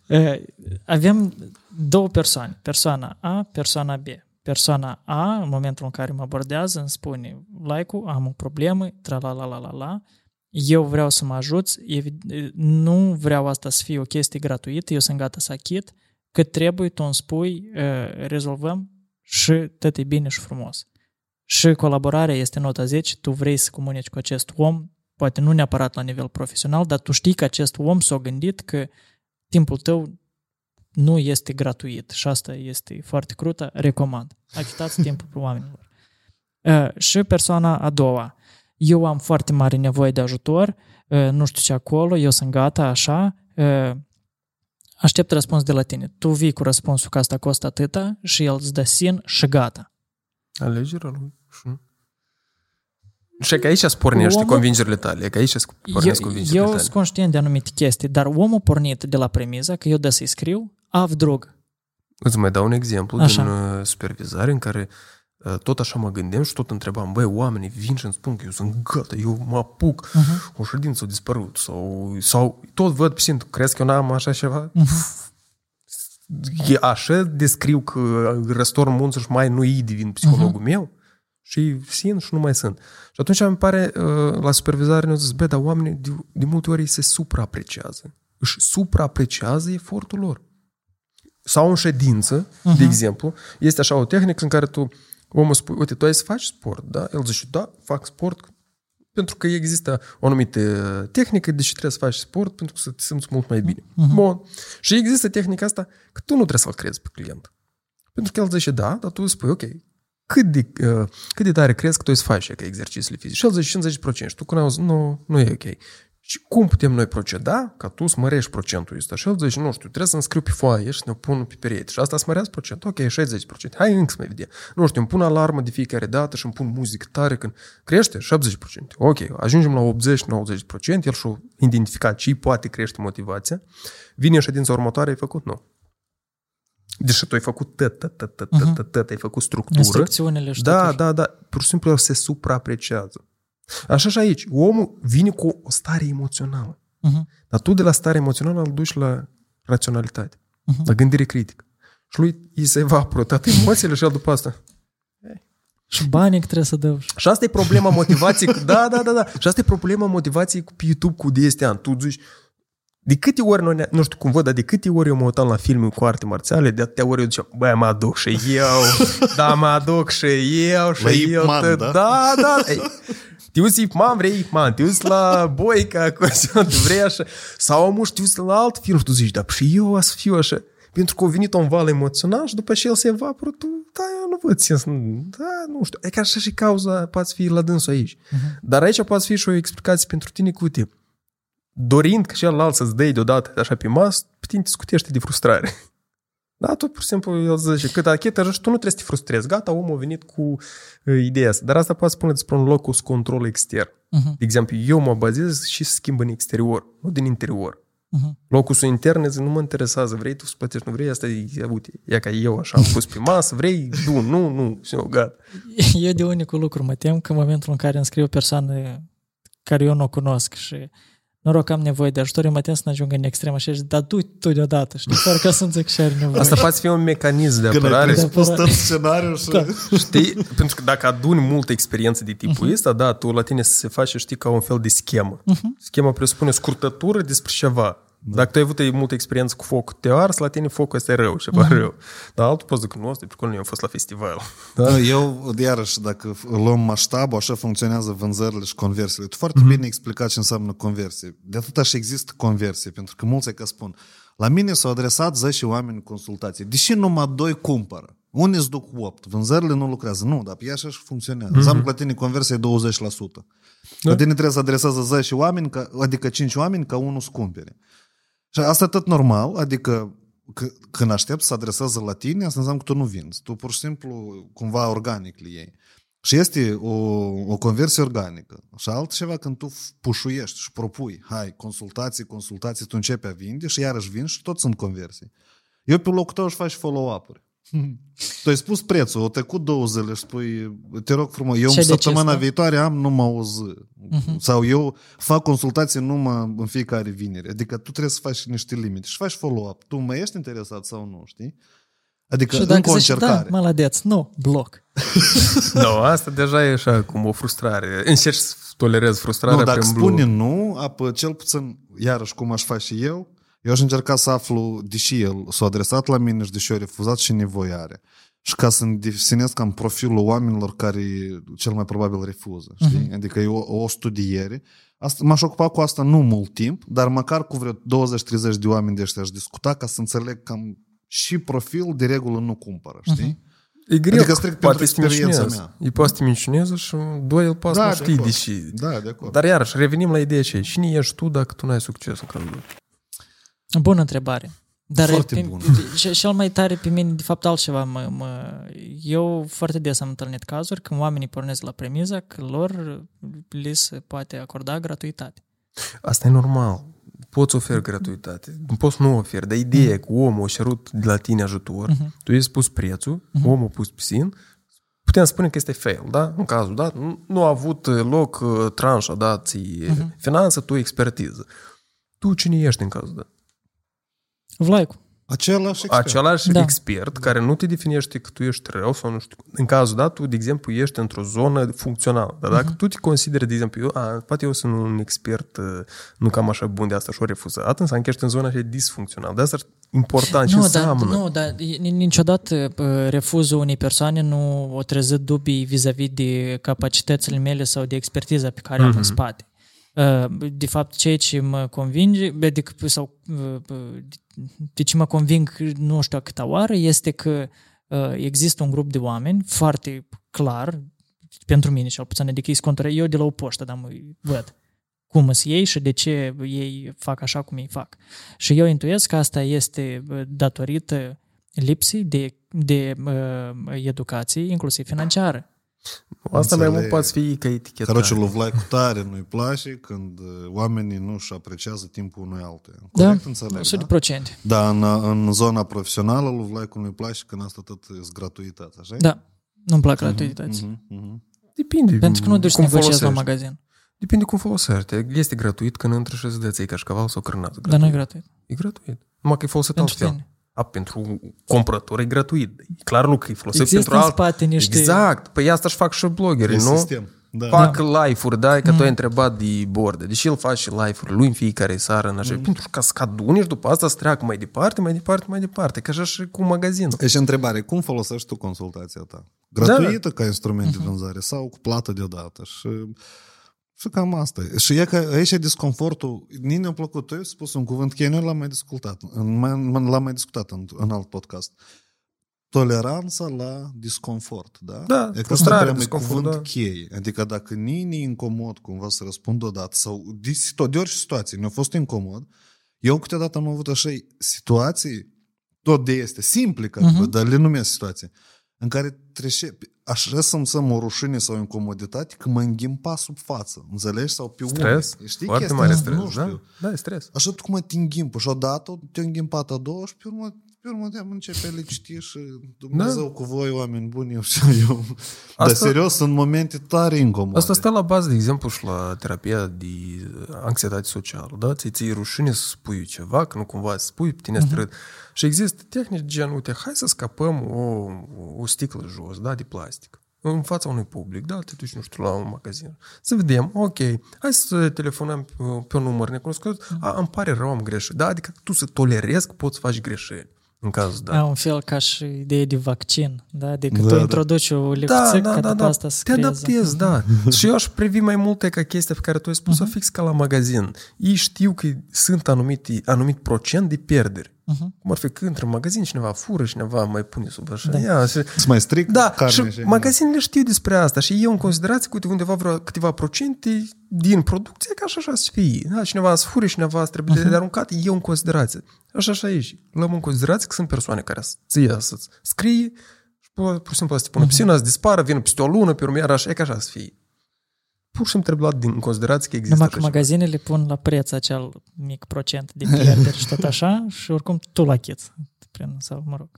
Eh, Avem două persoane, persoana A, persoana B. Persoana A, în momentul în care mă abordează, îmi spune, like am o problemă, tra la la la la la, eu vreau să mă ajuți, evid- nu vreau asta să fie o chestie gratuită, eu sunt gata să achit, cât trebuie, tu îmi spui, eh, rezolvăm și tot e bine și frumos. Și colaborarea este nota 10, tu vrei să comunici cu acest om, poate nu neapărat la nivel profesional, dar tu știi că acest om s-a gândit că timpul tău nu este gratuit și asta este foarte crută, recomand. Achitați timpul oamenilor. Uh, și persoana a doua. Eu am foarte mare nevoie de ajutor, uh, nu știu ce acolo, eu sunt gata, așa, uh, aștept răspuns de la tine. Tu vii cu răspunsul că asta costă atâta și el îți dă sin și gata. Alegerea lui. Și nu. Și e că aici spornește Omul- convingerile tale. E că aici pornesc Eu, convingerile eu tale. sunt conștient de anumite chestii, dar omul pornit de la premiza că eu dă să-i scriu, av drog. Îți mai dau un exemplu Așa. din uh, supervizare în care uh, tot așa mă gândeam și tot întrebam, băi, oamenii vin și îmi spun că eu sunt gata, eu mă apuc, Uh-huh. o ședință a dispărut sau, sau tot văd pe simt, crezi că eu n-am așa ceva? E așa descriu că răstorn munță și mai nu ei devin psihologul meu și simt și nu mai sunt. Și atunci îmi pare, uh, la supervizare ne-au zis, bă, dar oamenii de, de multe ori se supraapreciază. Își supraapreciază efortul lor. Sau în ședință, uh-huh. de exemplu, este așa o tehnică în care tu omul spui, uite, tu ai să faci sport, da? El zice, da, fac sport, pentru că există o anumită tehnică de ce trebuie să faci sport pentru că să te simți mult mai bine. Uh-huh. Bun. Și există tehnica asta că tu nu trebuie să-l crezi pe client. Pentru că el zice, da, dar tu spui, ok, cât de, uh, cât de tare crezi că tu să faci că exercițiile fizice? Și el zice 50%. Și tu când auzi, nu, nu e ok. Și cum putem noi proceda ca tu să mărești procentul ăsta? Și el zice, nu știu, trebuie să-mi scriu pe foaie și să ne pun pe perete. Și asta să mărească procentul. Ok, 60%. Hai încă să mai vedem. Nu știu, îmi pun alarmă de fiecare dată și îmi pun muzică tare când crește 70%. Ok, ajungem la 80-90%. El și-a identificat ce poate crește motivația. Vine în ședința următoare, ai făcut? Nu. Deși tu ai făcut tot, tot, tot, tot, tot, tot, tot, ai făcut structură. Instrucțiunile și Da, totul. da, da. Pur și simplu el se supraapreciază. Așa și aici. Omul vine cu o stare emoțională. Mhm. Dar tu de la stare emoțională îl duci la raționalitate, Mhm. la gândire critică. Și lui îi se evaporă toate emoțiile și el după asta. Și banii trebuie să dau. Și asta e problema motivației. cu- Da, da, da, da. Și asta e problema motivației cu pe YouTube cu de este an. Tu zici, de câte ori, noi, ne- nu știu cum văd, dar de câte ori eu mă uitam la filme cu arte marțiale, de atâtea ori eu ziceam, băi, mă aduc și eu, *laughs* da, mă aduc și eu, și La eu. Ip Man, tot- da? da, da. Ei, te uiți Ipman, vrei Ipman, te uiți la Boica, cu așa, tu vrei așa. Sau amuși te uiți la alt film și tu zici, da, și eu o să fiu așa. Pentru că a venit un val emoțional și după ce el se evaporă, tu, da, eu nu văd sens. Da, nu știu. E ca așa și cauza poate fi la dânsul aici. Uh-huh. Dar aici poate fi și o explicație pentru tine cu uite, dorind că celălalt să-ți dai deodată așa pe masă, pe tine te scutește de frustrare. *laughs* Da, tu pur și simplu el zice, cât achetă și tu nu trebuie să te frustrezi. Gata, omul a venit cu uh, ideea asta. Dar asta poate spune despre un locus control extern. Uh-huh. De exemplu, eu mă bazez și schimb în exterior, nu din interior. Uh-huh. Locusul intern zic, nu mă interesează, vrei tu să plătești, nu vrei, asta e, uite, e ca eu așa am pus pe masă, vrei, nu, nu, nu, și eu, gata. *laughs* Eu de unicul lucru mă tem că în momentul în care îmi scriu o persoană care eu nu o cunosc și noroc am nevoie de ajutor, eu mă tem să nu ajung în extremă și zic, dar du tu deodată, știi, fără ca să înțeleg ce are nevoie. Asta poate fi un mecanism de Când ai apărare. presupus tot scenariul și... Da. Știi? Pentru că dacă aduni multă experiență de tipul uh-huh. ăsta, da, tu la tine se face, știi, ca un fel de schemă. Uh-huh. Schema presupune o scurtătură despre ceva. Da. Dacă tu ai avut multă experiență cu foc, te ars, la tine focul ăsta e rău, ceva uh-huh. rău. Dar altul poți zic, nu, ăsta e pentru că nu am fost la festival. Da, eu, iarăși, dacă luăm masștabul, așa funcționează vânzările și conversiile. Tu foarte mm-hmm. bine explicat ce înseamnă conversie. De atât și există conversie, pentru că mulți că spun, la mine s-au adresat 10 oameni în consultație, deși numai doi cumpără. Unii îți duc 8, vânzările nu lucrează. Nu, dar pe ea așa și funcționează. Mm-hmm. Înseamnă că la tine conversia e 20%. Da. La tine trebuie să adreseze 10 oameni, ca, adică 5 oameni ca unul să cumpere. Și asta tot normal, adică că, când aștept să adreseze la tine, asta înseamnă că tu nu vinzi. Tu pur și simplu cumva organic le iei. Și este o, o conversie organică. Și altceva când tu pușuiești și propui, hai, consultații, consultații, tu începi a vinde și iarăși vin și tot sunt conversii. Eu pe locul tău își faci follow-up-uri. *laughs* Tu ai spus prețul, o trecut două zile și spui, te rog frumos, eu Ce în săptămâna deciză? viitoare am numai o zi. Mhm. Sau eu fac consultații numai în fiecare vinere. Adică tu trebuie să faci niște limite și faci follow-up. Tu mai ești interesat sau nu, știi? Adică Și încă dacă o zici, da, încercare. maladeț, nu, bloc. *laughs* Nu, asta deja e așa cum o frustrare. Încerci să tolerezi frustrarea nu, dacă prin spune blue. nu, apă, cel puțin, iarăși cum aș face și eu, eu aș încerca să aflu, deși el s-a adresat la mine și deși a refuzat și nevoie are. Și ca să-mi definez cam profilul oamenilor care cel mai probabil refuză. Știi? Uh-huh. Adică e o, o studiere. Asta, m-aș ocupa cu asta nu mult timp, dar măcar cu vreo 20-30 de oameni de ăștia aș discuta ca să înțeleg cam și profil de regulă nu cumpără, știi? Uh-huh. E greu, Adică strict poate pentru să te experiența minciunează. mea. E poate să te minciuneze și doi, el poate Da, nu de știi, acord. deși... Da, de acord. Dar iarăși, revenim la ideea aceea. Cine ești tu dacă tu n-ai succes în cazul lui? Bună întrebare. Dar Foarte pe, bună. *laughs* ce- cel mai tare pe mine, de fapt, altceva. Mă, mă, eu foarte des am întâlnit cazuri când oamenii pornesc la premiza că lor li se poate acorda gratuitate. Asta e normal. Poți oferi gratuitate, poți nu oferi, dar ideea e că omul a cerut de la tine ajutor, tu i-ai spus prețul, omul a pus pisin, putem spune că este fail, da? În cazul dat, nu, nu a avut loc uh, tranșa, da, ție finanță, tu expertiză. Tu cine ești în cazul dat? Vlaicu. Același expert. Același Da. expert care nu te definește că tu ești rău sau nu știu. În cazul dat, tu, de exemplu, ești într-o zonă funcțională. Dar dacă tu te consideri, de exemplu, eu, a, poate eu sunt un expert uh, nu cam așa bun de asta și o refuzat, înseamnă că ești în zona așa disfuncțională. De asta e important ce Nu, dar, înseamnă. nu, dar ni- niciodată uh, refuzul unei persoane nu o trezit dubii vis-a-vis de capacitățile mele sau de expertiza pe care am în spate. Uh, De fapt, ceea ce mă convinge, adică, sau uh, de ce mă conving nu știu a câta oară, este că uh, există un grup de oameni foarte clar, pentru mine cel puțin, adică îi contura, eu de la o poștă, dar mă văd cum sunt ei și de ce ei fac așa cum ei fac. Și eu intuiesc că asta este uh, datorită lipsii de, de uh, educație, inclusiv financiară. Asta mai mult Înțeleg. poate fi ca etichetare. Căroce lui Vlaicu tare nu-i place când uh, oamenii nu-și apreciază timpul unui altuia. Da, Corect înțeleg, 100%. da? Da, în, în zona profesională lui Vlaicu nu-i place când asta tot e gratuitate, așa? Da, nu-mi plac gratuități. Mhm, mhm. Depinde. Pentru că nu duci să cum negociezi la folosești. magazin. Depinde cum folosești. Este gratuit când intră și îți dă ție cașcaval sau cârnață. Dar nu e gratuit. E gratuit. Numai că e folosit Pentru altfel. Tine. A, pentru cumpărător e gratuit. E clar nu că e folosit Există pentru în alt... spate niște- Exact. Păi asta își fac și bloggerii, E nu? sistem. Da. Fac live-uri, da, că tu ai întrebat de borde. Deși el face live-uri lui în fiecare seară, în așa, pentru ca să caduni și după asta să treacă mai departe, mai departe, mai departe. Că așa și cu magazinul. Deci întrebare, cum folosești tu consultația ta? Gratuită ca instrument de vânzare sau cu plată deodată? Și Și cam asta e. Și e că aici e disconfortul. Nici ne-a plăcut. Tu ai spus un cuvânt că noi l-am mai discutat. În- L-am mai discutat în, în alt podcast. Toleranța la disconfort, da? Da, e că frustrare, asta e disconfort, cuvânt da. cheie. Adică dacă ni ne incomod cumva să răspund odată sau de, situ- de orice situație ne-a fost incomod, eu câteodată am avut așa situații, tot de este, simple, ca uh-huh. dar le numesc situații, în care trece, așa să-mi să o rușine sau incomoditate că mă înghimpa sub față, înțelegi? Sau pe Stres. umeri. Știi Foarte chestia mare asta? stres, Nu da? știu. Da, e stres. Așa tu cum te înghimpă și odată te-a înghipat a doua și pe urmă, pe urmă te-am începe le citi și Dumnezeu Da. cu voi, oameni buni, eu și eu. Dar Asta- serios, sunt momente tare incomode. Asta stă la bază, de exemplu, și la terapia de anxietate socială, da? Ți ți rușine să spui ceva, că nu cumva să spui pe tine uh-huh. Și există tehnici gen, uite, hai să scăpăm o, o sticlă jos, da, de plastic în fața unui public, da, te duci, nu știu, la un magazin. Să vedem, ok, hai să telefonăm pe, pe un număr necunoscut, a, îmi pare rău, am greșit. Da, adică tu să tolerezi că poți să faci greșeli în cazul Da. da. un fel ca și idee de vaccin, da? Adică Da, tu da. introduci o Da, lecție da, ca da, după da. asta să Te creeze. adaptezi, da. *laughs* și eu aș privi mai multe ca chestia pe care tu ai spus-o fix ca la magazin. Ei știu că sunt anumite, anumit procent de pierderi. Mhm. Cum ar fi că intră în magazin, cineva fură, cineva mai pune sub așa. Da. Ia, și, Sunt mai strict da, carne și magazinele știu despre asta și eu în considerație că uite, undeva vreo câteva procente din producție ca așa așa să fie. Da, cineva să fure, cineva să trebuie Mhm. de aruncat, eu în considerație. Așa așa e și luăm în considerație că sunt persoane care să ia să scrie și pur pur și simplu să te pună Mhm. piscina, să dispară, vină peste o lună, pe urmă iar așa, e ca așa să fie. Pur și simplu trebuie luat din considerație că există Numai că așa ceva. magazinele pun la preț acel mic procent de pierderi și tot așa *laughs* și oricum tu la chiți. Prin, sau, mă rog.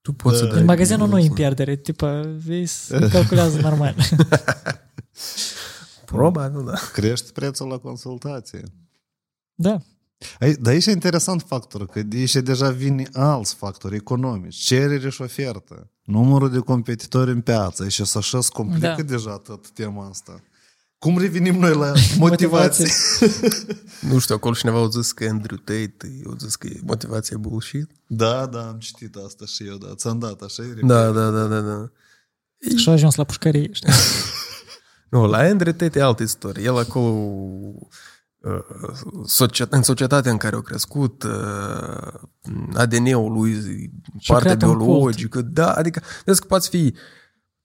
Tu poți să Da. dai În magazinul nu e în din- pierdere, tipă, vei să calculează normal. *laughs* Probabil, da. Crești prețul la consultație. da. Ai- Dar aici e interesant factorul, că de aici deja vin alți factori economici, cerere și ofertă, numărul de competitori în piață, și să așa se complică Da. deja tot tema asta. Cum revenim noi la motivație? Nu știu, acolo cineva au zis că Andrew Tate, au zis că e motivația bullshit. Da, da, am citit asta și eu, da, ți-am dat așa. e Da, da, da, da, da. Și a ajuns la pușcărie, știi? *laughs* Nu, la Andrew Tate e altă istorie. El acolo, uh, societ- în societatea în care a crescut, uh, ADN-ul lui, partea creat un cult. biologică, da, adică, vezi că poate fi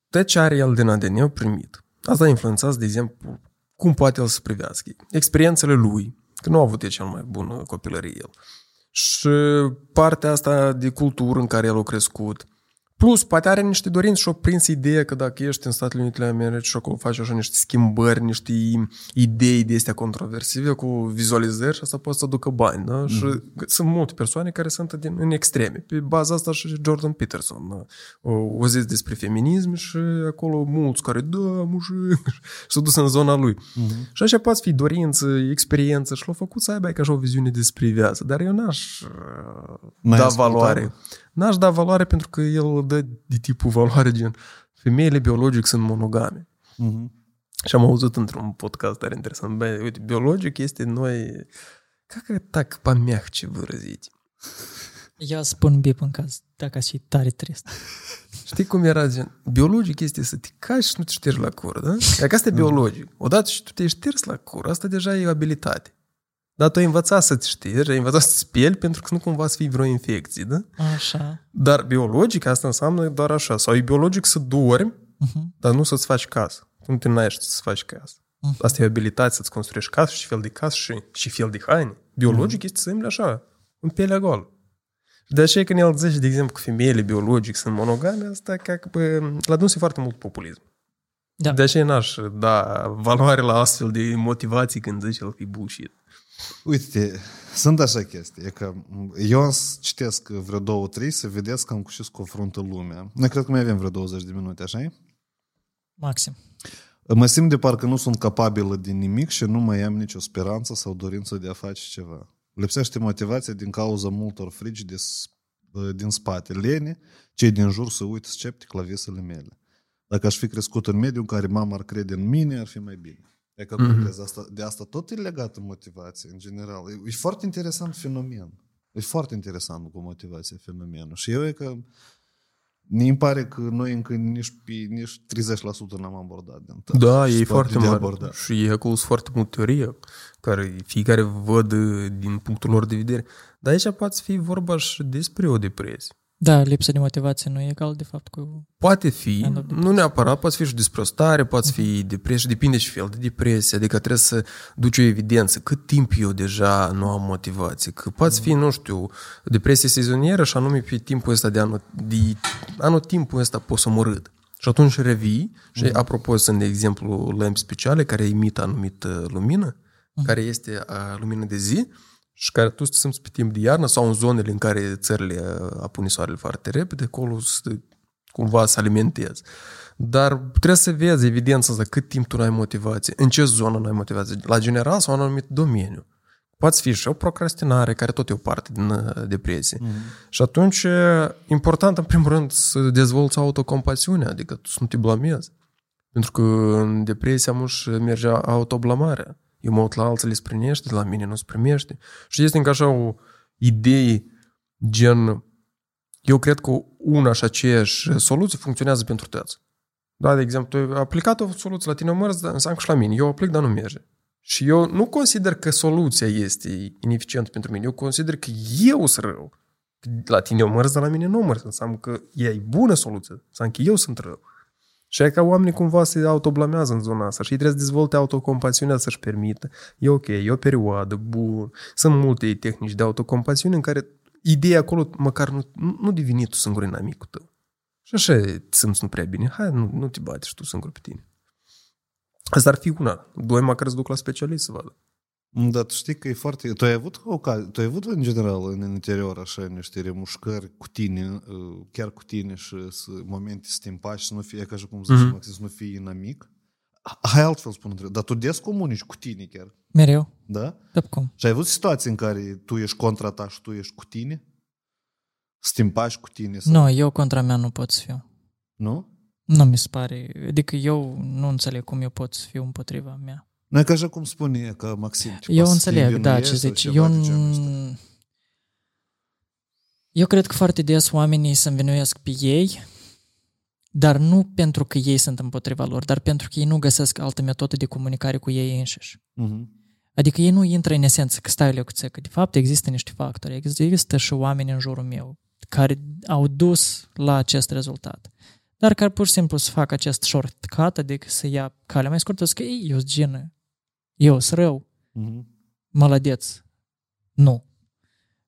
tot ce are el din ADN primit. Asta influențează, de exemplu, cum poate el să privească. Experiențele lui, că nu a avut el cel mai bun copilărie el. Și partea asta de cultură în care el a crescut. Plus, poate are niște dorințe și o prins ideea că dacă ești în Statele Unite ale Americii și acolo faci așa niște schimbări, niște idei de astea controversive cu vizualizări și asta poate să ducă bani. Da? Mm. Și sunt multe persoane care sunt din, în extreme. Pe baza asta și Jordan Peterson da? o, o zis despre feminism și acolo mulți care, da, mușc, și *laughs* s-au dus în zona lui. Mm-hmm. Și așa poate fi dorință, experiență și l-a făcut să aibă ca așa o viziune despre viață. Dar eu n-aș uh, N-ai da ascultat? valoare. N-aș da valoare pentru că el dă de tipul valoare gen femeile biologic sunt monogame. Mhm. Și am auzit într-un podcast tare interesant. Bă, uite, biologic este noi... Как так помягче выразить? Eu spun bip în caz, dacă aș fi tare trist. Știi cum era gen? Biologic este să te cași și nu te ștergi la cur, da? Dacă asta e biologic. Odată ce tu te ștergi la cur, asta deja e o abilitate. Dar tu ai învățat să te ștergi, ai învățat să te speli pentru că nu cumva să fii vreo infecție, da? Așa. Dar biologic asta înseamnă doar așa. Sau e biologic să dormi, Uh-huh. dar nu să-ți faci casă. Tu nu te naști să-ți faci casă. Mhm. Asta e o abilitate să-ți construiești casă și fel de casă și, și fel de haine. Biologic este simplu așa, în pielea goală. Și de aceea când el zice, de exemplu, că femeile biologic sunt monogame, asta ca că bă, la dânsul e foarte mult populism. Da. De aceea n-aș da valoare la astfel de motivații când zice el că e bullshit. Uite, sunt așa chestii. E că eu am să citesc vreo două, trei să vedeți cam cu ce se confruntă lumea. Noi cred că mai avem vreo 20 de minute, așa -i? Maxim. Mă simt de parcă nu sunt capabilă din nimic și nu mai am nicio speranță sau dorință de a face ceva. Lipsește motivația din cauza multor frigi de, s- din spate. Lene, cei din jur să uit sceptic la visele mele. Dacă aș fi crescut în mediul în care mama ar crede în mine, ar fi mai bine. E că mm-hmm. crezi asta, de asta tot e legată motivație, în general. E, e foarte interesant fenomen. E foarte interesant cu motivația fenomenul. Și eu e că mi pare că noi încă nici, pe, nici 30% n-am abordat. Din tot. Da, Și e poate foarte de mare. abordat. Și e acolo sunt foarte mult teorie, care fiecare văd uh, din punctul lor de vedere. Dar aici poate fi vorba și despre o depresie. Da, lipsa de motivație nu e egal de fapt cu... Poate fi, Kind of nu neapărat, poate fi și despre o stare, poate fi depresie, depinde și fel de depresie, adică trebuie să duci o evidență, cât timp eu deja nu am motivație, că poate fi, nu știu, depresie sezonieră și anume pe timpul ăsta de anul, de anotimpul ăsta poți să mărât. Și atunci revii și, apropo, sunt, de exemplu, lămpi speciale care imită anumită lumină, care este a, lumină de zi și care tu să te simți pe timp de iarnă sau în zonele în care țările a, apune soarele foarte repede, acolo să, cumva să alimentezi. Dar trebuie să vezi evidența asta, cât timp tu nu ai motivație, în ce zonă nu ai motivație, la general sau în un anumit domeniu. Poate fi și o procrastinare, care tot e o parte din uh, depresie. Mm-hmm. Și atunci e important, în primul rând, să dezvolți autocompasiunea, adică tu să nu te blamezi. Pentru că în depresie amuși merge autoblamarea. Eu mă uit la alții, le sprimește, de la mine nu se primește. Și este încă așa o idee gen... Eu cred că una și aceeași soluție funcționează pentru toți. Da, de exemplu, tu ai aplicat o soluție la tine, mă dar înseamnă că și la mine. Eu aplic, dar nu merge. Și eu nu consider că soluția este ineficientă pentru mine. Eu consider că eu sunt rău. La tine eu mărz, dar la mine nu mărz. Înseamnă că e bună soluție. Înseamnă că eu sunt rău. Și e ca oamenii cumva se autoblamează în zona asta și ei trebuie să dezvolte autocompasiunea să-și permită. E ok, e o perioadă, bun. Sunt multe tehnici de autocompasiune în care ideea acolo măcar nu, nu, nu devine tu singur inamicul tău. Și așa te simți nu prea bine. Hai, nu, nu te bate și tu singur pe tine. Asta ar fi una. Doi măcar să duc la specialist să vadă. Da, tu știi că e foarte... Tu ai avut, ocazie, tu ai avut în general în interior așa niște remușcări cu tine, uh, chiar cu tine și să, momente să te împaci, să nu fie, ca și cum zice Mhm. mm-hmm. Maxim, să nu fii inamic. Hai altfel spun, între- dar tu des comunici cu tine chiar, Mereu. da? Da, cum? Și ai avut situații în care tu ești contra ta și tu ești cu tine? Să te împaci cu tine? Sau... Nu, eu contra mea nu pot să fiu. Nu? Nu mi se pare. Adică eu nu înțeleg cum eu pot să fiu împotriva mea. Nu e ca așa cum spune că Maxim. ceva, Eu să te înțeleg, da, învinuiești ce sau zici. ceva Eu, de genul ăsta. n- eu cred că foarte des oamenii se învinuiesc pe ei, dar nu pentru că ei sunt împotriva lor, dar pentru că ei nu găsesc altă metodă de comunicare cu ei înșiși. Mhm. Adică ei nu intră în esență că stai lecuțe, că de fapt există niște factori, există și oameni în jurul meu care au dus la acest rezultat. Dar care pur și simplu să facă acest shortcut, adică să ia calea mai scurtă, să că ei, eu sunt genă, eu sunt rău, Mhm. mălădeț. Nu.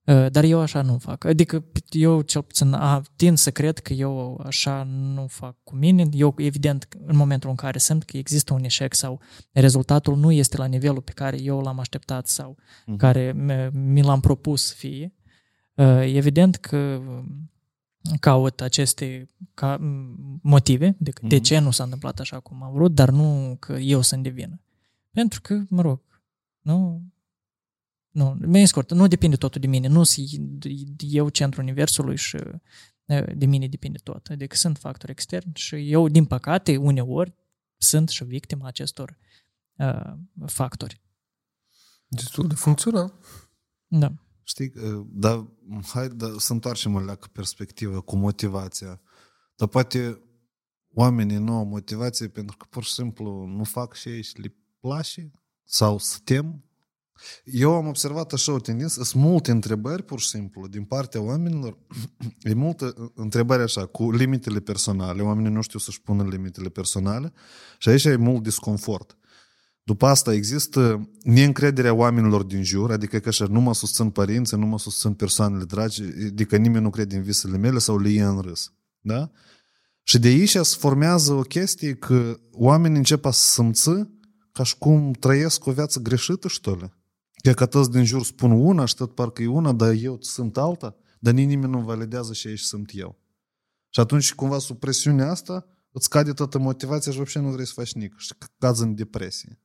Uh, Dar eu așa nu fac. Adică eu cel puțin a, tind să cred că eu așa nu fac cu mine. Eu evident în momentul în care simt că există un eșec sau rezultatul nu este la nivelul pe care eu l-am așteptat sau Mhm. care mi- mi l-am propus să fie, uh, evident că um, caut aceste ca, m, motive de, de Mhm. ce nu s-a întâmplat așa cum am vrut, dar nu că eu sunt de vină. Pentru că, mă rog, nu, nu, mai scurt, nu depinde totul de mine, nu sunt eu centrul universului și uh, de mine depinde tot. Adică sunt factori externi și eu, din păcate, uneori sunt și victima acestor uh, factori. Destul de funcțional. Da. Știi, uh, dar hai da, să întoarcem o leacă perspectivă cu motivația. Dar poate oamenii nu au motivație pentru că pur și simplu nu fac și ei și le place sau se tem. Eu am observat așa o tendință, sunt multe întrebări pur și simplu din partea oamenilor. *clears throat* E multă întrebare așa, cu limitele personale. Oamenii nu știu să-și pună limitele personale și aici e mult disconfort. După asta există neîncrederea oamenilor din jur, adică că așa nu mă susțin părinții, nu mă susțin persoanele dragi, adică nimeni nu crede în visele mele sau le ia în râs. Da? Și de aici se formează o chestie că oamenii încep a simți ca și cum trăiesc o viață greșită, și tole. Că că toți din jur spun una și tot parcă e una, dar eu sunt alta, dar nimeni nu validează și aici sunt eu. Și atunci, cumva, sub presiunea asta, îți cade toată motivația și vopșe nu vrei să faci nic și cazi în depresie.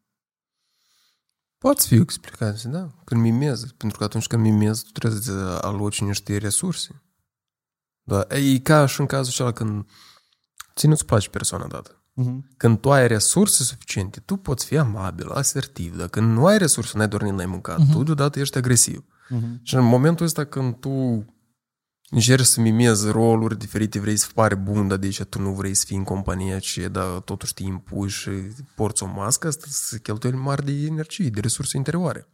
Poți fi explicat, da, când mimezi. Pentru că atunci când mimezi, tu trebuie să aloci niște resurse. Da, e ca și în cazul acela când ți nu-ți place persoana dată. Uh-huh. Când tu ai resurse suficiente, tu poți fi amabil, asertiv. Dar când nu ai resurse, n-ai dormit, n-ai mâncat, Mhm. tu deodată ești agresiv. Uh-huh. Și în momentul ăsta când tu încerci să mimezi roluri diferite, vrei să pare bun, dar de aici tu nu vrei să fii în compania aceea, dar totuși te impuși și porți o mască, asta să cheltuieli mari de energie, de resurse interioare.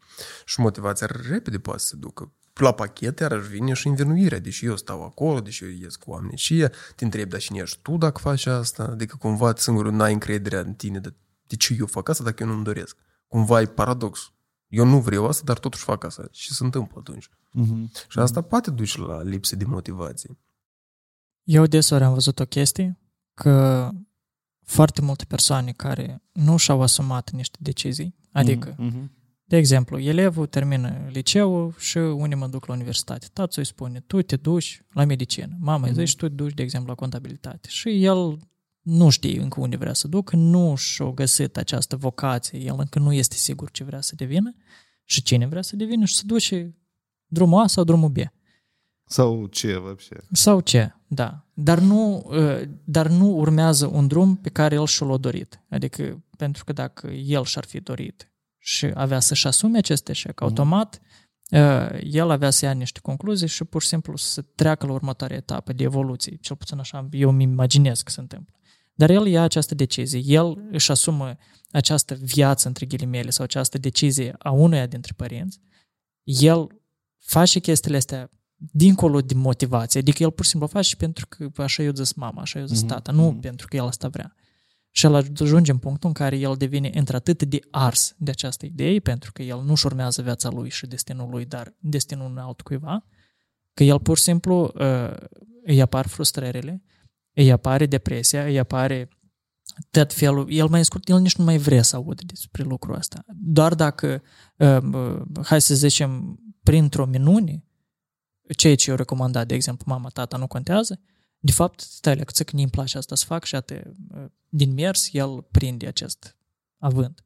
Și motivația repede poate să se ducă. La pachet iarăși vine și învinuirea, deși eu stau acolo, deși eu ies cu oamenii și te întrebi, dar cine ești tu dacă faci asta? Adică cumva singurul n-ai încrederea în tine, de, de ce eu fac asta dacă eu nu-mi doresc? Cumva e paradox. Eu nu vreau asta, dar totuși fac asta. Și se întâmplă atunci. Mhm. Și asta poate duce la lipsă de motivație. Eu deseori am văzut o chestie că foarte multe persoane care nu și-au asumat niște decizii, adică, Mhm. de exemplu, elevul termină liceul și unii mă duc la universitate. Tatăl îi spune, tu te duci la medicină. Mama îi zice, tu te duci, de exemplu, la contabilitate. Și el nu știe încă unde vrea să ducă, nu și-a găsit această vocație, el încă nu este sigur ce vrea să devină și cine vrea să devină și se duce drumul A sau drumul B. Sau ce, вообще? Sau ce, da. Dar nu, uh, dar nu urmează un drum pe care el și l-a dorit. Adică, pentru că dacă el și-ar fi dorit și avea să-și asume acest eșec, automat, uh, el avea să ia niște concluzii și pur și simplu să treacă la următoarea etapă de evoluție. Cel puțin așa eu îmi imaginez că se întâmplă. Dar el ia această decizie, el își asumă această viață, între ghilimele, sau această decizie a unuia dintre părinți, el face chestiile astea dincolo de motivație, adică el pur și simplu o face pentru că așa eu zis mama, așa eu zis Mhm, tata, nu mhm. pentru că el asta vrea. Și el ajunge în punctul în care el devine într-atât de ars de această idee, pentru că el nu-și urmează viața lui și destinul lui, dar destinul unui altcuiva, că el pur și simplu uh, îi apar frustrările, îi apare depresia, îi apare tot felul, el mai scurt, el nici nu mai vrea să audă despre lucrul ăsta. Doar dacă, uh, uh, hai să zicem, printr-o minune, ceea ce eu recomandat, de exemplu, mama, tata, nu contează, de fapt, stai la că nu îmi place asta să fac și ate, din mers, el prinde acest avânt.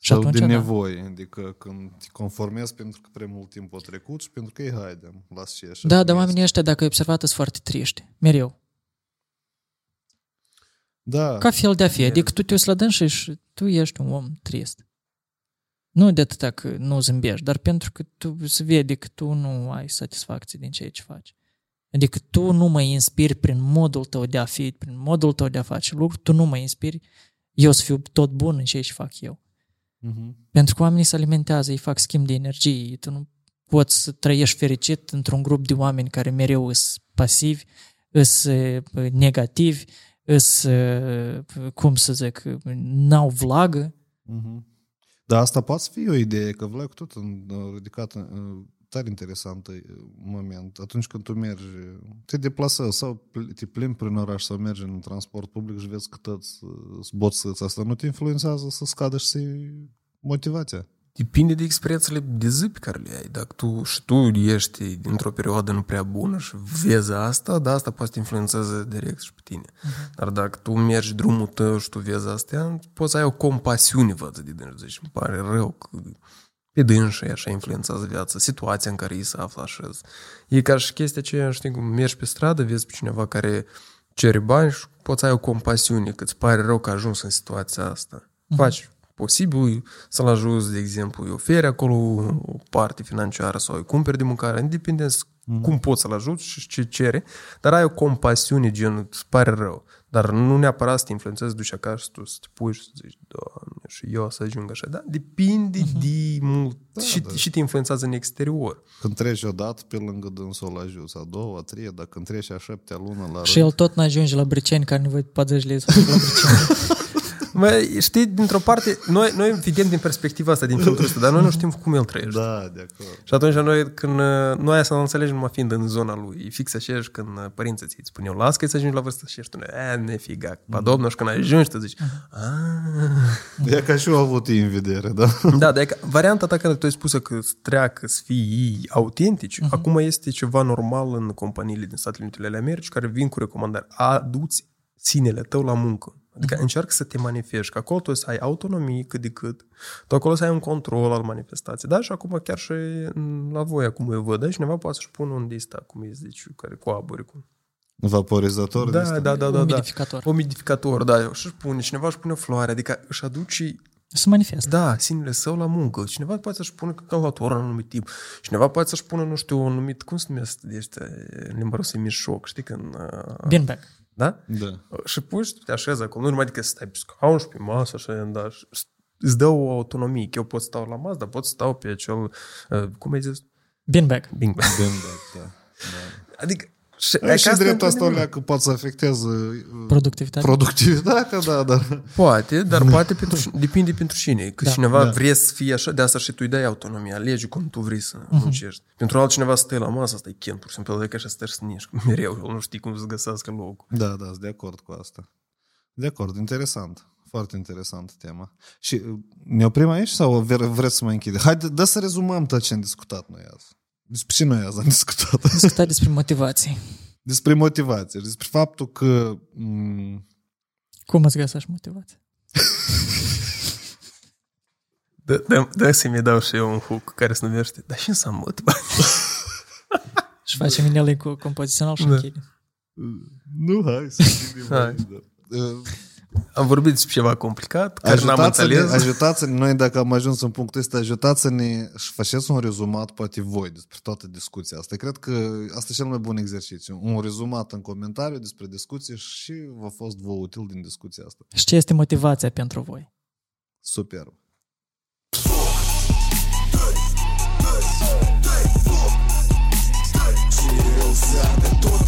Și Sau atunci, de da. nevoie, adică când te conformezi pentru că prea mult timp a trecut și pentru că e haide, las ce așa. Da, cum dar este. oamenii ăștia, dacă ai observat, sunt foarte triști. Mereu. Da, Ca fel de a fi. Adică tu te uiți la dânsă și tu ești un om trist. Nu de atât că nu zâmbești, dar pentru că tu se vede că tu nu ai satisfacție din ceea ce faci. Adică tu nu mă inspiri prin modul tău de a fi, prin modul tău de a face lucruri, tu nu mă inspiri eu să fiu tot bun în ceea ce fac eu. Mhm. Pentru că oamenii se alimentează, îi fac schimb de energie. Tu nu poți să trăiești fericit într-un grup de oameni care mereu sunt pasivi, sunt negativi, sunt, cum să zic, n-au vlagă. Mhm. Da, asta poate să fie o idee, că Vlaicu tot în- a ridicat uh, tare interesant uh, moment. Atunci când tu mergi, te deplasezi sau pl- te plimbi prin oraș sau mergi în transport public și vezi că toți uh, zboțâți, asta nu te influențează să scadă și să motivația. Depinde de experiențele de zi pe care le ai. Dacă tu și tu ești dintr-o perioadă nu prea bună și vezi asta, da, asta poate să te influențeze direct și pe tine. Uh-huh. Dar dacă tu mergi drumul tău și tu vezi astea, poți să ai o compasiune față de dânsi. Zici, îmi pare rău că pe dânsi așa influențează viața, situația în care ei se află așa. E ca și chestia aceea, știi, cum mergi pe stradă, vezi pe cineva care cere bani și poți să ai o compasiune, că îți pare rău că a ajuns în situația asta. Faci posibil să-l ajuți, de exemplu, îi oferi acolo o parte financiară sau îi cumperi de mâncare, independent mm. cum poți să-l ajuți și ce cere, dar ai o compasiune, gen, îți pare rău. Dar nu neapărat să te influențezi, duci acasă și tu să te puși și să zici, Doamne, și eu să ajung așa. Da, depinde mm-hmm. de mult da, și, da. și te influențează în exterior. Când treci odată pe lângă dânsul la ajuns, a doua, a treia, dar când treci a șaptea lună la Și el tot n-ajunge la Briceni, care nevoie de 40 lei să ajungă la *laughs* Briceni. Mă, știi, dintr-o parte, noi, noi vedem din perspectiva asta, din filtrul ăsta, dar noi nu știm cum el trăiește. Da, de acord. Și atunci noi, când noi să nu înțelegem numai fiind în zona lui, e fix aceeași când părinții ți spun eu, las că să ajungi la vârstă și ești tu, e, nefiga, padobnă, și când ajungi, tu zici, "Ah." E ca și eu au avut ei în vedere, da? Da, dar e ca, varianta ta când tu ai spus că să treacă, să fie ei autentici, uh-huh. acum este ceva normal în companiile din Statele Unite ale Americii care vin cu recomandări. Aduți sinele tău la muncă. Adică uh-huh. încearcă să te manifesti, că acolo tu să ai autonomie cât de cât, tu acolo să ai un control al manifestației. Da, și acum chiar și mm, la voi, acum eu văd, da, cineva poate să-și pună un dista, cum îi zici, care cu aburi. Cu... Vaporizator de Da, ăsta. da, da, da, da. Umidificator. Umidificator, da, și își pune, cineva își pune floare, adică își aduce Se manifestă. Da, sinele său la muncă. Cineva poate să-și pună calculator în anumit timp. Cineva poate să-și pună, nu știu, un anumit, cum se numesc de ăștia, în limba rusă, mișoc, știi, când... uh, Beanbag. Da? Da. Și pui și te așezi acolo, nu numai decât să stai pe scaun și pe masă, așa, da, și îți dă o autonomie, că eu pot stau la masă, dar pot să stau pe acel, uh, cum ai zis? Beanbag. Bing, bang. Gândec, da. Adică, și, E, și ca drept asta într-adevăr. alea că poate să afecteze uh, Productivitate. productivitatea, *laughs* da, da. Poate, dar *laughs* poate pentru, depinde pentru cine. Că Da. cineva Da. vrea să fie așa, de asta și tu îi dai autonomia, alegi cum tu vrei să muncești. Pentru altcineva să stai la masă, asta e chin, pur și simplu, e ca și să stai să nici mereu, el nu știi cum să găsească locul. Da, da, sunt de acord cu asta. De acord, interesant. Foarte interesant tema. Și uh, ne oprim aici sau vre- vreți să mai închide? Haide, dă să rezumăm tot ce am discutat noi azi. Despre ce noi azi am discutat? Discuta despre motivații. Despre motivație, despre faptul că m- Cum îți găsești motivație? Da, da, da să-mi dau și eu un hook care se numește, dar *laughs* și înseamnă motivație. Și facem inelei cu compozițional și Da. închide. nu, hai să închidem Hai. aici, da. Uh, Am vorbit despre ceva complicat, care n-am Ajutați-ne, înțeles. ajutați-ne, noi dacă am ajuns în punctul ăsta, ajutați-ne și faceți un rezumat, poate voi, despre toată discuția asta. Cred că asta e cel mai bun exercițiu. Un rezumat în comentariu despre discuție și v-a fost vă util din discuția asta. Și ce este motivația pentru voi? Superb. Am